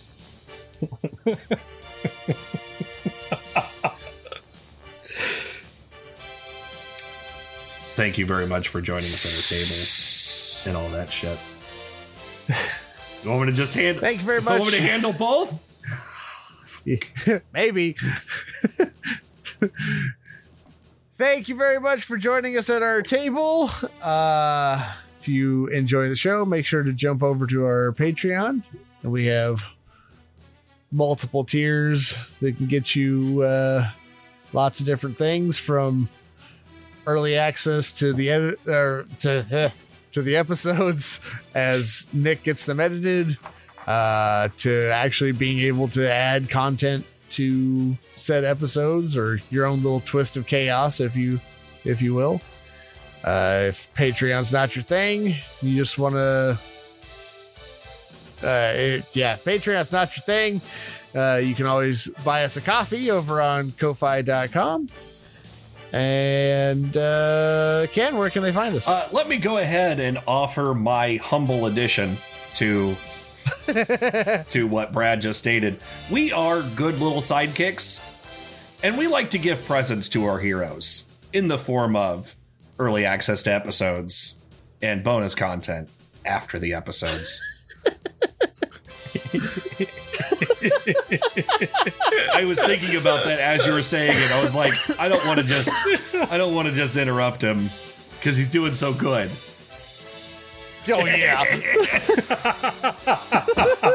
Thank you very much for joining us at our table and all that shit. You want me to just handle? Thank you very much. You want me to handle both? Maybe. Thank you very much for joining us at our table. Uh, if you enjoy the show, make sure to jump over to our Patreon. And we have multiple tiers that can get you uh, lots of different things from early access to the edit or to to the episodes as Nick gets them edited uh, to actually being able to add content to said episodes or your own little twist of chaos, if you if you will. Uh, if Patreon's not your thing, you just want to, uh, yeah, if Patreon's not your thing. Uh, you can always buy us a coffee over on Ko-fi.com. And uh, Ken, where can they find us? Uh, let me go ahead and offer my humble addition to to what Brad just stated. We are good little sidekicks, and we like to give presents to our heroes in the form of early access to episodes and bonus content after the episodes. I was thinking about that as you were saying it. I was like, I don't want to just, I don't want to just interrupt him because he's doing so good. Oh yeah.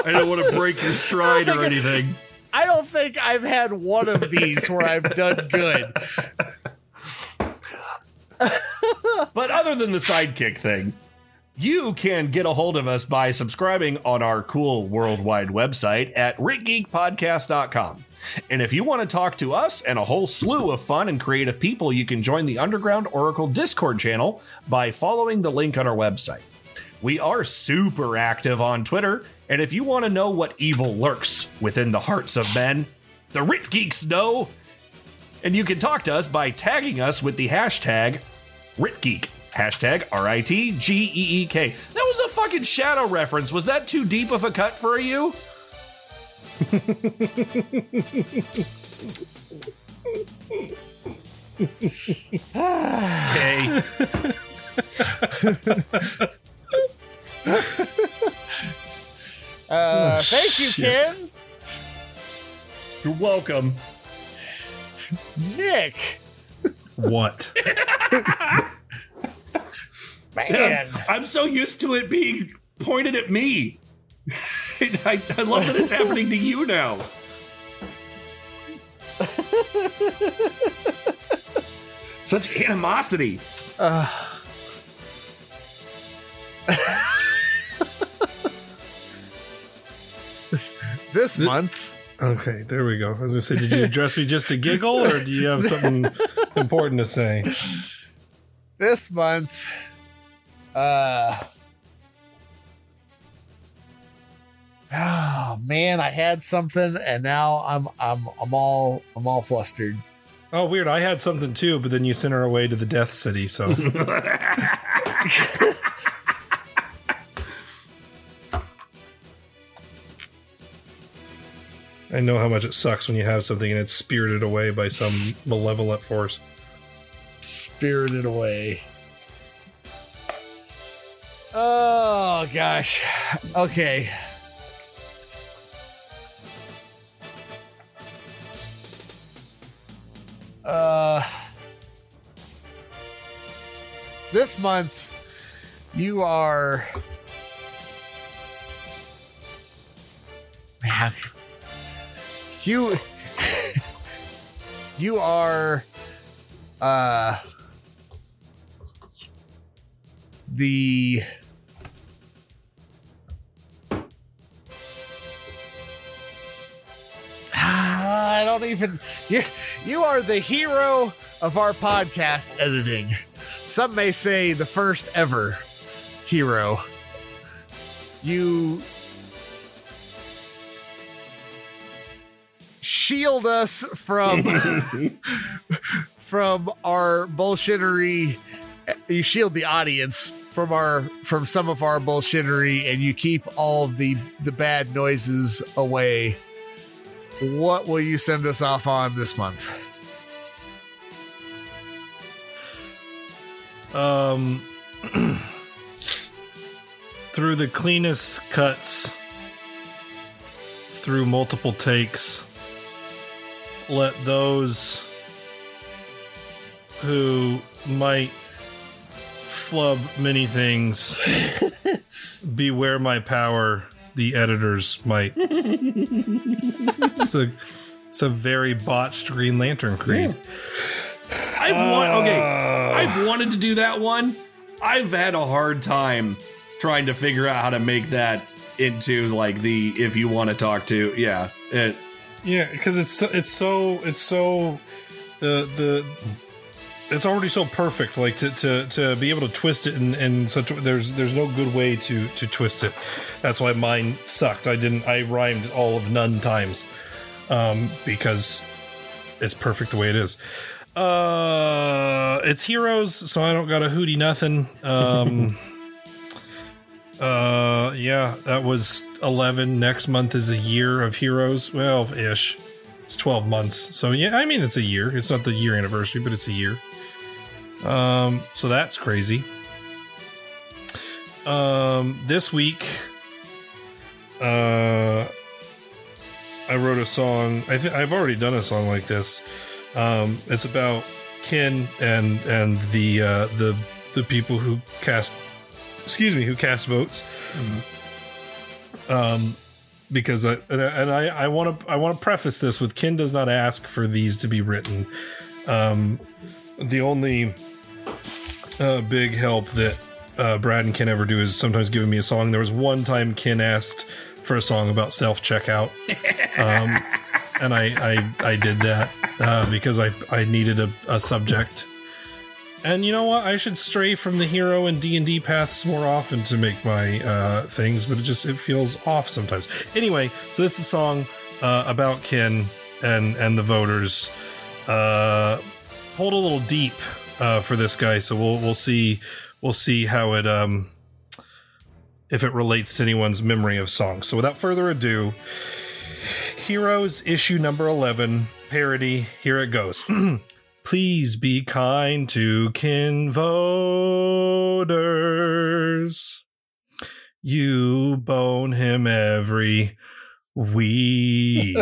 I don't want to break your stride or anything. I don't think I've had one of these where I've done good. But other than the sidekick thing, you can get a hold of us by subscribing on our cool worldwide website at ritgeekpodcast.com. And if you want to talk to us and a whole slew of fun and creative people, you can join the Underground Oracle Discord channel by following the link on our website. We are super active on Twitter, and if you want to know what evil lurks within the hearts of men, the Rit Geeks know. And you can talk to us by tagging us with the hashtag RitGeek. Hashtag R I T G E E K. That was a fucking shadow reference. Was that too deep of a cut for you? okay. Uh, thank you, Shit. Ken. You're welcome. Nick. What? Man. I'm, I'm so used to it being pointed at me. I, I love that it's happening to you now. Such animosity. Uh, this month. Okay, there we go. I was gonna say, did you address me just to giggle, or do you have something important to say? This month. Uh. Oh man, I had something and now I'm I'm I'm all I'm all flustered. Oh, weird. I had something too, but then you sent her away to the Death City. So I know how much it sucks when you have something and it's spirited away by some malevolent force. Spirited away. Oh gosh. Okay. Uh This month you are. You you are uh the Ah, I don't even you you are the hero of our podcast editing. Some may say the first ever hero. You shield us from from our bullshittery you shield the audience from our from some of our bullshittery and you keep all of the the bad noises away. What will you send us off on this month? Um, through the cleanest cuts, through multiple takes, let those who might flub many things beware my power. The editors might. it's a it's a very botched Green Lantern creed. I've wa- okay. I've wanted to do that one. I've had a hard time trying to figure out how to make that into like the if you want to talk to yeah it Yeah, because it's so, it's so it's so the the it's already so perfect. Like to to, to be able to twist it and in such there's there's no good way to to twist it. That's why mine sucked. I didn't. I rhymed all of none times um, because it's perfect the way it is. Uh, it's heroes, so I don't got a hootie nothing. Um. Uh, yeah, that was 11. Next month is a year of heroes. Well, ish. It's 12 months. So, yeah, I mean, it's a year. It's not the year anniversary, but it's a year. Um, so that's crazy. Um, this week, uh, I wrote a song. I th- I've already done a song like this. Um, it's about Ken and and the uh, the the people who cast excuse me who cast votes. Um, because I and I- I I want to I want to preface this with Ken does not ask for these to be written. Um, the only uh, big help that uh, Brad and Ken ever do is sometimes giving me a song. There was one time Ken asked for a song about self checkout, um, and I, I I did that uh, because I I needed a, a subject. And you know what? I should stray from the hero and D and D paths more often to make my uh, things, but it just it feels off sometimes. Anyway, so this is a song uh, about Ken and and the voters. Uh, hold a little deep uh, for this guy, so we'll we'll see we'll see how it um if it relates to anyone's memory of songs. So without further ado, Heroes issue number 11 parody. Here it goes. Please be kind to Ken voters. You bone him every week.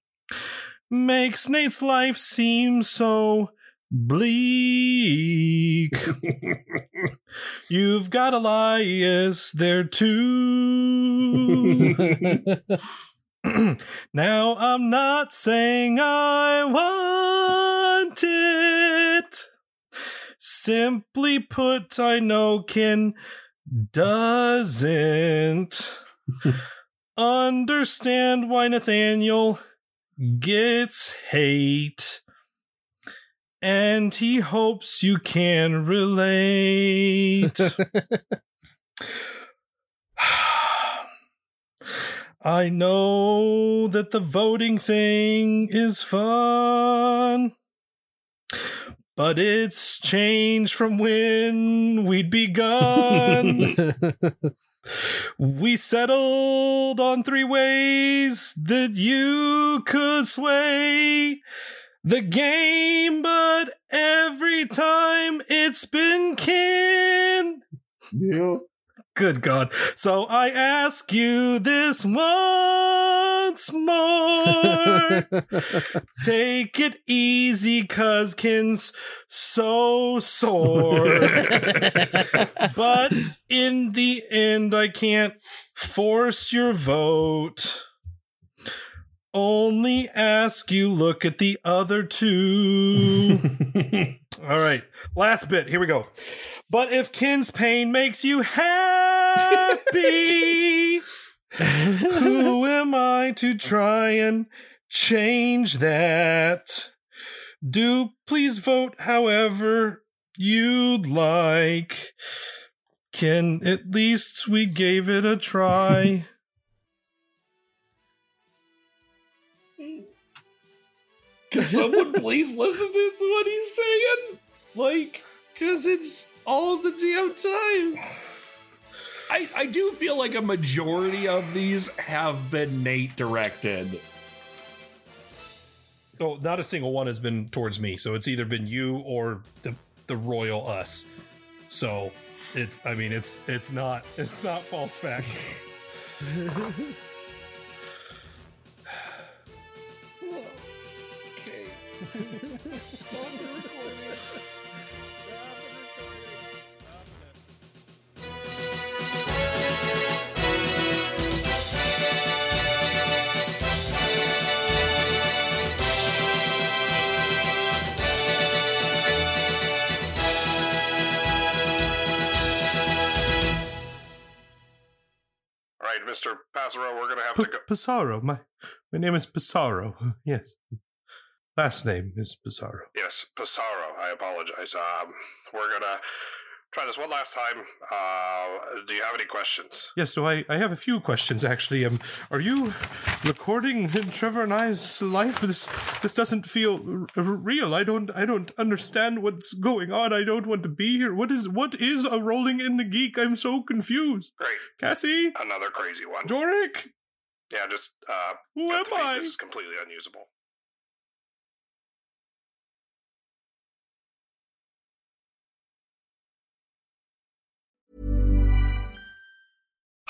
Makes Nate's life seem so bleak. You've got Elias there too. now I'm not saying I want it. Simply put, I know Ken doesn't understand why Nathaniel gets hate. And he hopes you can relate. I know that the voting thing is fun, but it's changed from when we'd begun. we settled on three ways that you could sway the game, but every time it's been Ken. Yeah. Good God. So I ask you this once more. Take it easy, cuz Ken's so sore. but in the end, I can't force your vote. Only ask you look at the other two. All right, last bit. Here we go. But if Ken's pain makes you happy, who am I to try and change that? Do please vote however you'd like. Ken, at least we gave it a try. Can someone please listen to what he's saying? Like, because it's all the damn time. I, I do feel like a majority of these have been Nate directed. Oh, not a single one has been towards me. So it's either been you or the the royal us. So it's I mean it's it's not it's not false facts. Stop the recording. All right, Mr. Passero, we're going to have to go. Pissarro, my my name is Pissarro. Yes. Last name is Pissarro. Yes, Pissarro. I apologize. Um, we're going to try this one last time. Uh, do you have any questions? Yes, so I, I have a few questions actually. Um, are you recording Trevor and I's life? This this doesn't feel r- real. I don't I don't understand what's going on. I don't want to be here. What is what is a rolling in the geek? I'm so confused. Great. Cassie, Another crazy one. Doric, Yeah, just uh, who am. I? This is completely unusable.